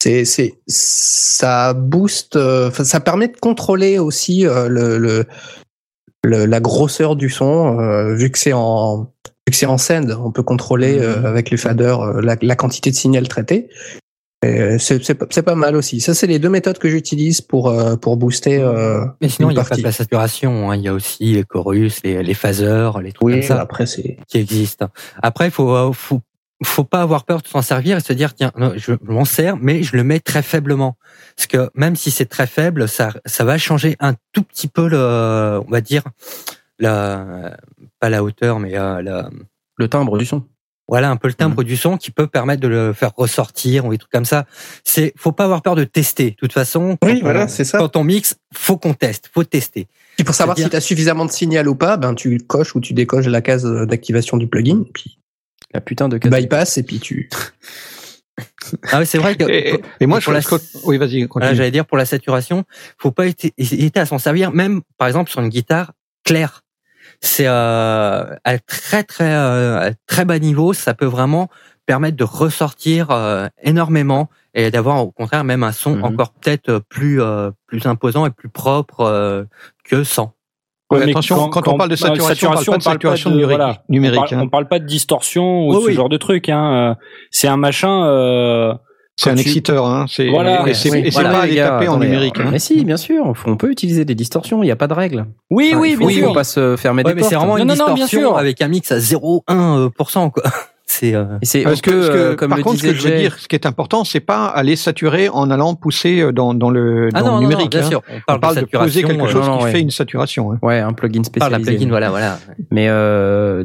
c'est c'est ça booste, euh, ça permet de contrôler aussi le, le, le- la grosseur du son vu que c'est en vu que c'est en send, on peut contrôler euh, Mhm. avec les faders euh, la, la quantité de signal traité. C'est c'est pas mal aussi. Ça c'est les deux méthodes que j'utilise pour euh, pour booster. euh, Mais sinon, il n'y a pas que la saturation. hein. Il y a aussi les chorus, les, les phasers, les trucs comme ça après c'est qui existent. Après, il faut, euh, faut, faut pas avoir peur de s'en servir et se dire tiens, non, je m'en sers, mais je le mets très faiblement. Parce que même si c'est très faible, ça, ça va changer un tout petit peu le, on va dire, la, pas la hauteur, mais la, Le timbre du son. Voilà un peu le timbre du son qui peut permettre de le faire ressortir ou des trucs comme ça. C'est, faut pas avoir peur de tester. De toute façon, Oui, quand voilà, on- c'est ça. Quand on mixe, faut qu'on teste, faut tester. Puis pour savoir si tu as suffisamment de signal ou pas, ben tu coches ou tu décoches la case d'activation du plugin, puis La putain de case. bypass et puis tu. Ah oui, c'est vrai que Et, et- et moi, je pour la- je- oui, vas-y, Voilà, continue. j'allais dire pour la saturation, faut pas hésiter à s'en servir, même par exemple sur une guitare claire. C'est euh, à très très euh, à très bas niveau, ça peut vraiment permettre de ressortir euh, énormément et d'avoir au contraire même un son Mhm. encore peut-être plus euh, plus imposant et plus propre euh, que sans. Ouais, mais attention, quand, on parle de bah, saturation, on parle pas de saturation numérique. voilà. numérique on, parle, hein. on parle pas de distorsion ou ce oui. genre de truc. Hein. Euh, C'est un machin. Euh, C'est un tu- exciteur, hein. C'est Voilà, et c'est oui. Voilà, pas taper en numérique. hein. Mais si, bien sûr, on peut utiliser des distorsions, il n'y a pas de règle. Oui, Enfin, oui, il faut, bien il sûr. faut pas se fermer Ouais, des mais portes. c'est vraiment Non, une non, non, bien distorsion sûr. avec un mix à 0,1% quoi. C'est. Euh... C'est Parce que, euh, comme par le contre, ce que je veux dire, ce qui est important, c'est pas aller saturer en allant pousser euh, dans, dans le, Ah dans non, le numérique. non, bien hein. sûr. On On parle, de de poser quelque chose non, qui ouais. fait une saturation. hein. Ouais, un plugin on parle spécialisé. plugin, voilà, voilà. Mais euh,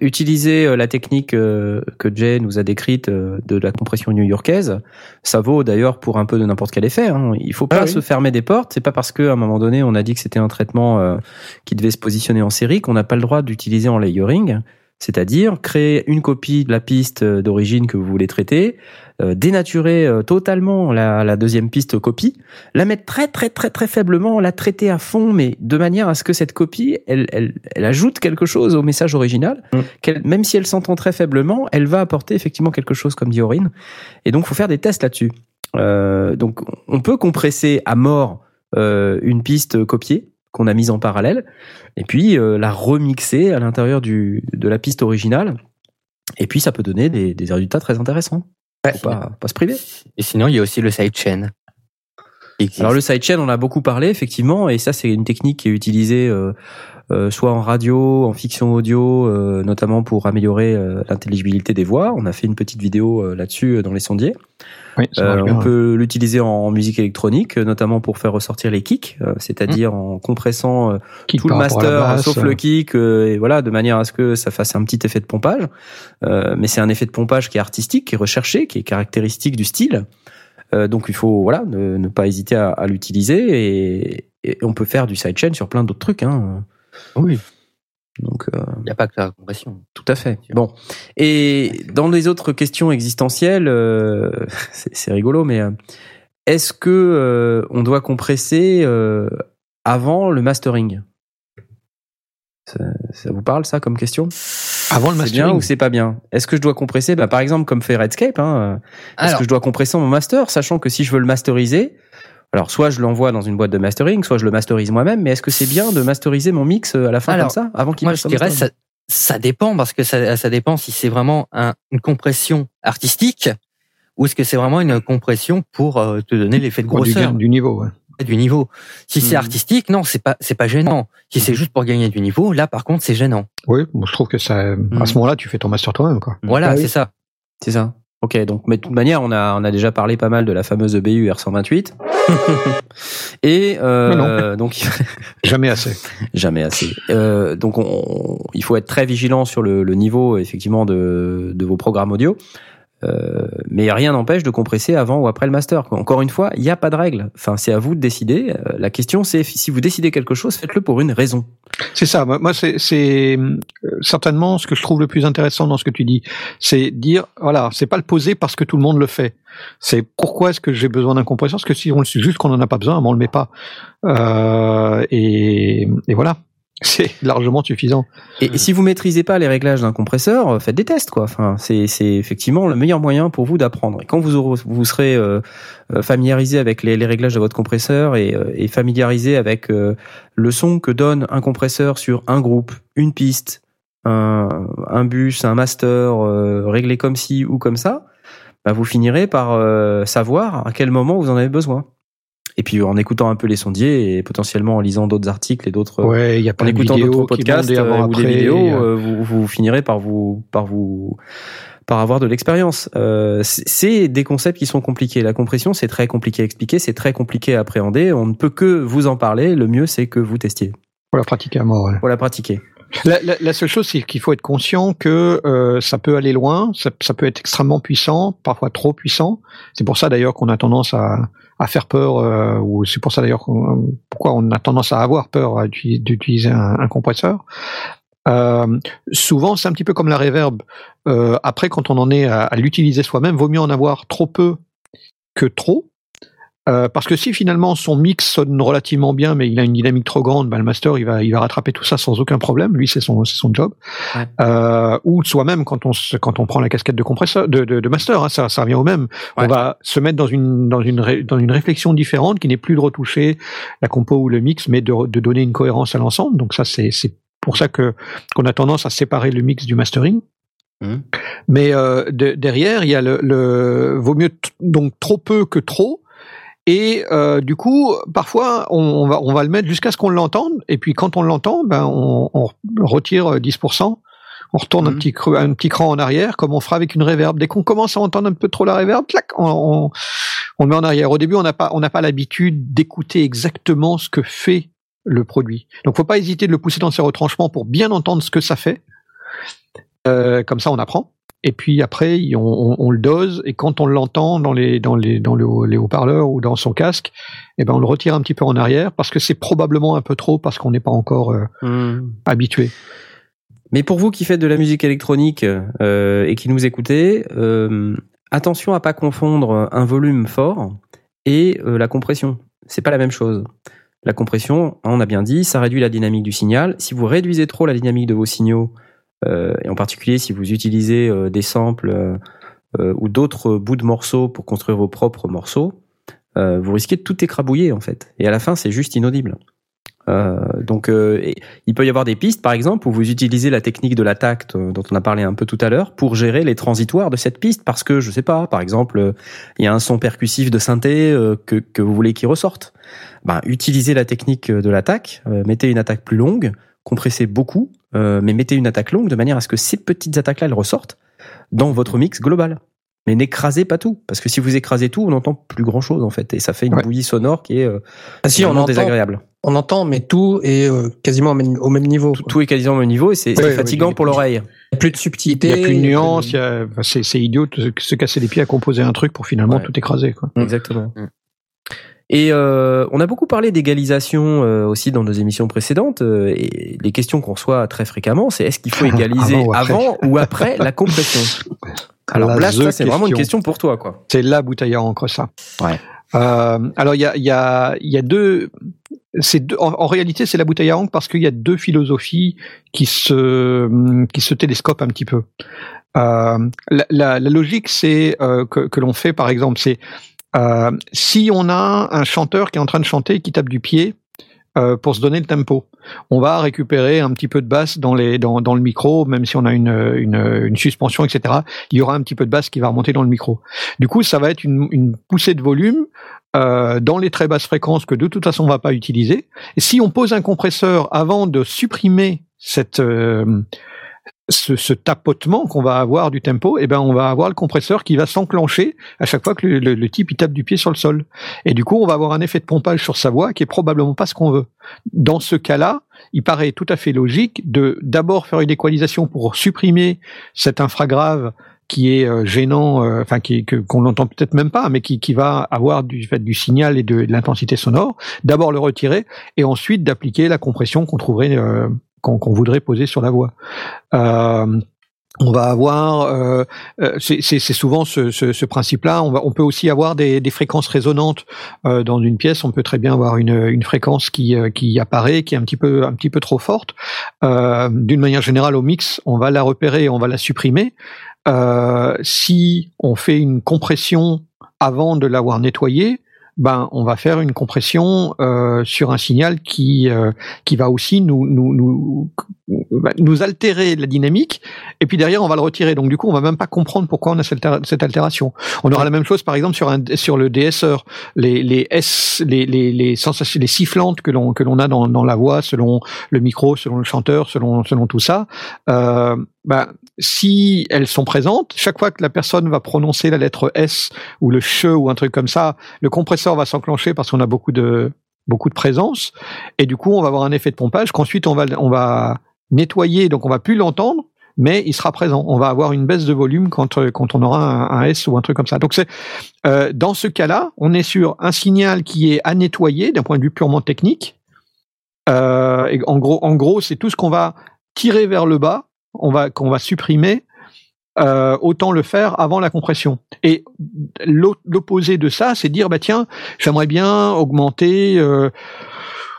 utiliser la technique que Jay nous a décrite de la compression new-yorkaise, ça vaut d'ailleurs pour un peu de n'importe quel effet. Hein. Il faut pas Ah oui. se fermer des portes. C'est pas parce qu'à un moment donné on a dit que c'était un traitement euh, qui devait se positionner en série qu'on n'a pas le droit d'utiliser en layering. C'est-à-dire créer une copie de la piste euh, d'origine que vous voulez traiter, euh, dénaturer euh, totalement la, la deuxième piste copie, la mettre très très très très faiblement, la traiter à fond, mais de manière à ce que cette copie, elle, elle, elle ajoute quelque chose au message original, Mm. qu'elle- même si elle s'entend très faiblement, elle va apporter effectivement quelque chose, comme dit Aurine. Et donc, faut faire des tests là-dessus. Euh, donc, on peut compresser à mort euh, une piste copiée qu'on a mise en parallèle, et puis euh, la remixer à l'intérieur du de la piste originale. Et puis, ça peut donner des, des résultats très intéressants. Faut pas, pas se priver. Et sinon, il y a aussi le sidechain. Alors le sidechain, on a beaucoup parlé effectivement, et ça c'est une technique qui est utilisée euh, soit en radio, en fiction audio, euh, notamment pour améliorer euh, l'intelligibilité des voix. On a fait une petite vidéo euh, là-dessus euh, dans les sondiers. Oui, Euh, bien, on peut l'utiliser en musique électronique, euh, notamment pour faire ressortir les kicks, euh, c'est-à-dire en compressant euh, tout le master basse, sauf euh, le kick, euh, et voilà, de manière à ce que ça fasse un petit effet de pompage. Euh, mais c'est un effet de pompage qui est artistique, qui est recherché, qui est caractéristique du style. Euh, donc il faut voilà ne, ne pas hésiter à, à l'utiliser et, et on peut faire du sidechain sur plein d'autres trucs. Hein. Oui, Donc euh, il n'y a pas que la compression. tout à fait. Bon. Et dans les autres questions existentielles, euh, c'est c'est rigolo, mais euh, est-ce que euh, on doit compresser euh, avant le mastering? Ça, ça vous parle ça comme question? Avant le C'est bien mastering. ou c'est pas bien? Est-ce que je dois compresser? Bah, Par exemple, comme fait Redscape, hein, est-ce Alors, que je dois compresser mon master, sachant que si je veux le masteriser, alors soit je l'envoie dans une boîte de mastering, soit je le masterise moi-même, mais est-ce que c'est bien de masteriser mon mix euh, à la fin Alors, comme ça, avant qu'il moi, passe je dirais, ça, ça dépend, parce que ça, ça dépend si c'est vraiment un- une compression artistique ou est-ce que c'est vraiment une compression pour euh, te donner l'effet de du, grosseur gain- du niveau. ouais. du niveau. Si c'est Hmm. artistique, non, c'est pas c'est pas gênant. Si c'est juste pour gagner du niveau, là par contre c'est gênant. Oui, bon, je trouve que ça, à ce moment-là, tu fais ton master toi-même, quoi. Voilà, Ah oui. c'est ça. C'est ça. Ok, donc mais de toute manière, on a on a déjà parlé pas mal de la fameuse E EBU R128. Et euh, donc Jamais assez. jamais assez. Euh, donc on- on- il faut être très vigilant sur le, le niveau effectivement de, de vos programmes audio. Euh, mais rien n'empêche de compresser avant ou après le master. Encore une fois, il n'y a pas de règle. Enfin, c'est à vous de décider. Euh, La question, c'est si vous décidez quelque chose, faites-le pour une raison. C'est ça. Moi, c'est, euh, certainement ce que je trouve le plus intéressant dans ce que tu dis. C'est dire, voilà, c'est pas le poser parce que tout le monde le fait. C'est pourquoi est-ce que j'ai besoin d'un compresseur? Parce que si on le sait juste qu'on en a pas besoin, on le met pas. Euh, et voilà. C'est largement suffisant. Et si vous maîtrisez pas les réglages d'un compresseur, euh, faites des tests, quoi. Enfin, c'est effectivement le meilleur moyen pour vous d'apprendre. Et quand vous aurez- vous serez euh, euh, familiarisé avec les, réglages de votre compresseur et, familiarisé avec le son que donne un compresseur sur un groupe, une piste, un, un bus, un master réglé comme ci ou comme ça, bah, vous finirez par savoir à quel moment vous en avez besoin. Et puis en écoutant un peu les sondiers et potentiellement en lisant d'autres articles et d'autres Ouais, y a en écoutant d'autres podcasts euh, ou des vidéos, euh, euh, vous, vous finirez par vous par vous par avoir de l'expérience. Euh, c'est des concepts qui sont compliqués. La compression, c'est très compliqué à expliquer, c'est très compliqué à appréhender. On ne peut que vous en parler. Le mieux, c'est que vous testiez Faut la pratiquer à mort. pour la pratiquer. La, la- la seule chose, c'est qu'il faut être conscient que euh, ça peut aller loin, ça, ça peut être extrêmement puissant, parfois trop puissant. C'est pour ça d'ailleurs qu'on a tendance à, à faire peur, euh, c'est pour ça d'ailleurs pourquoi on a tendance à avoir peur d'utiliser un, compresseur. Euh, souvent, c'est un petit peu comme la reverb. Euh, après, quand on en est à l'utiliser soi-même, vaut mieux en avoir trop peu que trop. Euh, parce que si finalement son mix sonne relativement bien, mais il a une dynamique trop grande, ben le master il va il va rattraper tout ça sans aucun problème. Lui c'est son c'est son job. Ouais. Euh, ou soi-même quand on se- quand on prend la casquette de compresseur de, de, de master, hein, ça ça revient au même. Ouais. On va se mettre dans une dans une ré- dans une réflexion différente qui n'est plus de retoucher la compo ou le mix, mais de, de donner une cohérence à l'ensemble. Donc ça c'est c'est pour ça que qu'on a tendance à séparer le mix du mastering. Mhm. Mais euh, de- derrière, il y a le, le vaut mieux donc trop peu que trop. Et euh, du coup, parfois, on, on va on va le mettre jusqu'à ce qu'on l'entende. Et puis quand on l'entend, ben on, on retire 10%. On retourne un Mhm. petit cru- un petit cran en arrière, comme on fera avec une reverb. Dès qu'on commence à entendre un peu trop la reverb, clac, on, on, on le met en arrière. Au début, on n'a pas on n'a pas l'habitude d'écouter exactement ce que fait le produit. Donc, faut pas hésiter de le pousser dans ses retranchements pour bien entendre ce que ça fait. Euh, comme ça, on apprend. Et puis après, on, on- on le dose et quand on l'entend dans les dans les dans le haut- les haut-parleurs ou dans son casque, eh ben on le retire un petit peu en arrière parce que c'est probablement un peu trop parce qu'on n'est pas encore euh, Hmm. habitué. Mais pour vous qui faites de la musique électronique euh, et qui nous écoutez, euh, attention à pas confondre un volume fort et la compression. C'est pas la même chose. La compression, on a bien dit, ça réduit la dynamique du signal. Si vous réduisez trop la dynamique de vos signaux, et en particulier si vous utilisez euh, des samples euh, euh, ou d'autres bouts de morceaux pour construire vos propres morceaux, euh, vous risquez de tout écrabouiller en fait. Et à la fin, c'est juste inaudible. Euh, donc, euh, il peut y avoir des pistes, par exemple, où vous utilisez la technique de l'attaque euh, dont on a parlé un peu tout à l'heure pour gérer les transitoires de cette piste, parce que je sais pas, par exemple, euh, il y a un son percussif de synthé euh, que, que vous voulez qu'il ressorte. Ben, utilisez la technique de l'attaque, euh, mettez une attaque plus longue, compressez beaucoup, euh, mais mettez une attaque longue de manière à ce que ces petites attaques-là elles ressortent dans votre mix global. Mais n'écrasez pas tout, parce que si vous écrasez tout, on n'entend plus grand-chose en fait, et ça fait une Ouais. bouillie sonore qui est euh, Ah, si, on vraiment entend, désagréable. on entend, mais tout est euh, quasiment au même, au même niveau. Tout, tout est quasiment au même niveau et c'est Ouais, fatigant ouais, pour l'oreille. Plus de subtilité. Il y a plus de plus nuances, il y a- enfin, c'est c'est idiot de se casser les pieds à composer un truc pour finalement Ouais. tout écraser. Quoi. Exactement. Mm. Et euh, on a beaucoup parlé d'égalisation euh, aussi dans nos émissions précédentes. euh, et les questions qu'on reçoit très fréquemment, c'est est-ce qu'il faut égaliser Avant ou après avant ou après la compression Alors La ça c'est vraiment une question. pour toi, quoi. C'est la bouteille à encre, ça. Ouais. Euh, alors, il y a, il y, a, il y a deux. C'est deux en, en réalité, c'est la bouteille à encre parce qu'il y a deux philosophies qui se, qui se télescopent un petit peu. Euh, la, la, la logique, c'est euh, que, que l'on fait, par exemple, c'est euh, si on a un chanteur qui est en train de chanter, qui tape du pied euh, pour se donner le tempo, on va récupérer un petit peu de basse dans, les, dans, dans le micro, même si on a une, une, une suspension, etc. Il y aura un petit peu de basse qui va remonter dans le micro. Du coup, ça va être une, une poussée de volume euh, dans les très basses fréquences que de toute façon on va pas utiliser. Et si on pose un compresseur avant de supprimer cette euh, ce, ce tapotement qu'on va avoir du tempo, eh ben on va avoir le compresseur qui va s'enclencher à chaque fois que le, le- le type il tape du pied sur le sol. Et du coup, on va avoir un effet de pompage sur sa voix qui est probablement pas ce qu'on veut. Dans ce cas-là, il paraît tout à fait logique de d'abord faire une équalisation pour supprimer cet infragrave qui est euh, gênant, euh, enfin qui que qu'on n'entend peut-être même pas, mais qui, qui va avoir du fait du signal et de, de l'intensité sonore. D'abord le retirer et ensuite d'appliquer la compression qu'on trouverait euh, qu'on voudrait poser sur la voix. Euh, on va avoir, euh, euh, c'est souvent ce, ce, ce principe-là. On, on peut aussi avoir des, des fréquences résonantes euh, dans une pièce. On peut très bien avoir une, une fréquence qui, euh, qui apparaît, qui est un petit peu un petit peu trop forte. Euh, D'une manière générale, au mix, on va la repérer, on va la supprimer. Euh, si on fait une compression avant de l'avoir nettoyée, ben on va faire une compression euh, sur un signal qui euh, qui va aussi nous nous nous bah, nous altérer la dynamique. Et puis derrière on va le retirer. Donc du coup on va même pas comprendre pourquoi on a cette, altéra- cette altération. On aura la même chose par exemple sur un sur le DSR les les S les les les sensations les sifflantes que l'on que l'on a dans dans la voix selon le micro selon le chanteur selon selon tout ça euh, bah, si elles sont présentes, chaque fois que la personne va prononcer la lettre S ou le che ou un truc comme ça, le compresseur va s'enclencher parce qu'on a beaucoup de beaucoup de présence et du coup on va avoir un effet de pompage qu'ensuite on va on va nettoyer donc on va plus l'entendre mais il sera présent. On va avoir une baisse de volume quand euh, quand on aura un, S ou un truc comme ça. Donc c'est euh, dans ce cas-là, on est sur un signal qui est à nettoyer d'un point de vue purement technique. Euh, en gros, en gros, c'est tout ce qu'on va tirer vers le bas, on va qu'on va supprimer. Euh, autant le faire avant la compression. Et l'opposé de ça, c'est dire bah tiens, j'aimerais bien augmenter euh,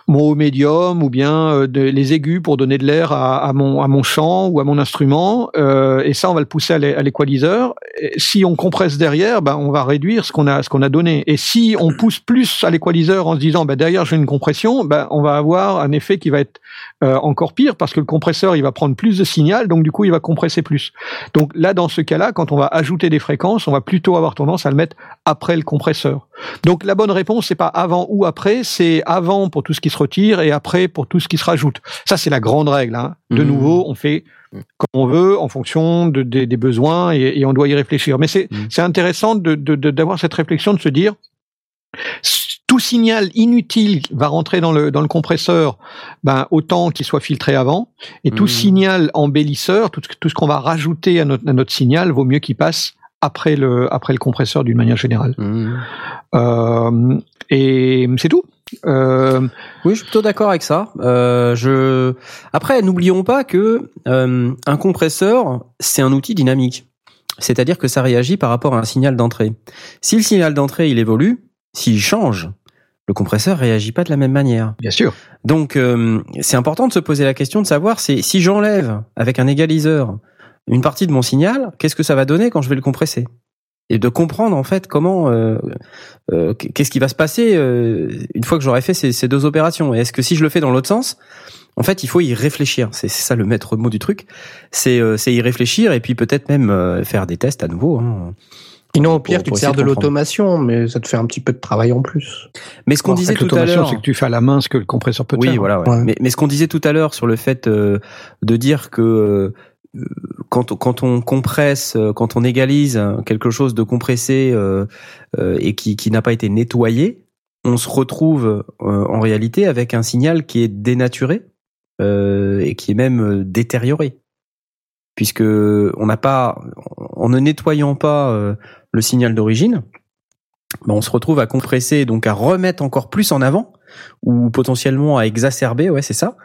mon haut médium ou bien euh, de- les aigus pour donner de l'air à, à mon à mon chant ou à mon instrument. Euh, et ça, on va le pousser à l'é- à l'équaliseur. Si on compresse derrière, ben on va réduire ce qu'on a ce qu'on a donné. Et si on pousse plus à l'équaliseur en se disant bah derrière j'ai une compression, ben on va avoir un effet qui va être euh, encore pire parce que le compresseur il va prendre plus de signal, donc du coup il va compresser plus. Donc là dans ce cas-là, quand on va ajouter des fréquences, on va plutôt avoir tendance à le mettre après le compresseur. Donc la bonne réponse c'est pas avant ou après, c'est avant pour tout ce qui se retire et après pour tout ce qui se rajoute. Ça c'est la grande règle. Hein. De Mhm. nouveau, on fait comme on veut en fonction de, des, des besoins et, et, on doit y réfléchir. Mais c'est Mm. c'est intéressant de d'avoir de, cette réflexion de se dire tout signal inutile va rentrer dans le dans le compresseur, ben autant qu'il soit filtré avant, et tout Mm. signal embellisseur, tout, tout ce qu'on va rajouter à notre, à notre signal, vaut mieux qu'il passe après le après le compresseur d'une manière générale. Mmh. Euh, et c'est tout. Euh, Oui, je suis plutôt d'accord avec ça. Euh, je... Après, n'oublions pas que un compresseur, c'est un outil dynamique. C'est-à-dire que ça réagit par rapport à un signal d'entrée. Si le signal d'entrée il évolue, s'il change, le compresseur réagit pas de la même manière. bien sûr. Donc, c'est important de se poser la question de savoir si j'enlève avec un égaliseur une partie de mon signal, qu'est-ce que ça va donner quand je vais le compresser et de comprendre en fait comment euh, euh, qu'est-ce qui va se passer euh, une fois que j'aurai fait ces, ces, deux opérations et est-ce que si je le fais dans l'autre sens en fait il faut y réfléchir c'est ça le maître mot du truc c'est euh, y réfléchir et puis peut-être même euh, faire des tests à nouveau hein, Sinon, au pire, pour, tu te sers de, l'automation, mais ça te fait un petit peu de travail en plus. Mais ce qu'on disait tout à l'heure, c'est que tu fais à la main ce que le compresseur peut oui, faire. voilà. Ouais. Ouais. Mais, mais, ce qu'on disait tout à l'heure sur le fait euh, de dire que euh, quand, quand on compresse, euh, quand on égalise quelque chose de compressé euh, et qui, qui n'a pas été nettoyé, on se retrouve euh, en réalité avec un signal qui est dénaturé euh, et qui est même détérioré, puisque on n'a pas, en ne nettoyant pas euh, le signal d'origine, ben on se retrouve à compresser, donc à remettre encore plus en avant ou potentiellement à exacerber, ouais, c'est ça,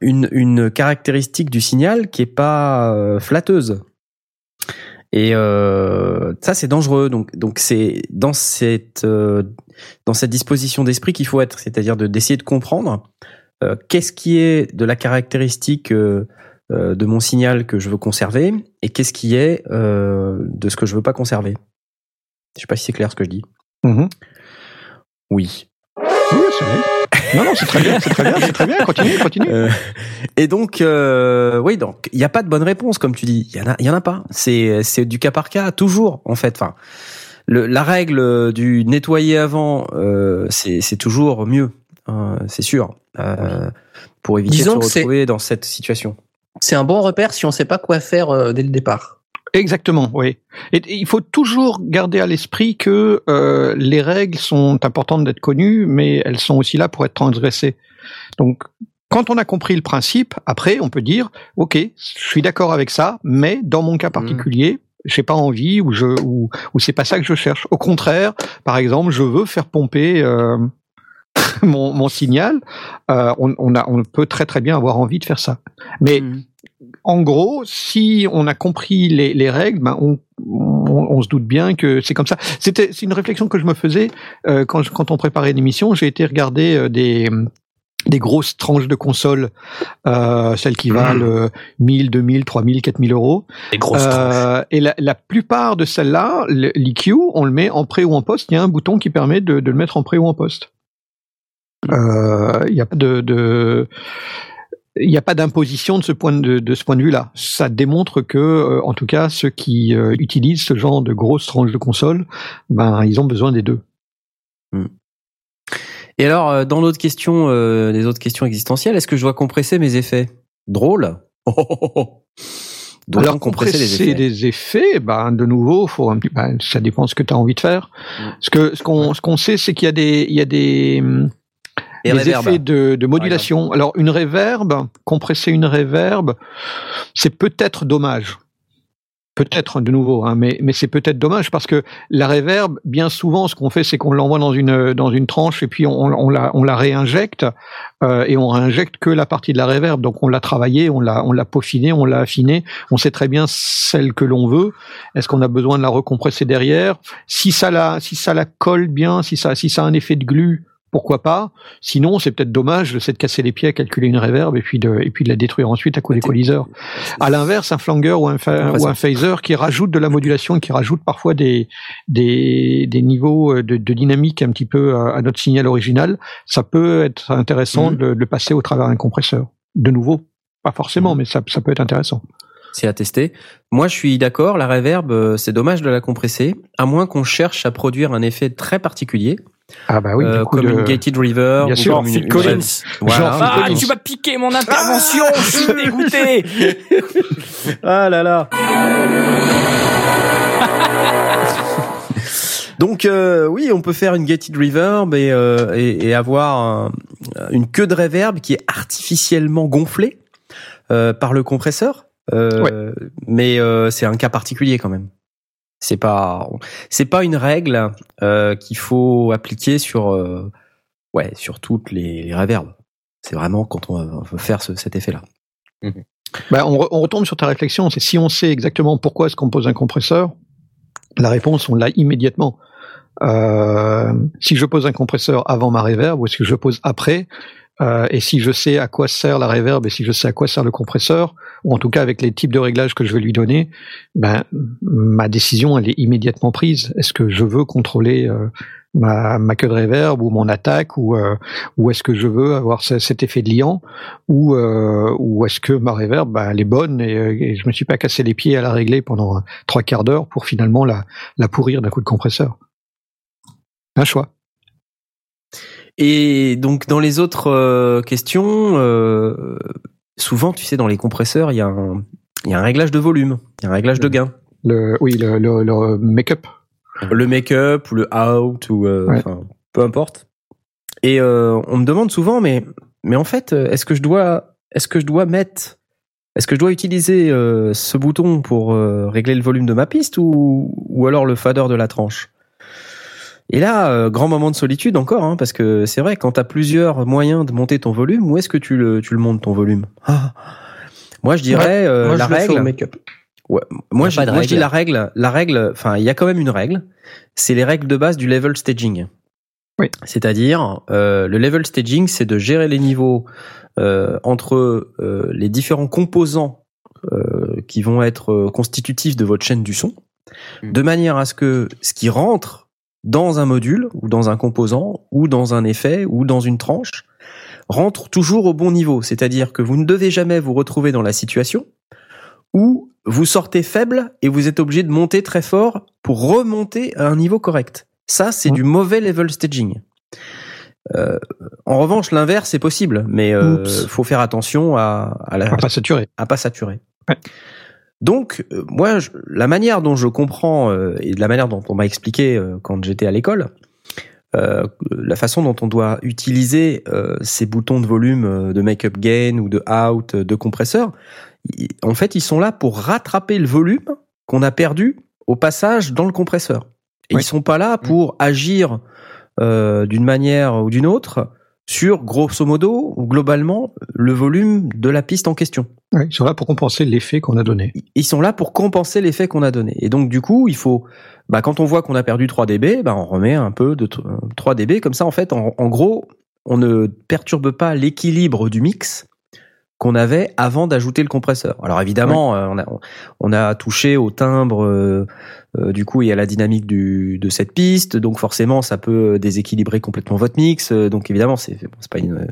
une, une caractéristique du signal qui est pas euh, flatteuse. Et euh, ça, c'est dangereux. Donc, donc c'est dans cette euh, dans cette disposition d'esprit qu'il faut être, c'est-à-dire de d'essayer de comprendre euh, qu'est-ce qui est de la caractéristique euh, de mon signal que je veux conserver et qu'est-ce qui est euh, de ce que je veux pas conserver. Je sais pas si c'est clair ce que je dis. Mmh. Oui. Oui, c'est vrai. Non, non, c'est très bien, c'est très bien, c'est très bien. Continue, continue. Euh, et donc, euh, oui, donc il n'y a pas de bonne réponse, comme tu dis. Il y en a, il y en a pas. C'est c'est du cas par cas, toujours en fait. Enfin, le, la règle du nettoyer avant, euh, c'est c'est toujours mieux, hein, c'est sûr, euh, pour éviter Disons de se retrouver dans cette situation. C'est un bon repère si on sait pas quoi faire euh, dès le départ. Exactement, oui. Et, et il faut toujours garder à l'esprit que euh, les règles sont importantes d'être connues, mais elles sont aussi là pour être transgressées. Donc, quand on a compris le principe, après, on peut dire, ok, je suis d'accord avec ça, mais dans mon cas particulier, mmh. j'ai pas envie ou je ou, ou c'est pas ça que je cherche. Au contraire, par exemple, je veux faire pomper. Euh, mon, mon, signal, euh, on, on, a, on peut très très bien avoir envie de faire ça. Mais mmh en gros, si on a compris les, les règles, ben on, on, on, se doute bien que c'est comme ça. C'était c'est une réflexion que je me faisais euh, quand, je, quand on préparait l'émission. J'ai été regarder euh, des des grosses tranches de consoles, euh, celles qui valent 1000, 2000, 3000, 4000 euros. Des grosses tranches. Et la, la plupart de celles-là, l'EQ, on le met en pré ou en poste. Il y a un bouton qui permet de, de le mettre en pré ou en poste. Il n'y a pas de, de il n'y a pas d'imposition de ce point de, de ce point de vue-là. Ça démontre que, euh, en tout cas, ceux qui euh, utilisent ce genre de grosses tranches de console, ben ils ont besoin des deux. Hmm. Et alors, euh, dans l'autre question, euh, les autres questions existentielles, est-ce que je dois compresser mes effets? Drôle. Alors compresser, les effets? des effets, ben de nouveau, faut un petit, ben, ça dépend ce que tu as envie de faire. Hmm. Ce que ce qu'on ce qu'on sait, c'est qu'il y a des il y a des et les reverb. effets de, de modulation. Alors une réverb, compresser une réverb, c'est peut-être dommage. Peut-être de nouveau, hein, mais, mais c'est peut-être dommage parce que la réverb, bien souvent, ce qu'on fait, c'est qu'on l'envoie dans une dans une tranche et puis on, on la on la réinjecte euh, et on réinjecte que la partie de la réverb. Donc on l'a travaillé, on l'a on l'a peaufiné, on l'a affiné. On sait très bien celle que l'on veut. Est-ce qu'on a besoin de la recompresser derrière? Si ça la si ça la colle bien, si ça si ça a un effet de glu, pourquoi pas Sinon, c'est peut-être dommage de de casser les pieds à calculer une réverb et puis de et puis de la détruire ensuite à coup d'équaliseur. À l'inverse, un flanger ou un, ou un phaser qui rajoute de la modulation, qui rajoute parfois des des, des niveaux de, de, dynamique un petit peu à, à, notre signal original, ça peut être intéressant mmh. de, de, le passer au travers d'un compresseur. De nouveau, pas forcément, mmh. mais ça, ça peut être intéressant. C'est à tester. Moi, je suis d'accord. La reverb, c'est dommage de la compresser, à moins qu'on cherche à produire un effet très particulier. Ah bah oui, euh, comme une gated reverb, Bien sûr, comme Phil une- Collins. Voilà. Ah, tu m'as piqué mon intervention, je suis dégoûté. Ah là là. Donc euh, oui, on peut faire une gated reverb et, euh, et, et avoir un- une queue de reverb qui est artificiellement gonflée euh, par le compresseur. Euh, Mais euh, c'est un cas particulier quand même. C'est pas c'est pas une règle euh, qu'il faut appliquer sur euh, ouais sur toutes les, les reverbs. C'est vraiment quand on veut faire ce- cet effet-là. Bah, on, re- on retombe sur ta réflexion, c'est si on sait exactement pourquoi est-ce qu'on pose un compresseur, la réponse on l'a immédiatement. Euh, si je pose un compresseur avant ma reverb ou est-ce que je pose après euh, et si je sais à quoi sert la reverb et si je sais à quoi sert le compresseur ou en tout cas avec les types de réglages que je vais lui donner, ben ma décision elle est immédiatement prise. Est-ce que je veux contrôler euh, ma, ma queue de reverb ou mon attaque ou euh, ou est-ce que je veux avoir ce- cet effet de liant ou euh, ou est-ce que ma reverb bah, elle est bonne et, euh, et je me suis pas cassé les pieds à la régler pendant trois quarts d'heure pour finalement la la pourrir d'un coup de compresseur? Un choix. Et donc dans les autres euh, questions, euh, souvent tu sais dans les compresseurs il y a un il y a un réglage de volume, il y a un réglage de gain. Le oui le le, le make-up. Le make-up ou le out ou euh, Ouais. enfin peu importe. Et euh, on me demande souvent mais mais en fait euh, est-ce que je dois est-ce que je dois mettre est-ce que je dois utiliser euh, ce bouton pour régler le volume de ma piste ou ou alors le fader de la tranche? Et là, euh, grand moment de solitude encore, hein, parce que c'est vrai, quand tu as plusieurs moyens de monter ton volume, où est-ce que tu le, tu le montes ton volume? Ah. Moi, je dirais euh, Moi, la je règle. make-up. Ouais, moi, je, moi dis la règle. La règle, enfin, il y a quand même une règle. C'est les règles de base du level staging. Oui. C'est-à-dire, euh, le level staging, c'est de gérer les niveaux euh, entre euh, les différents composants euh, qui vont être constitutifs de votre chaîne du son, Mm. de manière à ce que ce qui rentre dans un module ou dans un composant ou dans un effet ou dans une tranche rentre toujours au bon niveau. C'est-à-dire que vous ne devez jamais vous retrouver dans la situation où vous sortez faible et vous êtes obligé de monter très fort pour remonter à un niveau correct. Ça, c'est Ouais. du mauvais level staging. Euh, en revanche, l'inverse est possible, mais euh, faut faire attention à, à la, va pas saturer. à pas saturer. Ouais. Donc, euh, moi, je- la manière dont je comprends euh, et de la manière dont on m'a expliqué euh, quand j'étais à l'école, euh, la façon dont on doit utiliser euh, ces boutons de volume euh, de make-up gain ou de out euh, de compresseur, en fait, ils sont là pour rattraper le volume qu'on a perdu au passage dans le compresseur. Et Oui. ils sont pas là pour agir euh, d'une manière ou d'une autre sur grosso modo ou globalement le volume de la piste en question Ouais, ils sont là pour compenser l'effet qu'on a donné. ils sont là pour compenser l'effet qu'on a donné. Et donc du coup, il faut, bah, quand on voit qu'on a perdu 3 dB, bah, on remet un peu de tr- 3 dB comme ça. En fait, en, en gros, on ne perturbe pas l'équilibre du mix qu'on avait avant d'ajouter le compresseur. Alors évidemment, euh, on, a, on a touché au timbre euh, euh, du coup et à la dynamique du, de cette piste, donc forcément ça peut déséquilibrer complètement votre mix. Euh, Donc évidemment, c'est bon, pas une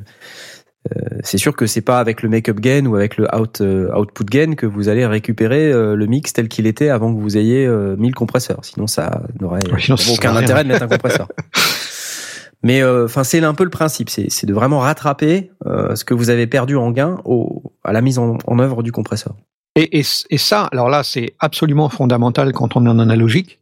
euh, c'est sûr que c'est pas avec le make-up gain ou avec le out, euh, output gain que vous allez récupérer euh, le mix tel qu'il était avant que vous ayez euh, mis le compresseur. Sinon, ça n'aurait aucun intérêt de mettre un compresseur. Mais euh, enfin, c'est un peu le principe, c'est de vraiment rattraper euh, ce que vous avez perdu en gain à la mise en, œuvre du compresseur. Et ça, alors là, c'est absolument fondamental quand on est en analogique.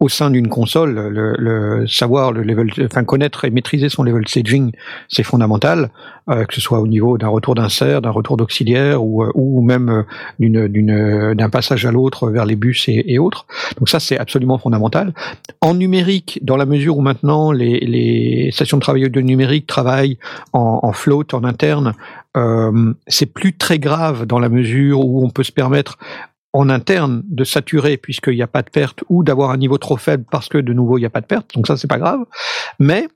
Au sein d'une console, le, savoir le connaître et maîtriser son level staging, c'est fondamental, euh, que ce soit au niveau d'un retour d'insert, d'un retour d'auxiliaire ou, euh, même euh, d'un passage à l'autre vers les bus et, autres. Donc ça, c'est absolument fondamental. En numérique, dans la mesure où maintenant les, stations de travail audio numérique travaillent en, float, en interne, c'est plus très grave dans la mesure où on peut se permettre en interne de saturer puisqu'il n'y a pas de perte ou d'avoir un niveau trop faible parce que de nouveau il n'y a pas de perte. Donc ça c'est pas grave. Mais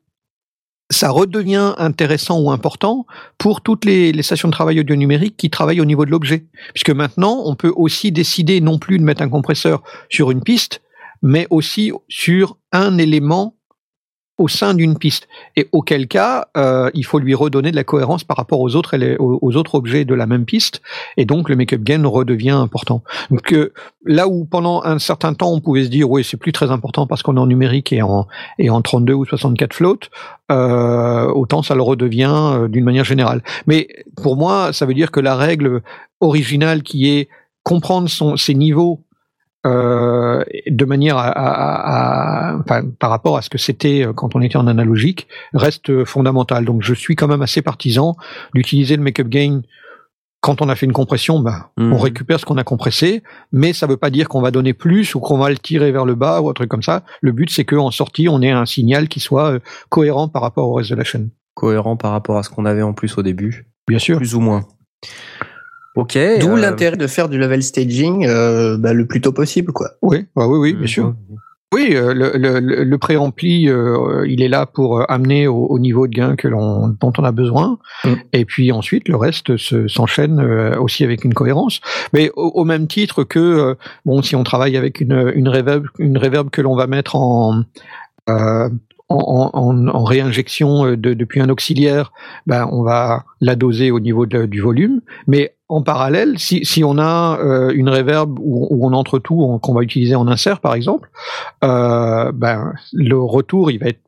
ça redevient intéressant ou important pour toutes les, les stations de travail audio numérique qui travaillent au niveau de l'objet. Puisque maintenant, on peut aussi décider non plus de mettre un compresseur sur une piste, mais aussi sur un élément au sein d'une piste. Et auquel cas, euh, il faut lui redonner de la cohérence par rapport aux autres, aux autres objets de la même piste. Et donc, le make-up gain redevient important. Donc, euh, là où pendant un certain temps, on pouvait se dire, oui, c'est plus très important parce qu'on est en numérique et en, et en 32 ou 64 float, euh, autant ça le redevient euh, d'une manière générale. Mais pour moi, ça veut dire que la règle originale qui est comprendre son, ses niveaux euh, de manière à, à, à par rapport à ce que c'était euh, quand on était en analogique reste fondamental. Donc je suis quand même assez partisan d'utiliser le make-up gain quand on a fait une compression, bah, on Mhm. récupère ce qu'on a compressé, mais ça veut pas dire qu'on va donner plus ou qu'on va le tirer vers le bas ou un truc comme ça. Le but, c'est qu'en sortie, on ait un signal qui soit euh, cohérent par rapport au reste de la chaîne. Cohérent par rapport à ce qu'on avait en plus au début, Bien sûr. plus ou moins. Ok. D'où euh, l'intérêt de faire du level staging euh, bah, le plus tôt possible, quoi. Oui, bah oui, oui, bien sûr. Oui, euh, le, le, préampli, euh, il est là pour amener au, au niveau de gain que l'on, dont on a besoin. Mm. Et puis ensuite, le reste se, s'enchaîne euh, aussi avec une cohérence. Mais au, au même titre que, euh, bon, si on travaille avec une, une reverb, une reverb que l'on va mettre en, euh, en, en, en réinjection euh, de, depuis un auxiliaire, ben on va la doser au niveau de- du volume. Mais en parallèle, si, si on a euh, une reverb où, où on entre tout, on- qu'on va utiliser en insert par exemple, euh, ben le retour il va être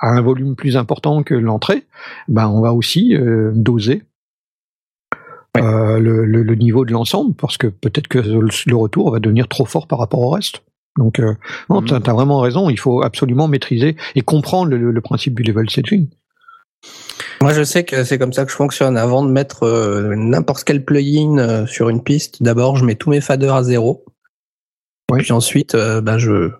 à un volume plus important que l'entrée. Ben on va aussi euh, doser. le, le, le niveau de l'ensemble parce que peut-être que le retour va devenir trop fort par rapport au reste. Donc, euh, non, Mhm. t'as as vraiment raison. Il faut absolument maîtriser et comprendre le, le principe du level staging. Moi, je sais que c'est comme ça que je fonctionne. Avant de mettre euh, n'importe quel plugin euh, sur une piste, d'abord, je mets tous mes faders à zéro. Et puis ensuite, euh, ben, je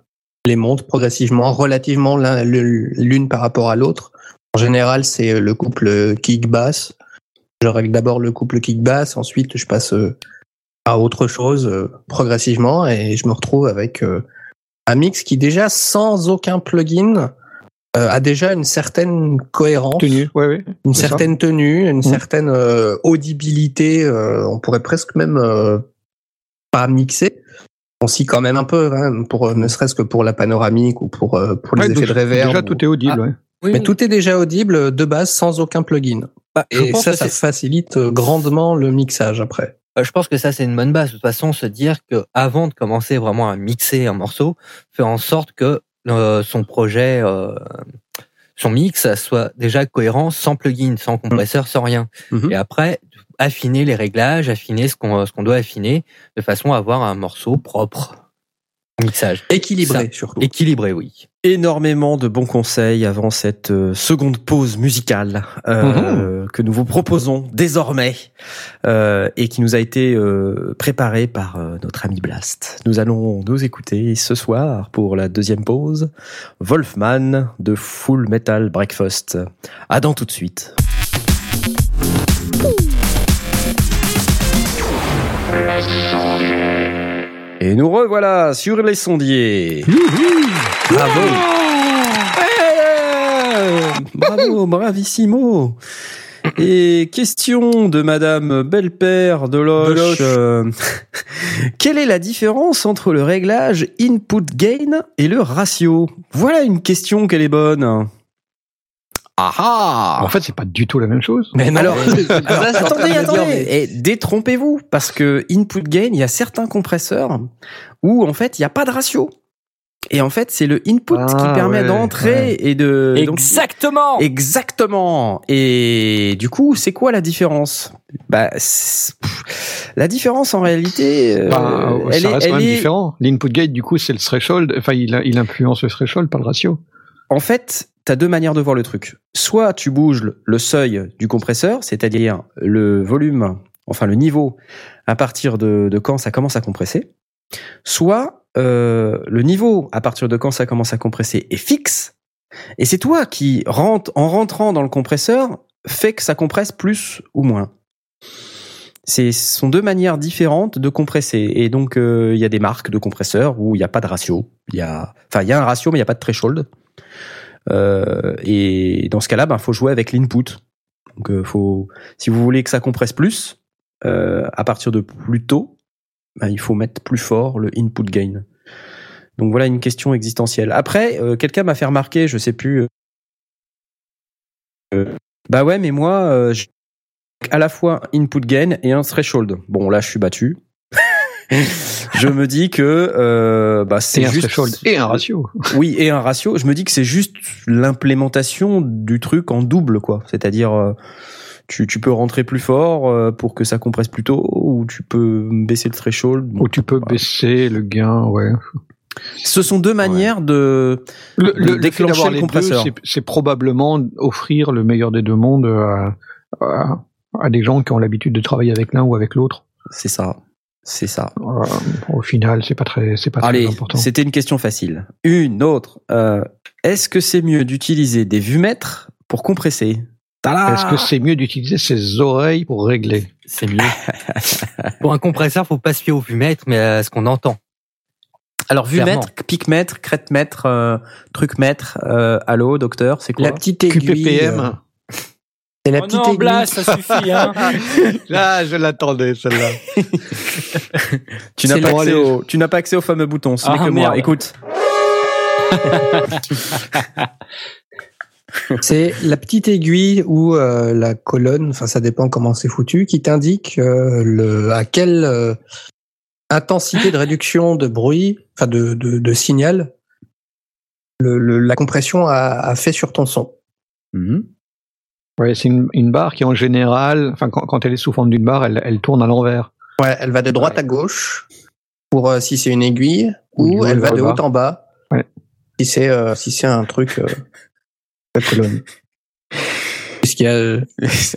les monte progressivement, relativement l'une par rapport à l'autre. En général, c'est le couple kick-bass. Je règle d'abord le couple kick-bass, ensuite je passe à autre chose euh, progressivement et je me retrouve avec euh, un mix qui déjà sans aucun plugin euh, a déjà une certaine cohérence Tenu, ouais, ouais. une ça. certaine tenue, une Mhm. certaine euh, audibilité. euh, on pourrait presque même euh, pas mixer. On s'y quand même un peu, hein, pour ne serait-ce que pour la panoramique ou pour euh, pour les Ouais, effets donc, de reverb. Déjà, ou- tout est audible. Ah. ouais. Oui, Mais oui. tout est déjà audible de base sans aucun plugin. Bah, Et ça, ça facilite euh, grandement le mixage après. Euh, je pense que ça c'est une bonne base. De toute façon, se dire que avant de commencer vraiment à mixer un morceau, faire en sorte que euh, son projet, euh, son mix soit déjà cohérent, sans plugin, sans compresseur, sans rien. Mhm. Et après, affiner les réglages, affiner ce qu'on ce qu'on doit affiner, de façon à avoir un morceau propre. Mixage Équilibré surtout. équilibré, oui. énormément de bons conseils avant cette euh, seconde pause musicale euh, que nous vous proposons désormais euh, et qui nous a été euh, préparée par notre ami Blast. Nous allons nous écouter ce soir pour la deuxième pause Wolfman de Full Metal Breakfast. À dans tout de suite. Et nous revoilà sur les sondiers. Bravo. Bravo, bravissimo. Et question de Madame Belpère de Loche. Deloche. euh, quelle est la différence entre le réglage input gain et le ratio? Voilà une question qu'elle est bonne. Ah ah En fait, c'est pas du tout la même chose. Mais non, Alors, attendez, attendez, dire, mais- et détrompez-vous, parce que input gain, il y a certains compresseurs où en fait il n'y a pas de ratio. Et en fait, c'est le input Ah, qui permet ouais, d'entrer ouais. et de donc- Exactement. Exactement. Et du coup, c'est quoi la différence? Bah, pff, la différence en réalité, euh, Bah, elle ça est, reste quand elle même est- différent. L'input gate, du coup, c'est le threshold. Enfin, il, il influence le threshold, pas le ratio. En fait, tu as deux manières de voir le truc. Soit tu bouges le- seuil du compresseur, c'est-à-dire le volume, enfin le niveau, à partir de, quand ça commence à compresser. Soit euh, le niveau à partir de quand ça commence à compresser est fixe, et c'est toi qui en rentrant dans le compresseur fait que ça compresse plus ou moins. Ce sont deux manières différentes de compresser et donc euh, il y a des marques de compresseurs où il n'y a pas de ratio. Enfin il y a un ratio mais il n'y a pas de threshold. Euh, et dans ce cas-là, ben faut jouer avec l'input. Donc euh, faut si vous voulez que ça compresse plus euh, à partir de plus tôt, ben, il faut mettre plus fort le input gain. Donc voilà une question existentielle. Après, euh, quelqu'un m'a fait remarquer, je sais plus, bah ouais, mais moi, euh, à la fois input gain et un threshold. Bon, là, je suis battu. je me dis que euh, bah, c'est juste et un ratio. oui et un ratio. Je me dis que c'est juste l'implémentation du truc en double, quoi. C'est-à-dire, euh, tu, tu peux rentrer plus fort euh, pour que ça compresse plus tôt, ou tu peux baisser le threshold. Bon, Ou tu peux voilà. baisser le gain, ouais. Ce sont deux manières de Le, De déclencher le les compresseur. c'est- c'est probablement offrir le meilleur des deux mondes à, à- à des gens qui ont l'habitude de travailler avec l'un ou avec l'autre. C'est ça. C'est ça. Euh, au final, c'est pas très, c'est pas Allez, très important. c'était une question facile. Une autre. Euh, Est-ce que c'est mieux d'utiliser des vumètres pour compresser? Est-ce que c'est mieux d'utiliser ses oreilles pour régler? C'est mieux. Pour un compresseur, faut pas se fier au vumètre, mais à ce qu'on entend. Alors vumètre, picmètre, crête-mètre, euh, truc-mètre, euh, allô, docteur, c'est quoi? La petite aiguille. QPPM euh, C'est la Oh petite non, aiguille. Blas, ça suffit, hein. Ah, je l'attendais, celle-là. Tu n'as pas, accès au- tu n'as pas accès au fameux bouton, ce n'est Ah, que moi. Écoute, C'est la petite aiguille ou euh, la colonne, enfin ça dépend comment c'est foutu, qui t'indique euh, le à quelle euh, intensité de réduction de bruit, enfin de, de, de signal, le, le- la compression a, a fait sur ton son. Mhm. Ouais, c'est une, une barre qui en général, enfin quand, quand elle est sous forme d'une barre, elle, elle tourne à l'envers. Ouais, elle va de droite à gauche pour euh, si c'est une aiguille, Ou elle va de haut en bas. Ouais. Si c'est euh, si c'est un truc euh, la colonne. Puisqu'il y a euh,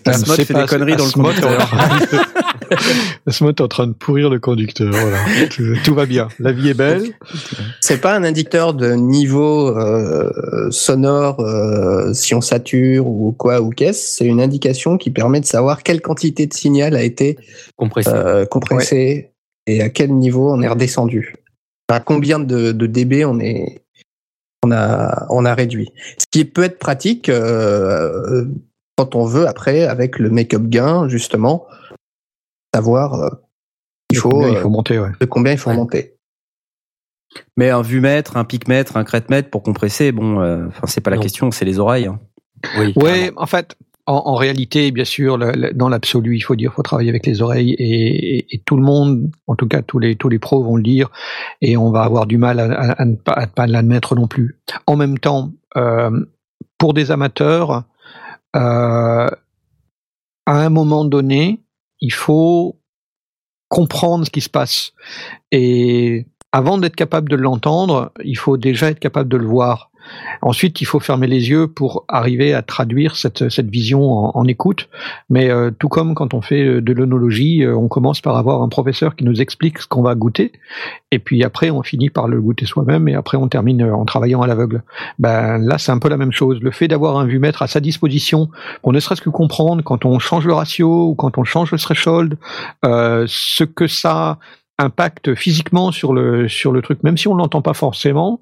Asmod fait pas- des conneries dans le Asmod Asmod est en train de pourrir le conducteur. Voilà. tout, tout va bien. La vie est belle. C'est pas un indicateur de niveau euh, sonore euh, si on sature ou quoi ou qu'est-ce. C'est une indication qui permet de savoir quelle quantité de signal a été Compressé. euh, compressée et à quel niveau on est redescendu. À combien de, de dB on est on a on a réduit. Ce qui peut être pratique euh, quand on veut après avec le make-up gain justement savoir euh, il faut, Combien il euh, faut monter, ouais. de combien il faut Ouais. monter. Mais un vumètre, un picmètre, un crête-mètre pour compresser, bon, euh, enfin c'est pas la Non. question, c'est les oreilles. hein. oui. Ouais, en fait, en, en réalité, bien sûr, le- le- dans l'absolu, il faut dire, faut travailler avec les oreilles et, et- et tout le monde, en tout cas tous les tous les pros vont le dire, et on va avoir du mal à, à- à ne pas, à ne pas l'admettre non plus. En même temps, euh, pour des amateurs, euh, à un moment donné, il faut comprendre ce qui se passe. Et avant d'être capable de l'entendre, il faut déjà être capable de le voir. Ensuite, il faut fermer les yeux pour arriver à traduire cette, cette vision en, écoute. Mais euh, tout comme quand on fait euh, de l'onologie, euh, on commence par avoir un professeur qui nous explique ce qu'on va goûter, et puis après on finit par le goûter soi-même, et après on termine euh, en travaillant à l'aveugle. Ben là, c'est un peu la même chose. Le fait d'avoir un vumètre à sa disposition, pour ne serait-ce que comprendre quand on change le ratio ou quand on change le threshold, euh, ce que ça impacte physiquement sur le sur le truc, même si on l'entend pas forcément.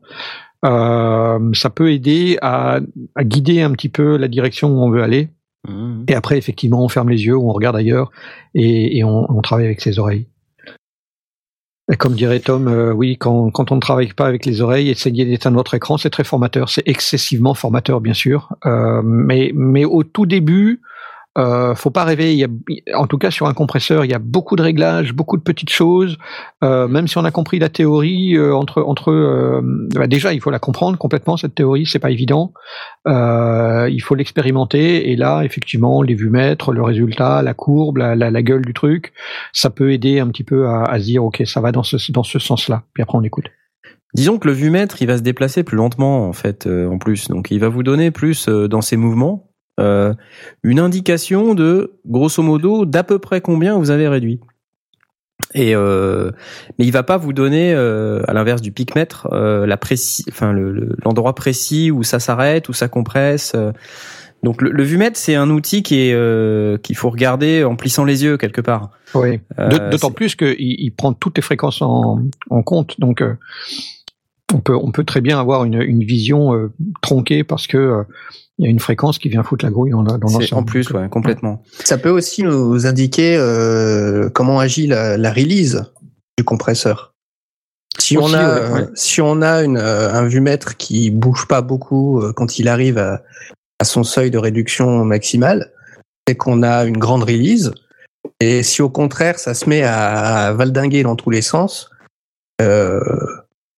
Euh, ça peut aider à, à guider un petit peu la direction où on veut aller. Mhm. Et après, effectivement, on ferme les yeux, on regarde ailleurs et, et on, on travaille avec ses oreilles. Et comme dirait Tom, euh, oui, quand, quand on ne travaille pas avec les oreilles, essayer d'éteindre votre écran, c'est très formateur. C'est excessivement formateur, bien sûr. Euh, mais, mais au tout début, euh, faut pas rêver. Il y a, en tout cas, sur un compresseur, il y a beaucoup de réglages, beaucoup de petites choses. Euh, même si on a compris la théorie, euh, entre entre, euh, bah déjà, il faut la comprendre complètement cette théorie. C'est pas évident. Euh, il faut l'expérimenter. Et là, effectivement, les vumètres, le résultat, la courbe, la, la, gueule du truc, ça peut aider un petit peu à, à se dire, ok, ça va dans ce dans ce sens-là. Puis après, on écoute. Disons que le vumètre, il va se déplacer plus lentement en fait, euh, en plus. Donc il va vous donner plus euh, dans ses mouvements euh, une indication de grosso modo d'à peu près combien vous avez réduit. Et euh, mais il va pas vous donner, euh, à l'inverse du picmètre, euh, la précis, enfin le- le- l'endroit précis où ça s'arrête, où ça compresse. euh. Donc le, le vumètre, c'est un outil qui est euh, qu'il faut regarder en plissant les yeux quelque part. Oui. Euh, D'autant plus qu'il il prend toutes les fréquences en, en compte. Donc, euh, on peut on peut très bien avoir une, une vision euh, tronquée parce que euh, il y a une fréquence qui vient foutre la grouille dans, dans l'ensemble. en plus, ouais, complètement. Ça peut aussi nous indiquer euh, comment agit la, la release du compresseur. Si Aussi, on a, ouais, ouais. si on a une, euh, un vumètre qui bouge pas beaucoup euh, quand il arrive à, à son seuil de réduction maximale, c'est qu'on a une grande release. Et si au contraire ça se met à valdinguer dans tous les sens, euh,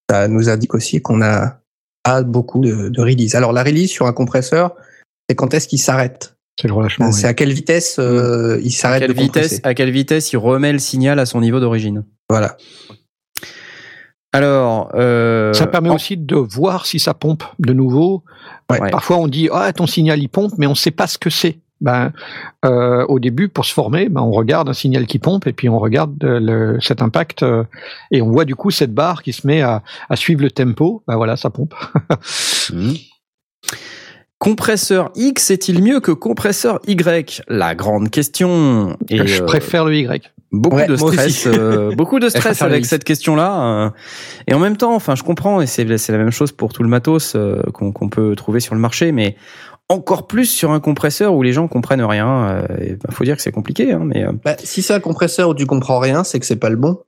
ça nous indique aussi qu'on a beaucoup de, de release. Alors la release sur un compresseur, c'est quand est-ce qu'il s'arrête? C'est le relâchement. C'est oui. à quelle vitesse euh, il À s'arrête quelle de compresser? vitesse, à quelle vitesse il remet le signal à son niveau d'origine? Voilà. Alors, euh, Ça permet en- aussi de voir si ça pompe de nouveau. Ouais. Parfois, on dit ah ton signal il pompe, mais on ne sait pas ce que c'est. Ben, euh, au début, pour se former, ben, on regarde un signal qui pompe et puis on regarde euh, le, cet impact euh, et on voit du coup cette barre qui se met à, à suivre le tempo. Ben voilà, ça pompe. Mhm. Compresseur X est-il mieux que compresseur Y? La grande question. Et Je euh, préfère le Y. beaucoup Ouais, de stress, euh, beaucoup de stress avec X. cette question-là. et en même temps, enfin, je comprends, et c'est la même chose pour tout le matos euh, qu'on qu'on peut trouver sur le marché, mais encore plus sur un compresseur où les gens comprennent rien. euh, et ben, faut dire que c'est compliqué, hein, mais euh, Bah, si c'est un compresseur où tu comprends rien, c'est que c'est pas le bon.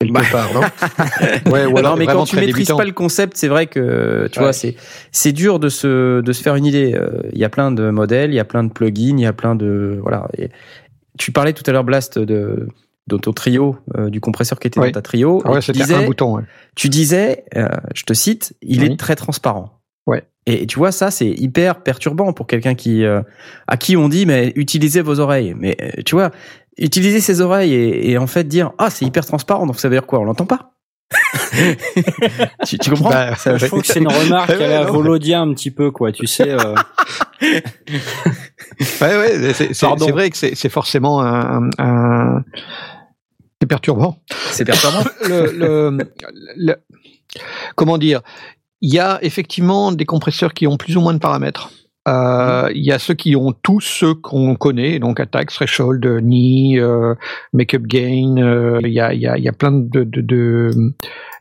Quelque Bah. part, non? Ouais, ou alors non, mais quand tu maîtrises débutant. pas le concept, c'est vrai que tu Ouais. vois, c'est c'est dur de se de se faire une idée. Euh, Il y a plein de modèles, il y a plein de plugins, il y a plein de voilà. Et tu parlais tout à l'heure Blast de d'auto trio euh, du compresseur qui était Oui. dans ta trio. Ah ouais, tu c'était disais, un bouton. ouais. tu disais, euh, je te cite, il Oui. est très transparent. Ouais. Et, et tu vois, ça, c'est hyper perturbant pour quelqu'un qui, euh, à qui on dit, mais utilisez vos oreilles. Mais euh, tu vois, utiliser ses oreilles et, et en fait dire, ah, c'est hyper transparent, donc ça veut dire quoi? On l'entend pas? Tu, tu comprends? Bah, Ça- Je trouve que c'est une remarque Ouais, à la. Volodia un petit peu, quoi. Tu sais. euh, Ouais, ouais, c'est- c'est Pardon. c'est vrai que c'est c'est forcément un, un- c'est perturbant. C'est perturbant. le, le- le- comment dire? Il y a effectivement des compresseurs qui ont plus ou moins de paramètres. Euh, Il y a ceux qui ont tous ceux qu'on connaît, donc attack, threshold, knee, euh, make-up gain. euh, Il y, a, il y, a, il y a plein de, de, de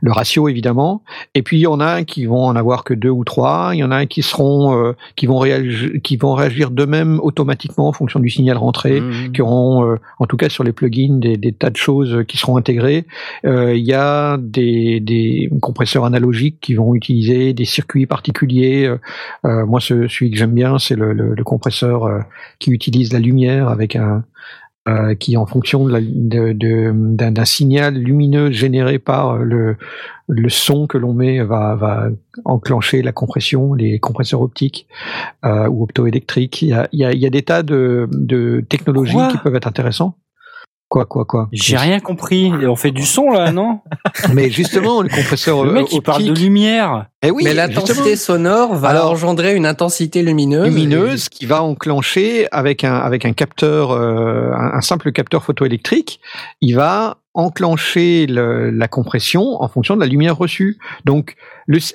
le ratio évidemment. Et puis il y en a qui vont en avoir que deux ou trois. Il y en a qui seront euh, qui vont réagir qui vont réagir d'eux-mêmes automatiquement en fonction du signal rentré Mmh. qui auront, euh, en tout cas sur les plugins, des, des tas de choses qui seront intégrées. Euh, Il y a des, des compresseurs analogiques qui vont utiliser des circuits particuliers. Euh, euh, moi, ce, celui que j'aime bien, c'est le, le, le compresseur qui utilise la lumière avec un euh, qui, en fonction de la- de- de- d'un d'un signal lumineux généré par le, le son que l'on met, va, va enclencher la compression, les compresseurs optiques euh, ou optoélectriques. Il y a, il y, a, y a des tas de, de technologies Quoi qui peuvent être intéressantes. Quoi, quoi, quoi J'ai rien compris. On fait du son là, non Mais justement, le compresseur Le mec euh, il parle de lumière. Eh oui, Mais l'intensité sonore va Alors, engendrer une intensité lumineuse. lumineuse qui va enclencher avec un avec un capteur euh, un, un simple capteur photoélectrique il va enclencher le- la compression en fonction de la lumière reçue donc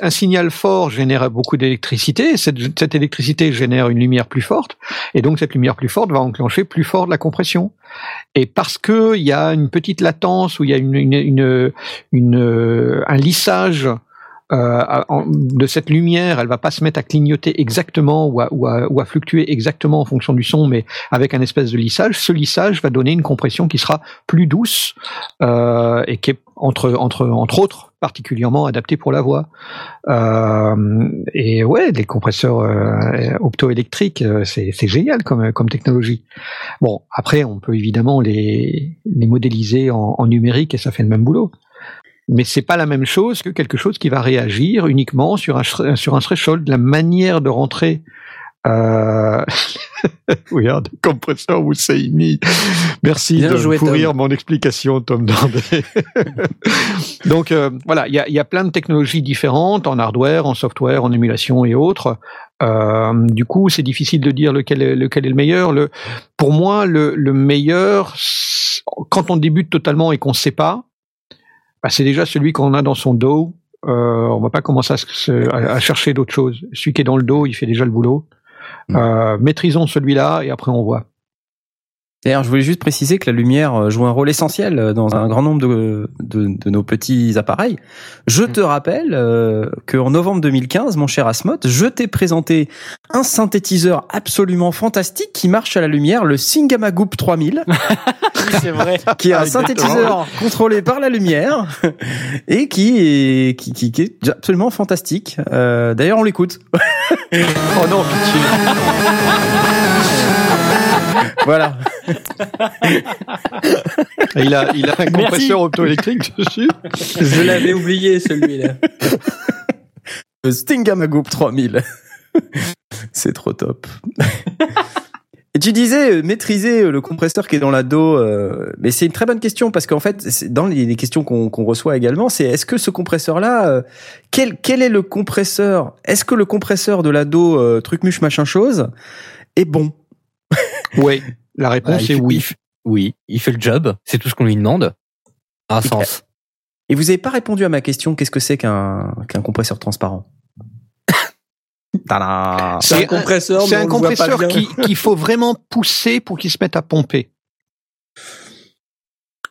un signal fort génère beaucoup d'électricité cette, électricité génère une lumière plus forte et donc cette lumière plus forte va enclencher plus fort la compression et parce que il y a une petite latence ou il y a un lissage euh, de cette lumière, elle va pas se mettre à clignoter exactement ou à, fluctuer exactement en fonction du son, mais avec un espèce de lissage. Ce lissage va donner une compression qui sera plus douce euh, et qui est entre autres particulièrement adaptée pour la voix. Euh, et ouais, des compresseurs euh, optoélectriques, euh, c'est génial comme comme technologie. Bon, après, on peut évidemment les modéliser en, en numérique et ça fait le même boulot mais c'est pas la même chose que quelque chose qui va réagir uniquement sur un sur un threshold. La manière de rentrer. Euh... Regarde, compresseur Husseini. Merci Bien de joué, pourrir mon explication, Tom Dandé. Donc euh, voilà, il y a, il y a plein de technologies différentes en hardware, en software, en émulation et autres. Euh, du coup, c'est difficile de dire lequel est, lequel est le meilleur. Le, pour moi, le, le meilleur, quand on débute totalement et qu'on ne sait pas, bah, c'est déjà celui qu'on a dans son dos. Euh, on va pas commencer à, se- à- à chercher d'autres choses. Celui qui est dans le dos, il fait déjà le boulot. Mm. Euh, maîtrisons celui-là et après on voit. D'ailleurs, je voulais juste préciser que la lumière euh, joue un rôle essentiel euh, dans un grand nombre de, de, de nos petits appareils. Je te rappelle euh, qu'en novembre 2015, mon cher Asmoth, je t'ai présenté un synthétiseur absolument fantastique qui marche à la lumière, le Singamagoop 3000, c'est vrai. qui est un Ah, synthétiseur contrôlé par la lumière et qui est, qui, qui, qui est absolument fantastique. Euh, D'ailleurs, on l'écoute. Oh non, pitié. voilà. Il a, il a un compresseur optoélectrique dessus. Je l'avais oublié celui-là. Le Stingamagoop 3000. C'est trop top. Et tu disais euh, maîtriser euh, le compresseur qui est dans la dos, euh, mais c'est une très bonne question parce qu'en fait, c'est dans les, les questions qu'on qu'on reçoit également, c'est est-ce que ce compresseur-là, euh, quel, quel est le compresseur? Est-ce que le compresseur de la dos euh, truc muche machin chose est bon? Oui. La Bah, réponse il est oui. oui, il fait le job. C'est tout ce qu'on lui demande. À un Et- sens. Et vous avez pas répondu à ma question. Qu'est-ce que c'est qu'un qu'un compresseur transparent? Tada C'est un compresseur, un compresseur qu'il faut vraiment pousser pour qu'il se mette à pomper.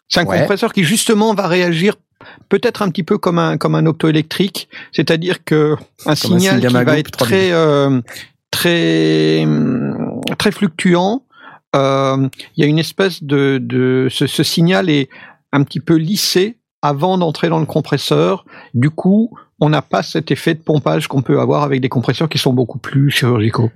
C'est un Ouais. compresseur qui justement va réagir peut-être un petit peu comme un comme un optoélectrique, c'est-à-dire que un signal qui va être 3000. très euh, très hum, très fluctuant. euh, Il y a une espèce de de ce, ce signal est un petit peu lissé avant d'entrer dans le compresseur. Du coup, on n'a pas cet effet de pompage qu'on peut avoir avec des compresseurs qui sont beaucoup plus chirurgicaux.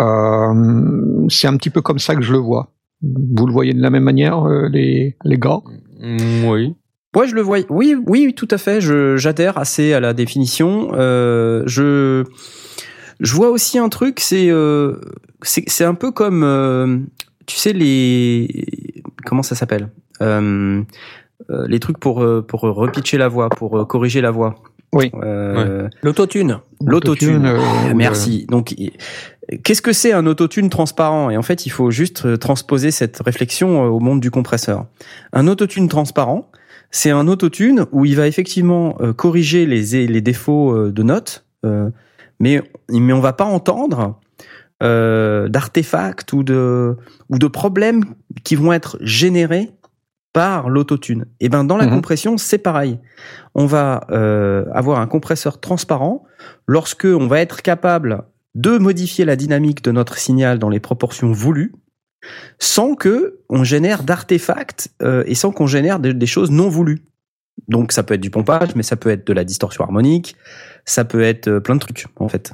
Euh, c'est un petit peu comme ça que je le vois. Vous le voyez de la même manière, euh, les, les gars? Mm, oui. Ouais, je le vois. Oui, oui, oui, tout à fait. Je j'adhère assez à la définition. Euh, je je vois aussi un truc. C'est euh, c'est c'est un peu comme euh, tu sais les comment ça s'appelle euh, euh, les trucs pour euh, pour repitcher la voix, pour euh, corriger la voix. Oui. Euh, L'autotune. L'autotune. euh, Merci. Donc, qu'est-ce que c'est un autotune transparent? Et en fait, il faut juste transposer cette réflexion au monde du compresseur. Un autotune transparent, c'est un autotune où il va effectivement corriger les, les défauts de notes, euh, mais, mais on va pas entendre euh, d'artefacts ou de, ou de problèmes qui vont être générés par l'autotune. Et ben dans la Mhm. compression, c'est pareil. On va euh, avoir un compresseur transparent lorsque on va être capable de modifier la dynamique de notre signal dans les proportions voulues, sans que on génère d'artefacts euh, et sans qu'on génère de- des choses non voulues. Donc ça peut être du pompage, mais ça peut être de la distorsion harmonique, ça peut être euh, plein de trucs en fait.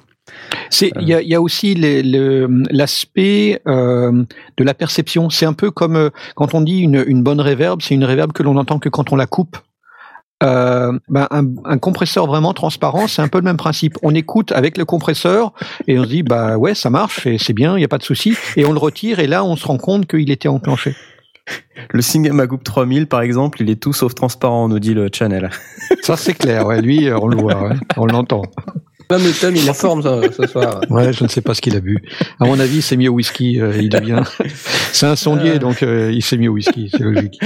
C'est il y a, il y a aussi l'aspect euh, de la perception. C'est un peu comme euh, quand on dit une, une bonne réverb, c'est une réverb que l'on entend que quand on la coupe. Euh, ben un, un compresseur vraiment transparent, c'est un peu le même principe. On écoute avec le compresseur et on se dit bah ouais ça marche et c'est bien, il y a pas de souci. Et on le retire et là on se rend compte qu'il était enclenché. Le Singamagoop 3000 par exemple, il est tout sauf transparent, nous dit le channel. Ça c'est clair. Ouais, lui on le voit, ouais, on l'entend. Même le Tom, il est en forme ce, ce soir. Ouais, je ne sais pas ce qu'il a bu. À mon avis, il s'est mis au whisky. euh, il devient. C'est un sondier, donc euh, il s'est mis au whisky, c'est logique.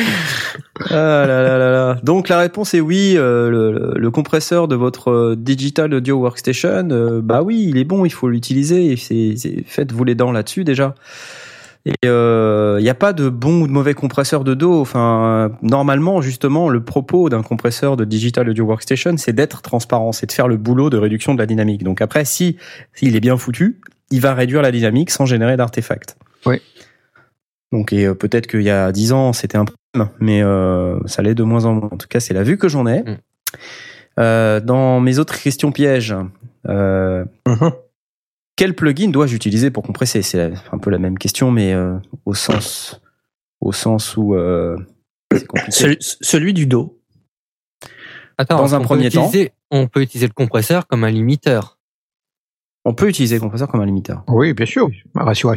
Ah là là là là. Donc la réponse est oui. euh, le, le compresseur de votre euh, digital audio workstation, euh, bah oui, il est bon, il faut l'utiliser. et c'est- c'est- Faites-vous les dents là-dessus déjà. Et il n'y a pas de bon ou de mauvais compresseur de dos. Enfin, euh, normalement, justement, le propos d'un compresseur de digital audio workstation, c'est d'être transparent, c'est de faire le boulot de réduction de la dynamique. Donc après, si s'il est bien foutu, il va réduire la dynamique sans générer d'artefacts. Oui. Donc et euh, peut-être qu'il y a 10 ans, c'était un problème, mais euh, ça l'est de moins en moins. En tout cas, c'est la vue que j'en ai. Mm. Euh, dans mes autres questions pièges, euh, Mhm. Quel plugin dois-je utiliser pour compresser? C'est un peu la même question, mais euh, au sens au sens où euh. Celui, celui du dos. Attends, Dans un on peut premier temps. utiliser- On peut utiliser le compresseur comme un limiteur. On peut utiliser le compresseur comme un limiteur. Oui, bien sûr. Un ratio.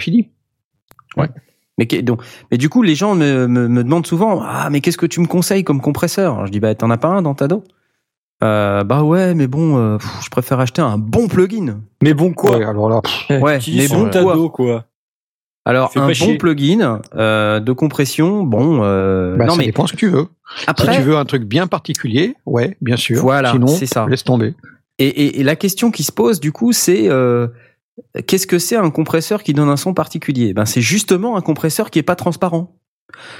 Mais, que- donc, mais du coup, les gens me, me, me demandent souvent Ah, mais qu'est-ce que tu me conseilles comme compresseur? Alors, Je dis Bah, t'en as pas un dans ta dos euh, Bah ouais, mais bon, euh, pff, je préfère acheter un bon plugin. Mais bon quoi Ouais, alors là, pff, Ouais, mais bon quoi quoi. Alors, un bon chier. plugin euh, de compression, bon. Euh, bah, non, ça mais dépend ce que tu veux. après, Si tu veux un truc bien particulier, ouais, bien sûr. Voilà, Sinon, c'est ça. laisse tomber. Et, et, et la question qui se pose du coup, c'est euh, qu'est-ce que c'est un compresseur qui donne un son particulier? Ben c'est justement un compresseur qui est pas transparent.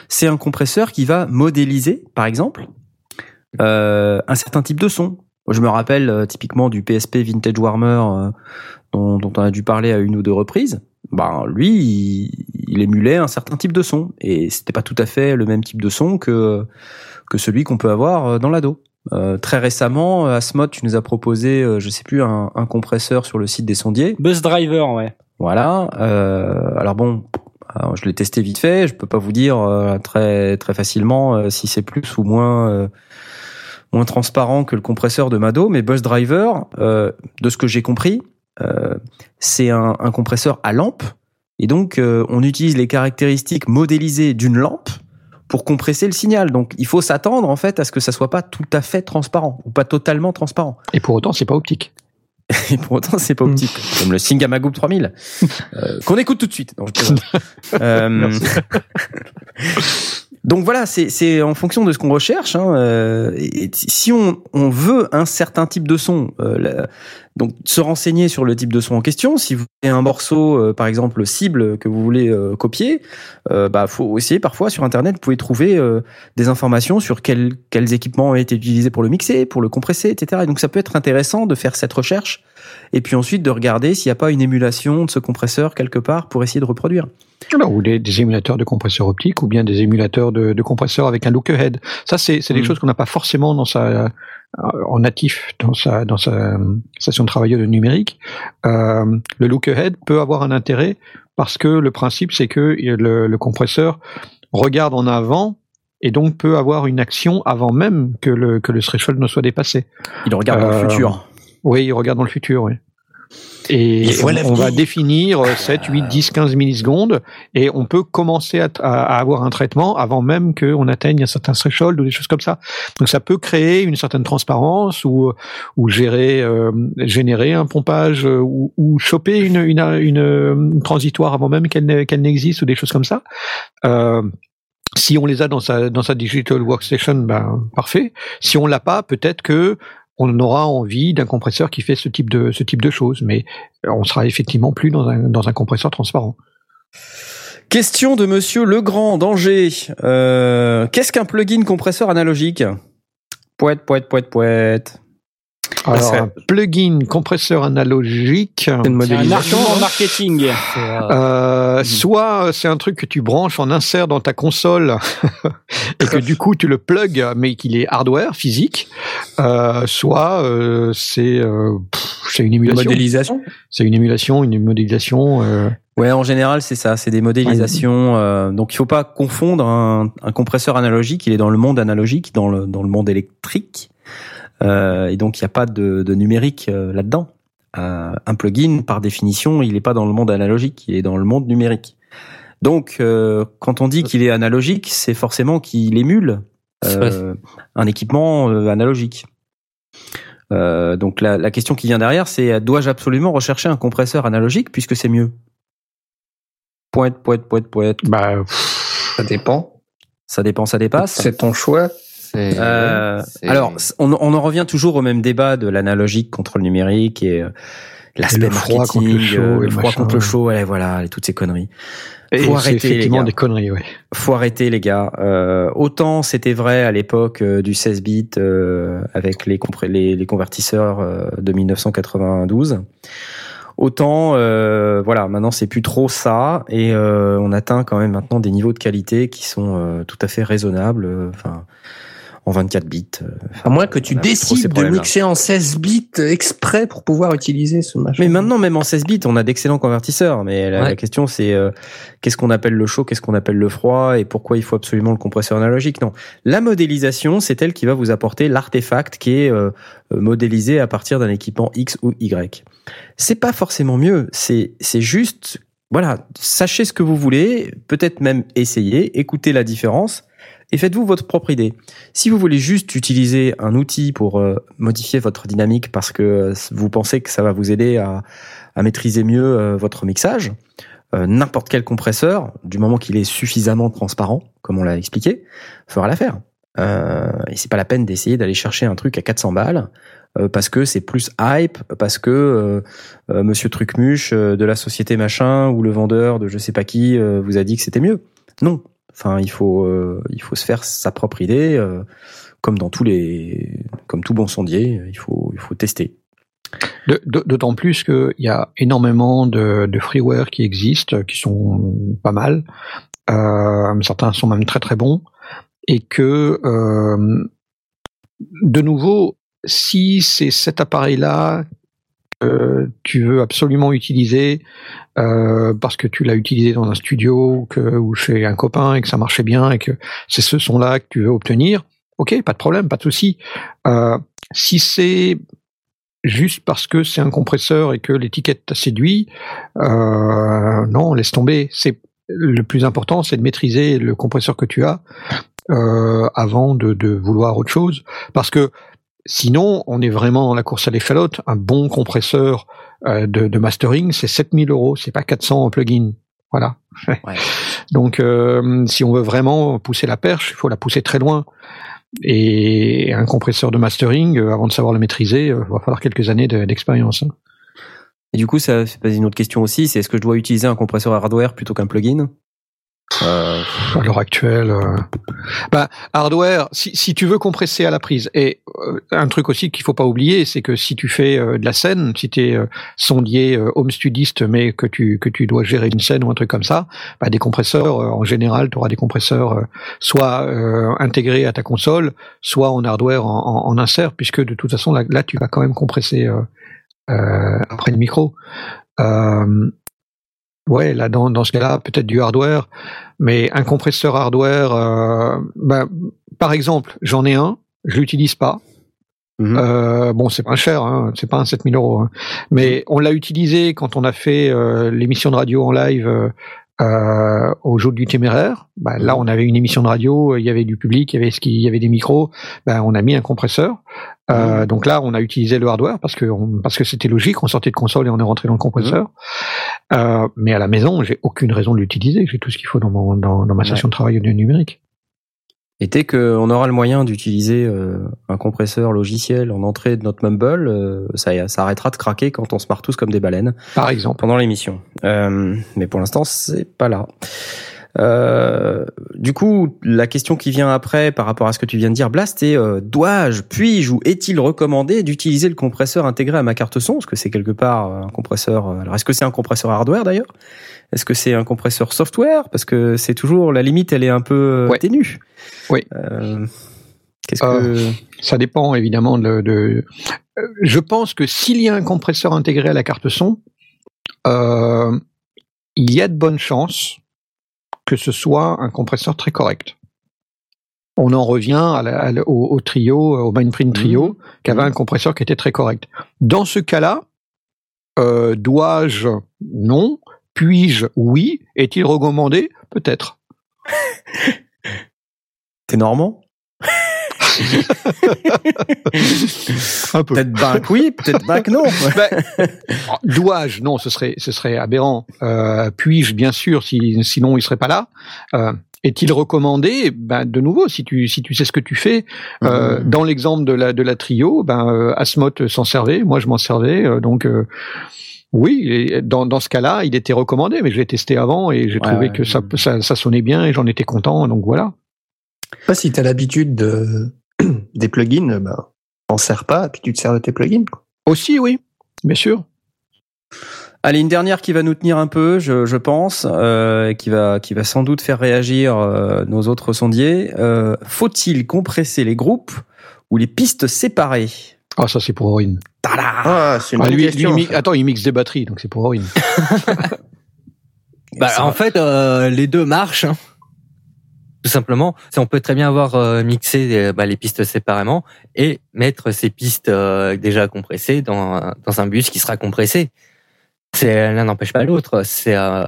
C'est un compresseur qui va modéliser, par exemple, un certain type de son. Je me rappelle euh, typiquement du PSP Vintage Warmer euh, dont, dont, on a dû parler à une ou deux reprises. Ben lui, il, il émulait un certain type de son et c'était pas tout à fait le même type de son que que celui qu'on peut avoir dans l'ado. Euh, très récemment, Asmod, tu nous as proposé, euh, je sais plus, un, un, compresseur sur le site des sondiers. Buzz Driver, ouais. Voilà. Euh, alors bon, alors je l'ai testé vite fait. Je peux pas vous dire euh, très très facilement si c'est plus ou moins moins transparent que le compresseur de Mado, mais Buzz Driver, de ce que j'ai compris, c'est un, un, compresseur à lampe, et donc on utilise les caractéristiques modélisées d'une lampe pour compresser le signal. Donc il faut s'attendre en fait à ce que ça soit pas tout à fait transparent ou pas totalement transparent. Et pour autant, c'est pas optique. Et pour autant, c'est pas optique, mmh. comme le Singamagoop 3000 euh, qu'on écoute tout de suite. Non, euh, donc voilà, c'est en fonction de ce qu'on recherche. Hein, euh, si on, on, veut un certain type de son, euh, donc se renseigner sur le type de son en question. Si vous avez un morceau, euh, par exemple cible que vous voulez euh, copier, euh, bah faut essayer parfois sur internet, vous pouvez trouver des informations sur quels quels équipements ont été utilisés pour le mixer, pour le compresser, etc. Et donc ça peut être intéressant de faire cette recherche et puis ensuite de regarder s'il n'y a pas une émulation de ce compresseur quelque part pour essayer de reproduire. ou des, des, émulateurs de compresseurs optiques, ou bien des émulateurs de, de compresseurs avec un look ahead. Ça, c'est des mmh. choses qu'on n'a pas forcément dans sa en natif dans sa dans sa station de travailleur de numérique. Euh, le look ahead peut avoir un intérêt parce que le principe c'est que le, le compresseur regarde en avant et donc peut avoir une action avant même que le, que le threshold ne soit dépassé. Il regarde dans le euh, futur. Oui, il regarde dans le futur, oui. Et on, va définir 7, 8, 10, 15 millisecondes et on peut commencer à, à avoir un traitement avant même qu'on atteigne un certain threshold ou des choses comme ça. Donc ça peut créer une certaine transparence ou, ou gérer, euh, générer un pompage euh, ou, ou choper une, une, une, transitoire avant même qu'elle qu'elle n'existe ou des choses comme ça. Euh, si on les a dans sa dans sa digital workstation, ben parfait. Si on l'a pas, peut-être que on aura envie d'un compresseur qui fait ce type de ce type de choses, mais on sera effectivement plus dans un dans un compresseur transparent. Question de Monsieur Legrand d'Angers. Euh, Qu'est-ce qu'un plugin compresseur analogique? Poète, poète, poète, poète. Alors, un plugin compresseur analogique. C'est un argument marketing. Euh, soit c'est un truc que tu branches en insert dans ta console et que du coup tu le plugs mais qu'il est hardware, physique. Euh, soit euh, c'est euh, c'est une émulation. modélisation. C'est une émulation, une modélisation. Euh. Ouais, en général c'est ça, c'est des modélisations. Euh, donc il faut pas confondre un, un compresseur analogique, il est dans le monde analogique, dans le dans le monde électrique. Euh, et donc il n'y a pas de, de numérique euh, là-dedans. Euh, un plugin, par définition, il n'est pas dans le monde analogique, il est dans le monde numérique. Donc, quand on dit qu'il est analogique, c'est forcément qu'il émule un équipement analogique. donc la, la, question qui vient derrière, c'est dois-je absolument rechercher un compresseur analogique puisque c'est mieux? Poète, poète, poète, poète. Bah, ça dépend. Ça dépend, ça dépasse. C'est ton choix. Euh, alors, on, on, en revient toujours au même débat de l'analogique contre le numérique et euh, l'aspect marketing, le, chaud, euh, le froid contre le chaud, et voilà, et toutes ces conneries. Faut arrêter, effectivement des conneries, ouais. Faut arrêter, les gars. Euh, autant c'était vrai à l'époque euh, du 16 bits euh, avec les, les, les, convertisseurs de 1992. Autant, voilà, maintenant c'est plus trop ça, et on atteint quand même maintenant des niveaux de qualité qui sont tout à fait raisonnables. Enfin, en 24 bits. Euh, à moins que tu décides de mixer en 16 bits exprès pour pouvoir utiliser ce machin. Mais maintenant, même en 16 bits, on a d'excellents convertisseurs. Mais la, question, c'est euh, qu'est-ce qu'on appelle le chaud, qu'est-ce qu'on appelle le froid, et pourquoi il faut absolument le compresseur analogique? Non, la modélisation, c'est elle qui va vous apporter l'artefact qui est euh, modélisé à partir d'un équipement X ou Y. C'est pas forcément mieux. C'est c'est juste voilà, sachez ce que vous voulez, peut-être même essayer, écoutez la différence et faites-vous votre propre idée. Si vous voulez juste utiliser un outil pour euh, modifier votre dynamique parce que euh, vous pensez que ça va vous aider à, à maîtriser mieux euh, votre mixage, n'importe quel compresseur, du moment qu'il est suffisamment transparent, comme on l'a expliqué, fera l'affaire. Et c'est pas la peine d'essayer d'aller chercher un truc à 400 balles parce que c'est plus hype, parce que Monsieur Trucmuche de la société machin ou le vendeur de je sais pas qui vous a dit que c'était mieux. Non. Enfin, il faut euh, il faut se faire sa propre idée, euh, comme dans tous les comme tout bon sondier, il faut il faut tester. D'autant plus qu'il y a énormément de, de freeware qui existent, qui sont pas mal. Euh, certains sont même très très bons. Et que, de nouveau, si c'est cet appareil-là tu veux absolument utiliser euh, parce que tu l'as utilisé dans un studio ou, chez un copain et que ça marchait bien et que c'est ce son-là que tu veux obtenir, ok, pas de problème, pas de souci. Euh, si c'est juste parce que c'est un compresseur et que l'étiquette t'a séduit, euh, non, laisse tomber. C'est le plus important, c'est de maîtriser le compresseur que tu as avant de vouloir autre chose, parce que sinon, on est vraiment dans la course à l'échalote. Un bon compresseur euh, de, de mastering, c'est 7000 euros, c'est pas 400 en plugin. Voilà. Ouais. Donc, euh, si on veut vraiment pousser la perche, il faut la pousser très loin. Et un compresseur de mastering, euh, avant de savoir le maîtriser, euh, va falloir quelques années de- d'expérience. hein. Et du coup, ça poser une autre question aussi, c'est est-ce que je dois utiliser un compresseur hardware plutôt qu'un plugin? Euh, à l'heure actuelle. euh. Bah, hardware, si, tu veux compresser à la prise, et euh, un truc aussi qu'il faut pas oublier, c'est que si tu fais euh, de la scène, si tu es sondier home studiste, mais que tu que tu dois gérer une scène ou un truc comme ça, bah, des compresseurs, en général, tu auras des compresseurs soit intégrés à ta console, soit en hardware en, insert, puisque de toute façon là, là tu vas quand même compresser après le micro. Euh, Ouais, là dans, dans ce cas-là, peut-être du hardware, mais un compresseur hardware, euh, ben, par exemple, j'en ai un, je l'utilise pas. Mhm. Euh, bon, c'est pas cher, hein, c'est pas un 7000 euros, hein. mais on l'a utilisé quand on a fait euh, l'émission de radio en live euh, euh, au jour du téméraire. Ben, là, on avait une émission de radio, il y avait du public, il y avait ce qui, il y avait des micros. Ben, on a mis un compresseur. Euh, Donc là, on a utilisé le hardware parce que on- parce que c'était logique. On sortait de console et on est rentré dans le compresseur. Euh, mais à la maison, j'ai aucune raison de l'utiliser. J'ai tout ce qu'il faut dans, mon, dans, dans ma station de travail audio numérique. Et dès qu'on aura le moyen d'utiliser euh, un compresseur logiciel en entrée de notre Mumble, euh, ça, ça arrêtera de craquer quand on se marre tous comme des baleines Par exemple. pendant l'émission. Euh, mais pour l'instant, c'est pas là. Euh, du coup, la question qui vient après par rapport à ce que tu viens de dire, Blast, est euh, dois-je, puis-je ou est-il recommandé d'utiliser le compresseur intégré à ma carte son? Est-ce que c'est quelque part un compresseur euh, Alors, est-ce que c'est un compresseur hardware d'ailleurs? Est-ce que c'est un compresseur software? Parce que c'est toujours la limite, elle est un peu euh, Ouais. ténue. Oui. Euh, Qu'est-ce que Ça dépend évidemment de. de- Euh, Je pense que s'il y a un compresseur intégré à la carte son, euh, il y a de bonnes chances que ce soit un compresseur très correct. On en revient à la- à la- au, au trio, au Mindprint trio, qui avait un compresseur qui était très correct. Dans ce cas-là, euh, dois-je? Non. Puis-je? Oui. Est-il recommandé? Peut-être. T'es normand? Peut-être ben que oui, peut-être ben que non. Ben, Dois-je Non, ce serait, ce serait aberrant. Euh, Puis-je Bien sûr, si, sinon il serait pas là. Euh, est-il recommandé Ben de nouveau, si tu si tu sais ce que tu fais, euh, Mhm. dans l'exemple de la de la trio, ben Asmoth s'en servait, moi je m'en servais, donc oui, dans dans ce cas-là, il était recommandé, mais je l'ai testé avant et j'ai Ouais, trouvé ouais. que ça, ça ça sonnait bien et j'en étais content, donc voilà. Je sais pas si tu as l'habitude de... des plugins, bah, t'en sers pas, puis tu te sers de tes plugins. quoi. Aussi, oui, bien sûr. Allez, une dernière qui va nous tenir un peu, je, je pense, euh, qui va qui va sans doute faire réagir euh, nos autres sondiers. Euh, Faut-il compresser les groupes ou les pistes séparées? Ah, ça c'est pour Aurine. Tada Ah, c'est une Ah, lui, question. lui, attends, il mixe des batteries, donc c'est pour Aurine. Bah, en fait, euh, les deux marchent. hein. Tout simplement, Si on peut très bien avoir euh, mixé euh, bah, les pistes séparément et mettre ces pistes euh, déjà compressées dans, dans un bus qui sera compressé. C'est l'un n'empêche pas l'autre. C'est. euh,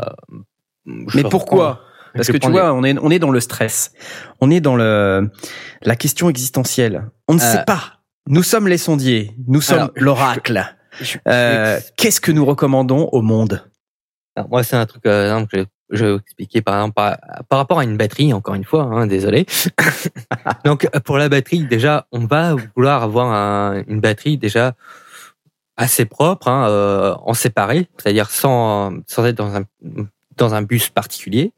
Mais pourquoi? Parce que tu vois, on est on est dans le stress, on est dans le la question existentielle. On ne Euh, sait pas. Nous sommes les sondiers, nous sommes l'oracle. je- Euh, Qu'est-ce que nous recommandons au monde? Alors, moi, c'est un truc euh, je vais vais expliquer par exemple par, rapport à une batterie, encore une fois, hein, désolé. Donc pour la batterie, déjà, on va vouloir avoir un- une batterie déjà assez propre, hein, euh, en séparé, c'est-à-dire sans sans être dans un dans un bus particulier.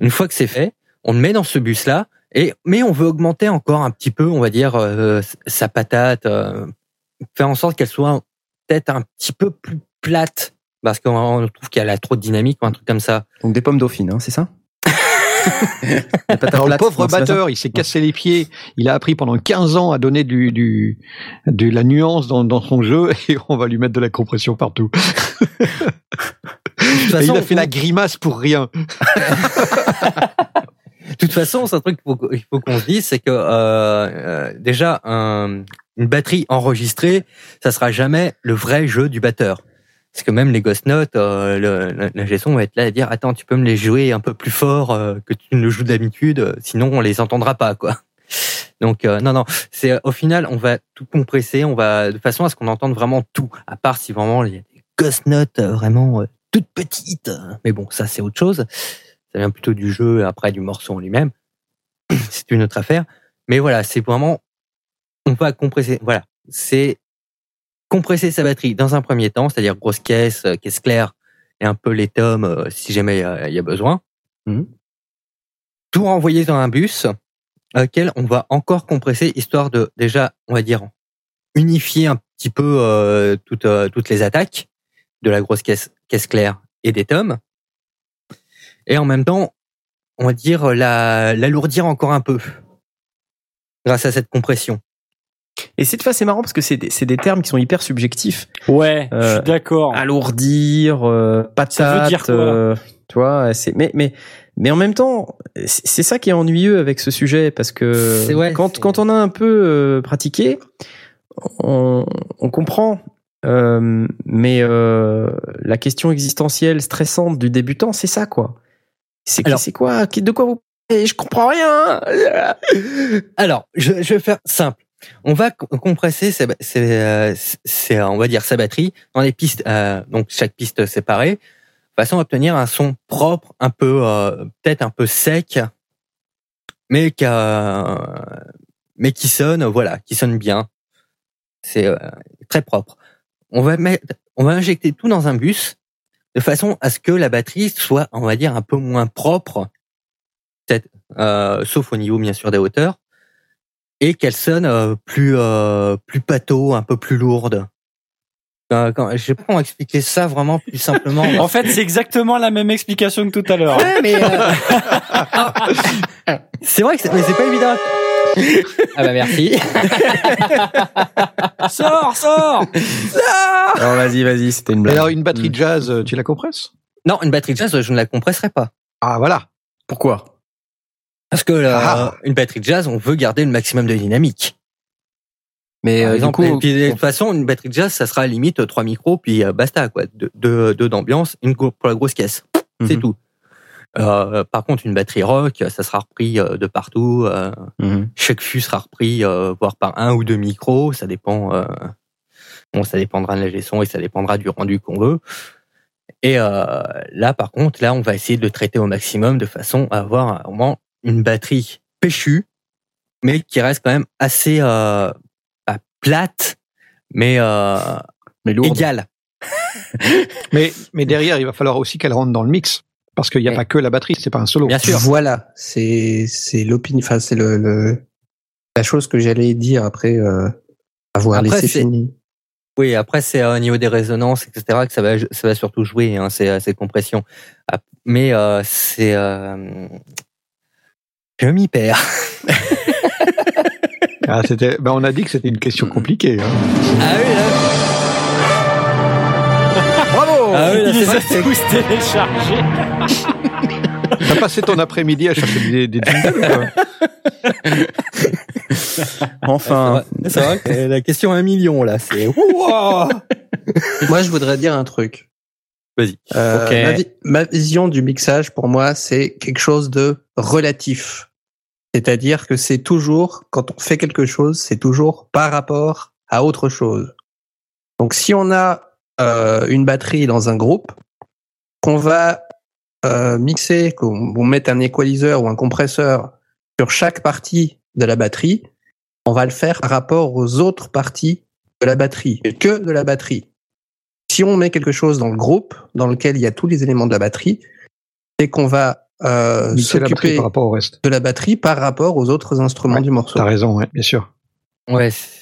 Une fois que c'est fait, on le met dans ce bus-là, et mais on veut augmenter encore un petit peu, on va dire, euh, sa patate, euh, faire en sorte qu'elle soit peut-être un petit peu plus plate, parce qu'on trouve qu'elle a trop de dynamique ou un truc comme ça. Donc des pommes dauphines, hein, c'est ça? Alors le pauvre batteur, il s'est cassé les pieds. Il a appris pendant 15 ans à donner du, du de la nuance dans, dans son jeu et on va lui mettre de la compression partout. Façon, il a fait la grimace pour rien. De toute façon, c'est un truc qu'il faut, qu'on se dise, c'est que euh, euh, déjà un- une batterie enregistrée, ça sera jamais le vrai jeu du batteur. Parce que même les ghost notes, euh, le son va être là à dire attends, tu peux me les jouer un peu plus fort euh, que tu ne le joues d'habitude, euh, sinon on les entendra pas quoi. Donc euh, non non, c'est au final on va tout compresser, on va de façon à ce qu'on entende vraiment tout, à part si vraiment il y a des ghost notes euh, vraiment euh, toutes petites. Mais bon, ça c'est autre chose. Ça vient plutôt du jeu et après du morceau en lui-même. C'est une autre affaire. Mais voilà, c'est vraiment, on va compresser. Voilà, c'est compresser sa batterie dans un premier temps, c'est-à-dire grosse caisse, euh, caisse claire et un peu les tomes euh, si jamais il y a- il y, a besoin. Mhm. Tout renvoyer dans un bus auquel on va encore compresser histoire de déjà, on va dire, unifier un petit peu euh, toutes, euh, toutes les attaques de la grosse caisse, caisse claire et des tomes et en même temps, on va dire la l'alourdir encore un peu grâce à cette compression. Et cette fois, c'est marrant parce que c'est des, c'est des termes qui sont hyper subjectifs. Ouais, je Euh, suis d'accord. Alourdir, euh, patate, Ça veut dire quoi euh, tu vois, c'est mais mais mais en même temps, c'est ça qui est ennuyeux avec ce sujet parce que ouais, quand quand on a un peu euh, pratiqué, on, on comprend. Euh, mais euh, la question existentielle stressante du débutant, c'est ça quoi. C'est c'est quoi? De quoi vous Je comprends rien. Alors, je, je vais faire simple. On va co- compresser, ces, ces, euh, ces, on va dire sa batterie dans des pistes, euh, donc chaque piste séparée, façon à obtenir un son propre, un peu euh, peut-être un peu sec, mais qui a- mais qui sonne, voilà, qui sonne bien. C'est euh, très propre. On va mettre, on va injecter tout dans un bus de façon à ce que la batterie soit, on va dire, un peu moins propre, peut-être, euh, sauf au niveau bien sûr des hauteurs, et qu'elle sonne euh, plus euh, plus pâteau, un peu plus lourde. Euh, quand, je sais pas comment expliquer ça vraiment plus simplement. En fait, c'est exactement la même explication que tout à l'heure. Ouais, mais euh, c'est vrai que c'est, mais c'est pas évident. Ah bah merci. sors, sors Alors vas-y, vas-y, c'était une blague. alors une batterie Mm. jazz, euh, tu la compresses? Non, une batterie de jazz, je ne la compresserai pas. Ah voilà. Pourquoi? Parce que euh, Ah. une batterie de jazz, on veut garder le maximum de dynamique. Mais Par euh, du exemple, coup, et puis, de toute façon, une batterie de jazz, ça sera à la limite trois micros, puis euh, basta quoi. Deux, deux, deux d'ambiance, une pour la grosse caisse. C'est Mhm. tout. Euh, par contre, une batterie rock, ça sera repris euh, de partout. euh, Mhm. chaque fût sera repris, euh, voire par un ou deux micros. Ça dépend. Euh, bon, ça dépendra de la son et ça dépendra du rendu qu'on veut. Et euh, là, par contre, là, on va essayer de le traiter au maximum de façon à avoir vraiment une batterie péchue, mais qui reste quand même assez euh, pas plate, mais euh, mais égale. Mais mais derrière, il va falloir aussi qu'elle rentre dans le mix parce qu'il n'y a Ouais. pas que la batterie, c'est pas un solo. Bien sûr. Voilà, c'est c'est l'opinion, enfin c'est le, le la chose que j'allais dire après euh, avoir Après, laissé fini. Oui, après c'est euh, au niveau des résonances, etc. que ça va ça va surtout jouer, hein, ces, ces compressions. Ah, Mais euh, c'est euh, je m'y perds. Ah, c'était, ben on a dit que c'était une question compliquée. hein. Ah oui, là, Bravo ah oui, là, Il c'est les vrai a que c'est- tous téléchargés. T'as passé ton après-midi à chercher des, des jingles ou quoi Enfin, C'est vrai que la question à un million là, c'est Moi, je voudrais dire un truc. Vas-y. Euh, Ok. ma, vi- ma vision du mixage, pour moi, c'est quelque chose de relatif. C'est-à-dire que c'est toujours, quand on fait quelque chose, c'est toujours par rapport à autre chose. Donc, si on a euh, une batterie dans un groupe, qu'on va euh, mixer, qu'on mette un equalizer ou un compresseur sur chaque partie de la batterie, on va le faire par rapport aux autres parties de la batterie, que de la batterie. Si on met quelque chose dans le groupe, dans lequel il y a tous les éléments de la batterie, c'est qu'on va euh, s'occuper par rapport au reste. de la batterie par rapport aux autres instruments Ouais, du morceau. T'as raison, ouais, bien sûr. Ouais. c'est-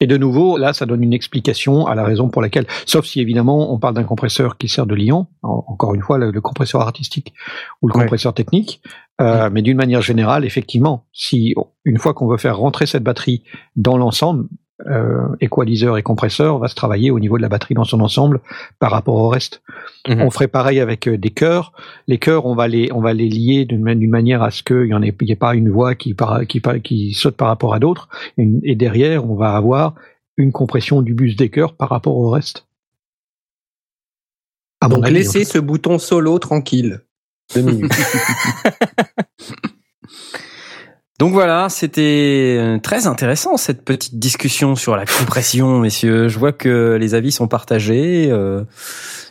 Et de nouveau, là, ça donne une explication à la raison pour laquelle, sauf si évidemment on parle d'un compresseur qui sert de liant, en- encore une fois, le, le compresseur artistique ou le Ouais. compresseur technique, euh, mais d'une manière générale, effectivement, si une fois qu'on veut faire rentrer cette batterie dans l'ensemble, euh, équaliseur et compresseur va se travailler au niveau de la batterie dans son ensemble par rapport au reste. Mhm. On ferait pareil avec euh, des chœurs. Les chœurs, on va les, on va les lier d'une ma- d'une manière à ce qu'il n'y en ait, il y ait pas une voix qui, saute par rapport à d'autres. Et, et derrière, on va avoir une compression du bus des chœurs par rapport au reste. À Donc avis, laissez en ce bouton solo tranquille. Deux minutes. Donc voilà, c'était euh, très intéressant cette petite discussion sur la compression, messieurs. Je vois que les avis sont partagés. euh,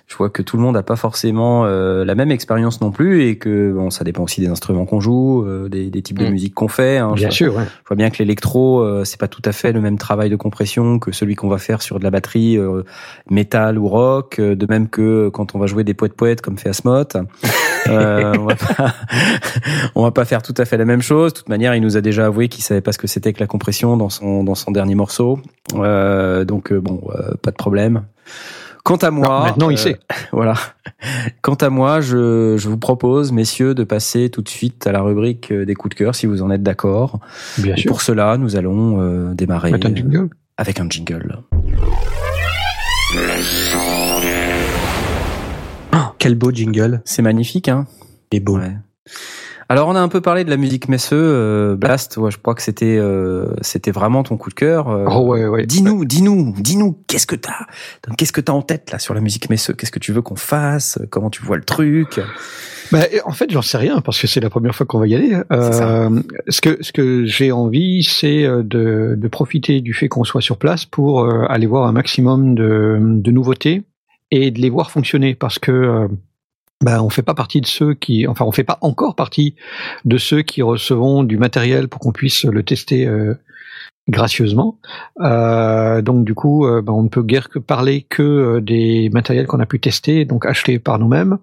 je vois que tout le monde n'a pas forcément euh, la même expérience non plus et que bon, ça dépend aussi des instruments qu'on joue, euh, des, des types de Mm. musique qu'on fait. hein. Bien je, sûr, ouais. je vois bien que l'électro, euh, c'est pas tout à fait le même travail de compression que celui qu'on va faire sur de la batterie euh, métal ou rock. euh, De même que quand on va jouer des poètes poètes comme fait Asmoth. Euh, on va pas, on va pas faire tout à fait la même chose. De toute manière, il nous a déjà avoué qu'il savait pas ce que c'était que la compression dans son dans son dernier morceau. Euh, donc bon, euh, pas de problème. Quant à moi, Non, maintenant, il euh, sait. Voilà. Quant à moi, je, je vous propose, messieurs, de passer tout de suite à la rubrique euh, des coups de cœur, si vous en êtes d'accord. Bien Et sûr. pour cela, nous allons euh, démarrer un jingle. avec un jingle. Oh, quel beau jingle. C'est magnifique, hein? Il est beau. Ouais. Alors, on a un peu parlé de la musique Messeux, euh, Blast. Ouais, je crois que c'était euh, c'était vraiment ton coup de cœur. euh, Oh ouais, ouais. Dis-nous, dis-nous, dis-nous, qu'est-ce que t'as Qu'est-ce que t'as en tête là sur la musique Messeux Qu'est-ce que tu veux qu'on fasse? Comment tu vois le truc? Bah, en fait, j'en sais rien parce que c'est la première fois qu'on va y aller. Euh, ce que ce que j'ai envie, c'est euh, de, de profiter du fait qu'on soit sur place pour aller voir un maximum de, de nouveautés et de les voir fonctionner parce que bah, on fait pas partie de ceux qui, enfin, on fait pas encore partie de ceux qui recevons du matériel pour qu'on puisse le tester euh, gracieusement. Euh, donc du coup, euh, bah, on ne peut guère que parler que euh, des matériels qu'on a pu tester, donc acheter par nous-mêmes.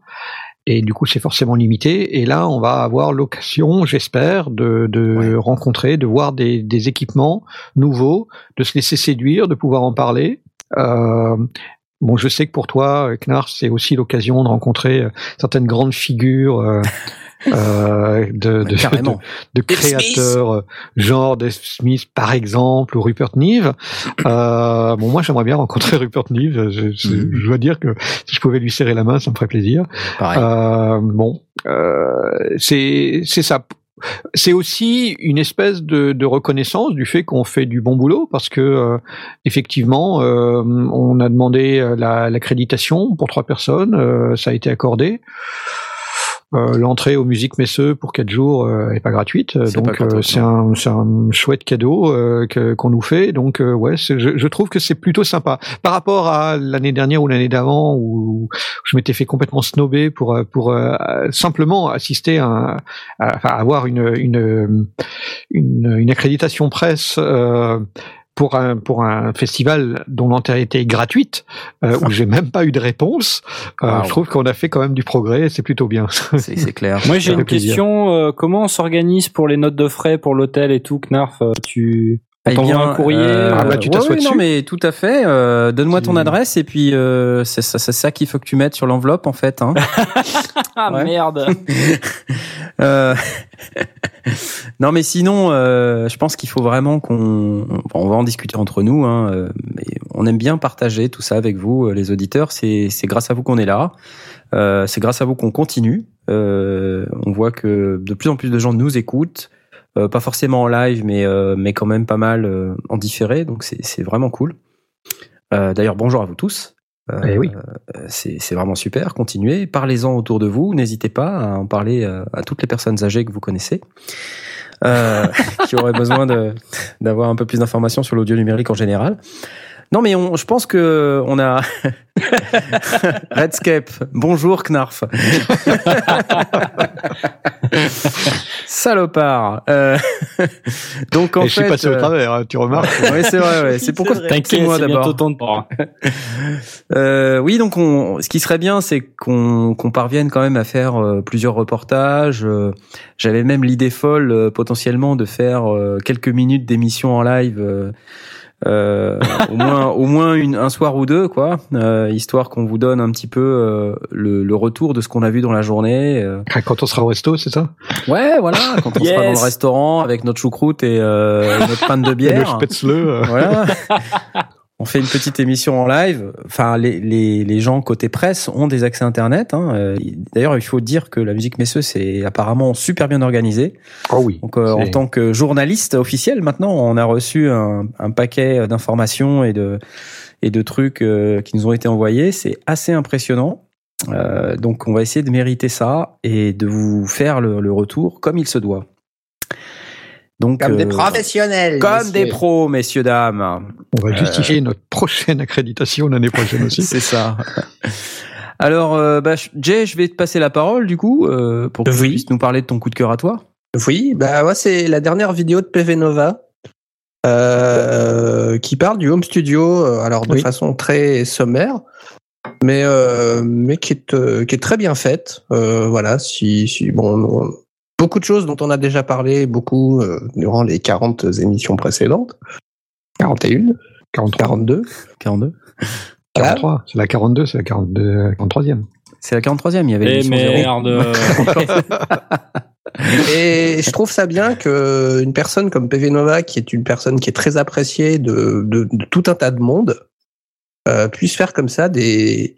Et du coup, c'est forcément limité. Et là, on va avoir l'occasion, j'espère, de, de Ouais. rencontrer, de voir des, des équipements nouveaux, de se laisser séduire, de pouvoir en parler. Euh, bon, je sais que pour toi, Knarr, c'est aussi l'occasion de rencontrer euh, certaines grandes figures euh, euh, de, de, de, de créateurs, euh, genre Dave Smith par exemple, ou Rupert Neve. Euh, bon, moi, j'aimerais bien rencontrer Rupert Neve. Je, je- je dois dire que si je pouvais lui serrer la main, ça me ferait plaisir. Euh, bon, euh, c'est c'est ça. C'est aussi une espèce de, reconnaissance du fait qu'on fait du bon boulot parce que euh, effectivement, euh, on a demandé la- l'accréditation pour trois personnes, euh, ça a été accordé. Euh, L'entrée aux musiques Messeux pour quatre jours euh, est pas gratuite, pas donc euh, c'est un, c'est un chouette cadeau euh, qu'on nous fait. Donc euh, ouais, je, je trouve que c'est plutôt sympa par rapport à l'année dernière ou l'année d'avant où je m'étais fait complètement snober pour euh, pour euh, simplement assister à, un- à- avoir une une une, une accréditation presse. Pour un, pour un festival dont l'entrée était gratuite, euh, où j'ai même pas eu de réponse, euh, Wow. je trouve qu'on a fait quand même du progrès et c'est plutôt bien. C'est clair. Moi, j'ai une plaisir. question. euh, comment on s'organise pour les notes de frais pour l'hôtel et tout, Knarf euh, Tu Eh bien, un courrier euh, Ah bah, tu t'assois ouais, non dessus. mais tout à fait. Euh, Donne-moi ton adresse et puis euh, c'est ça, ça qu'il faut que tu mettes sur l'enveloppe en fait. Hein. Ah merde Euh, non, mais sinon, euh, je pense qu'il faut vraiment qu'on, bon, on va en discuter entre nous. Hein, euh, mais on aime bien partager tout ça avec vous, euh, les auditeurs. C'est, c'est grâce à vous qu'on est là. Euh, c'est grâce à vous qu'on continue. Euh, on voit que de plus en plus de gens nous écoutent, euh, pas forcément en live, mais euh, mais quand même pas mal euh, en différé. Donc c'est, c'est vraiment cool. Euh, D'ailleurs, bonjour à vous tous. Euh, Eh oui. c'est c'est vraiment super. Continuez, parlez-en autour de vous. N'hésitez pas à en parler euh, à toutes les personnes âgées que vous connaissez, euh, qui auraient besoin d'avoir un peu plus d'informations sur l'audio numérique en général. Non, mais on, je pense que on a Redscape. Bonjour Knarf. Salopard. Euh, Donc en Et je fait, suis passé au euh, travers, hein, tu remarques. oui, c'est vrai. Ouais. C'est pourquoi T'inquiète, moi d'abord. Euh, oui, donc on, ce qui serait bien, c'est qu'on qu'on parvienne quand même à faire euh, plusieurs reportages. Euh, J'avais même l'idée folle euh, potentiellement de faire euh, quelques minutes d'émission en live. Euh, au moins, au moins une, un soir ou deux, quoi, euh, histoire qu'on vous donne un petit peu euh, le, le retour de ce qu'on a vu dans la journée. euh. Ah, Quand on sera au resto, c'est ça? Ouais, voilà, quand on sera dans le restaurant avec notre choucroute et euh, notre panne de Et le bière. spätzle. euh, Voilà. On fait une petite émission en live. Enfin, les, les, les gens côté presse ont des accès internet. Hein. Euh, D'ailleurs, il faut dire que la musique Messeux c'est apparemment super bien organisé. Oh oui. Donc, euh, en tant que journaliste officiel, maintenant, on a reçu un, un paquet d'informations et de et de trucs euh, qui nous ont été envoyés. C'est assez impressionnant. Euh, donc, on va essayer de mériter ça et de vous faire le, le retour comme il se doit. Donc, Comme des euh, professionnels. comme messieurs. des pros, messieurs dames. On va justifier notre prochaine accréditation l'année prochaine aussi. C'est ça. Alors, euh, bah, Jay, je vais te passer la parole du coup euh, pour que tu puisses nous parler de ton coup de cœur à toi. Oui, bah ouais, c'est la dernière vidéo de PV Nova euh, qui parle du home studio, euh, alors de Oui. façon très sommaire, mais euh, mais qui est euh, qui est très bien faite. Euh, voilà, si si bon, on- beaucoup de choses dont on a déjà parlé beaucoup euh, durant les 40 émissions précédentes, 41, 43. 42. 42. Voilà. 43. C'est la 42, c'est la 42, 43e. C'est la 43e, il y avait Eh l'émission zéro. merde. Et je trouve ça bien que une personne comme PV Nova, qui est une personne qui est très appréciée de, de, de tout un tas de monde, euh, puisse faire comme ça des,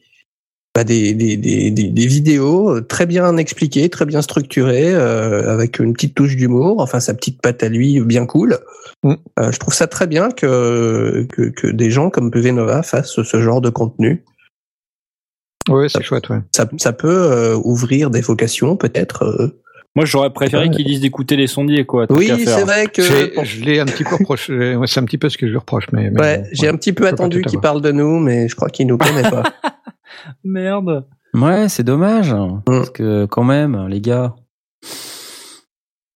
bah, des, des, des, des, des vidéos très bien expliquées, très bien structurées, euh, avec une petite touche d'humour, enfin sa petite patte à lui bien cool. Mm. Euh, je trouve ça très bien que, que, que des gens comme PV Nova fassent ce genre de contenu. Ouais, c'est chouette, ouais. Ça, ça peut euh, ouvrir des vocations peut-être. euh. Moi, j'aurais préféré qu'ils disent d'écouter les sondiers, quoi. Oui, c'est vrai que Je l'ai un petit peu reproché. c'est un petit peu ce que je lui reproche, mais. mais Ouais, bon, j'ai un petit peu attendu qu'il parle de nous, mais je crois qu'il nous connaît pas. Merde. Ouais, c'est dommage. Mm. Parce que quand même, les gars.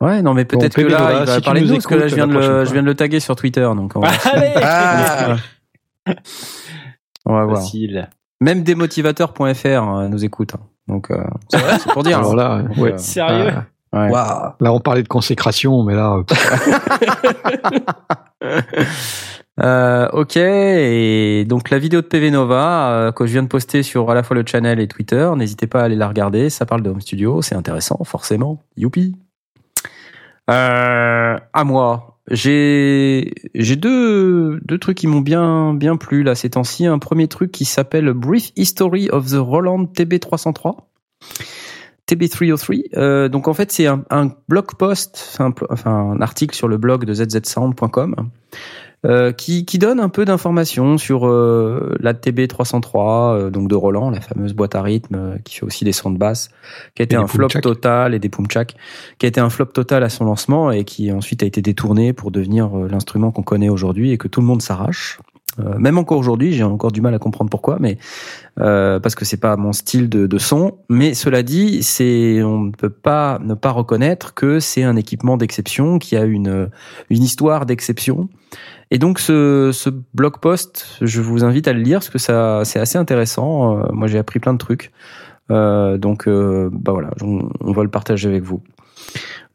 Ouais, non, mais peut-être Bon, que là, il va si parler de nous parce que là, je viens de, le, prochaine je viens de le taguer sur Twitter, donc on va, Allez. Ah, on va voir. Facile. Même démotivateur.fr euh, nous écoute. hein. Donc, euh, c'est vrai, c'est pour dire. Alors hein. là, ouais. euh, Sérieux Ah, ouais. là, on parlait de consécration, mais là, euh, ok, et donc la vidéo de PV Nova euh, que je viens de poster sur à la fois le channel et Twitter, n'hésitez pas à aller la regarder, ça parle de Home Studio, c'est intéressant, forcément. Youpi. Euh, à moi, j'ai j'ai deux deux trucs qui m'ont bien bien plu là ces temps-ci. Un premier truc qui s'appelle Brief History of the Roland TB303. TB303. Euh, donc en fait c'est un, blog post, enfin un article sur le blog de zzsound.com euh, qui, qui donne un peu d'informations sur euh, la TB303, euh, donc de Roland, la fameuse boîte à rythme euh, qui fait aussi des sons de basse, qui a été un flop total et des pumchak, qui a été un flop total à son lancement et qui ensuite a été détourné pour devenir euh, l'instrument qu'on connaît aujourd'hui et que tout le monde s'arrache. Euh, même encore aujourd'hui, j'ai encore du mal à comprendre pourquoi, mais euh, parce que c'est pas mon style de, de son. Mais cela dit, c'est on ne peut pas ne pas reconnaître que c'est un équipement d'exception qui a une une histoire d'exception. Et donc ce, ce blog post, je vous invite à le lire parce que ça c'est assez intéressant. Euh, moi j'ai appris plein de trucs. Euh, donc euh, bah voilà, on, on va le partager avec vous.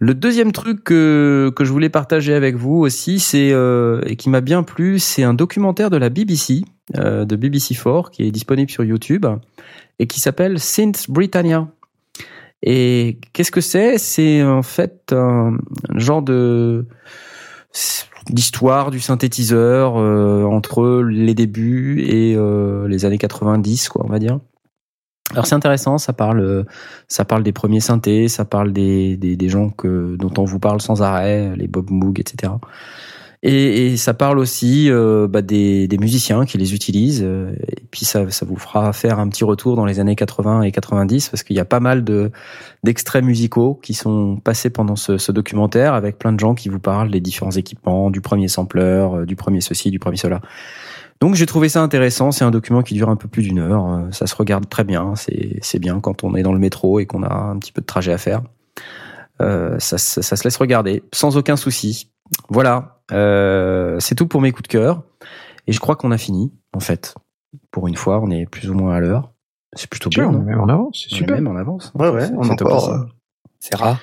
Le deuxième truc que, que je voulais partager avec vous aussi, c'est euh, et qui m'a bien plu, c'est un documentaire de la BBC, euh, de BBC4, qui est disponible sur YouTube et qui s'appelle Synth Britannia. Et qu'est-ce que c'est? C'est en fait un, genre de d'histoire du synthétiseur euh, entre les débuts et les années 90, quoi, on va dire. Alors c'est intéressant, ça parle, ça parle des premiers synthés, ça parle des, des, des gens que, dont on vous parle sans arrêt, les Bob Moog, etc. Et, et ça parle aussi euh, bah, des, des musiciens qui les utilisent. euh, Et puis ça, ça vous fera faire un petit retour dans les années 80 et 90 parce qu'il y a pas mal de d'extraits musicaux qui sont passés pendant ce, ce documentaire avec plein de gens qui vous parlent des différents équipements, du premier sampler, euh, du premier ceci, du premier cela. Donc j'ai trouvé ça intéressant. C'est un document qui dure un peu plus d'une heure. Euh, Ça se regarde très bien. C'est c'est bien quand on est dans le métro et qu'on a un petit peu de trajet à faire. Euh, ça, ça, ça se laisse regarder sans aucun souci. Voilà. Euh, c'est tout pour mes coups de cœur. Et je crois qu'on a fini en fait. Pour une fois, on est plus ou moins à l'heure. C'est plutôt bien. Non même en avance, c'est On est super. même en avance. Ouais, ouais, C'est- on est encore, euh, C'est rare.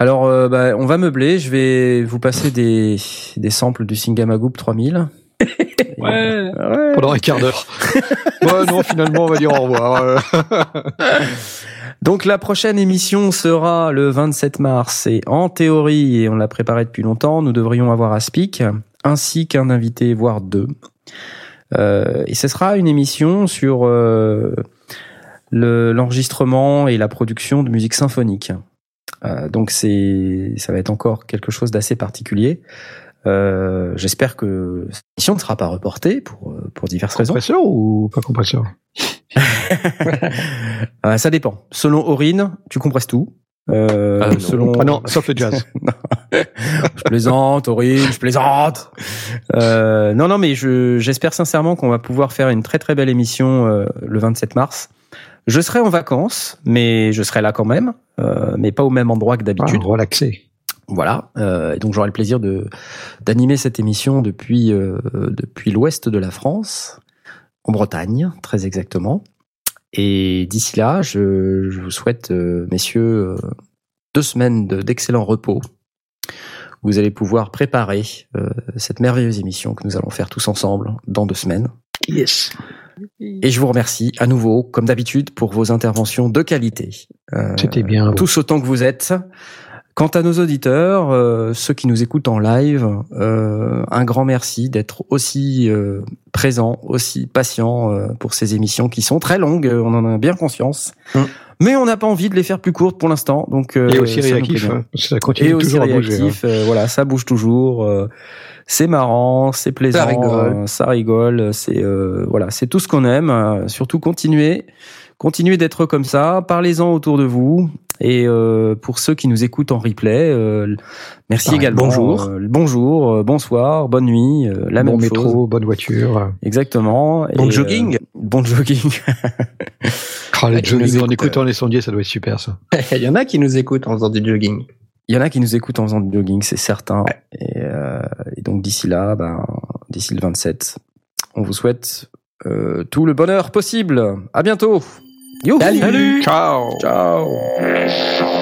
Alors, euh, bah, on va meubler. Je vais vous passer des, des samples du Singamagoop 3000. Ouais. Ouais. Pendant un quart d'heure. ouais, non, finalement, on va dire au revoir. Donc la prochaine émission sera le 27 mars et en théorie, et on l'a préparé depuis longtemps, nous devrions avoir Aspic ainsi qu'un invité, voire deux. Euh, et ce sera une émission sur euh, le- l'enregistrement et la production de musique symphonique. Euh, donc c'est, ça va être encore quelque chose d'assez particulier. Euh, J'espère que cette émission ne sera pas reportée pour, euh, pour diverses raisons. compresseur ou pas compresseur Euh, ça dépend. Selon Aurine, tu compresses tout. Euh, Ah, non. selon... Ah non, sauf le jazz. je plaisante, Aurine, je plaisante. Euh, non, non, mais je, j'espère sincèrement qu'on va pouvoir faire une très très belle émission euh, le 27 mars. Je serai en vacances, mais je serai là quand même, euh, mais pas au même endroit que Ah, d'habitude. relaxé. Voilà. Euh, et donc j'aurai le plaisir de d'animer cette émission depuis euh, depuis l'ouest de la France, en Bretagne, très exactement. Et d'ici là, je, je vous souhaite, euh, messieurs, euh, deux semaines de- d'excellent repos. Vous allez pouvoir préparer euh, cette merveilleuse émission que nous allons faire tous ensemble dans deux semaines. Yes. Et je vous remercie à nouveau, comme d'habitude, pour vos interventions de qualité. Euh, C'était bien. tous autant que vous êtes. Quant à nos auditeurs, euh, ceux qui nous écoutent en live, euh, un grand merci d'être aussi euh, présents, aussi patients euh, pour ces émissions qui sont très longues, euh, on en a bien conscience. Mm. Mais on n'a pas envie de les faire plus courtes pour l'instant, donc euh, Et aussi ça réactif. hein, ça continue Et aussi toujours à bouger. hein. réactif, euh, voilà, ça bouge toujours. euh, c'est marrant, c'est plaisant, Ça rigole. ça rigole. C'est euh, voilà, c'est tout ce qu'on aime. surtout continuez, continuez d'être comme ça. Parlez-en autour de vous. Et euh, pour ceux qui nous écoutent en replay, euh, merci Pareil, également. bonjour. Euh, bonjour, euh, bonsoir, bonne nuit, euh, la bon même métro, chose. bonne voiture. Exactement. Bon Et, jogging. euh, bon jogging. Ah, le Ouais, qui nous jogging en écoutant les sondiers, ça doit être super, ça. Il y en a qui nous écoutent en faisant du jogging. Il y en a qui nous écoutent en faisant du jogging, c'est certain. Et, euh, et donc d'ici là, ben, d'ici le 27, on vous souhaite euh, tout le bonheur possible. À bientôt. Yo, Salut. Ciao. Ciao.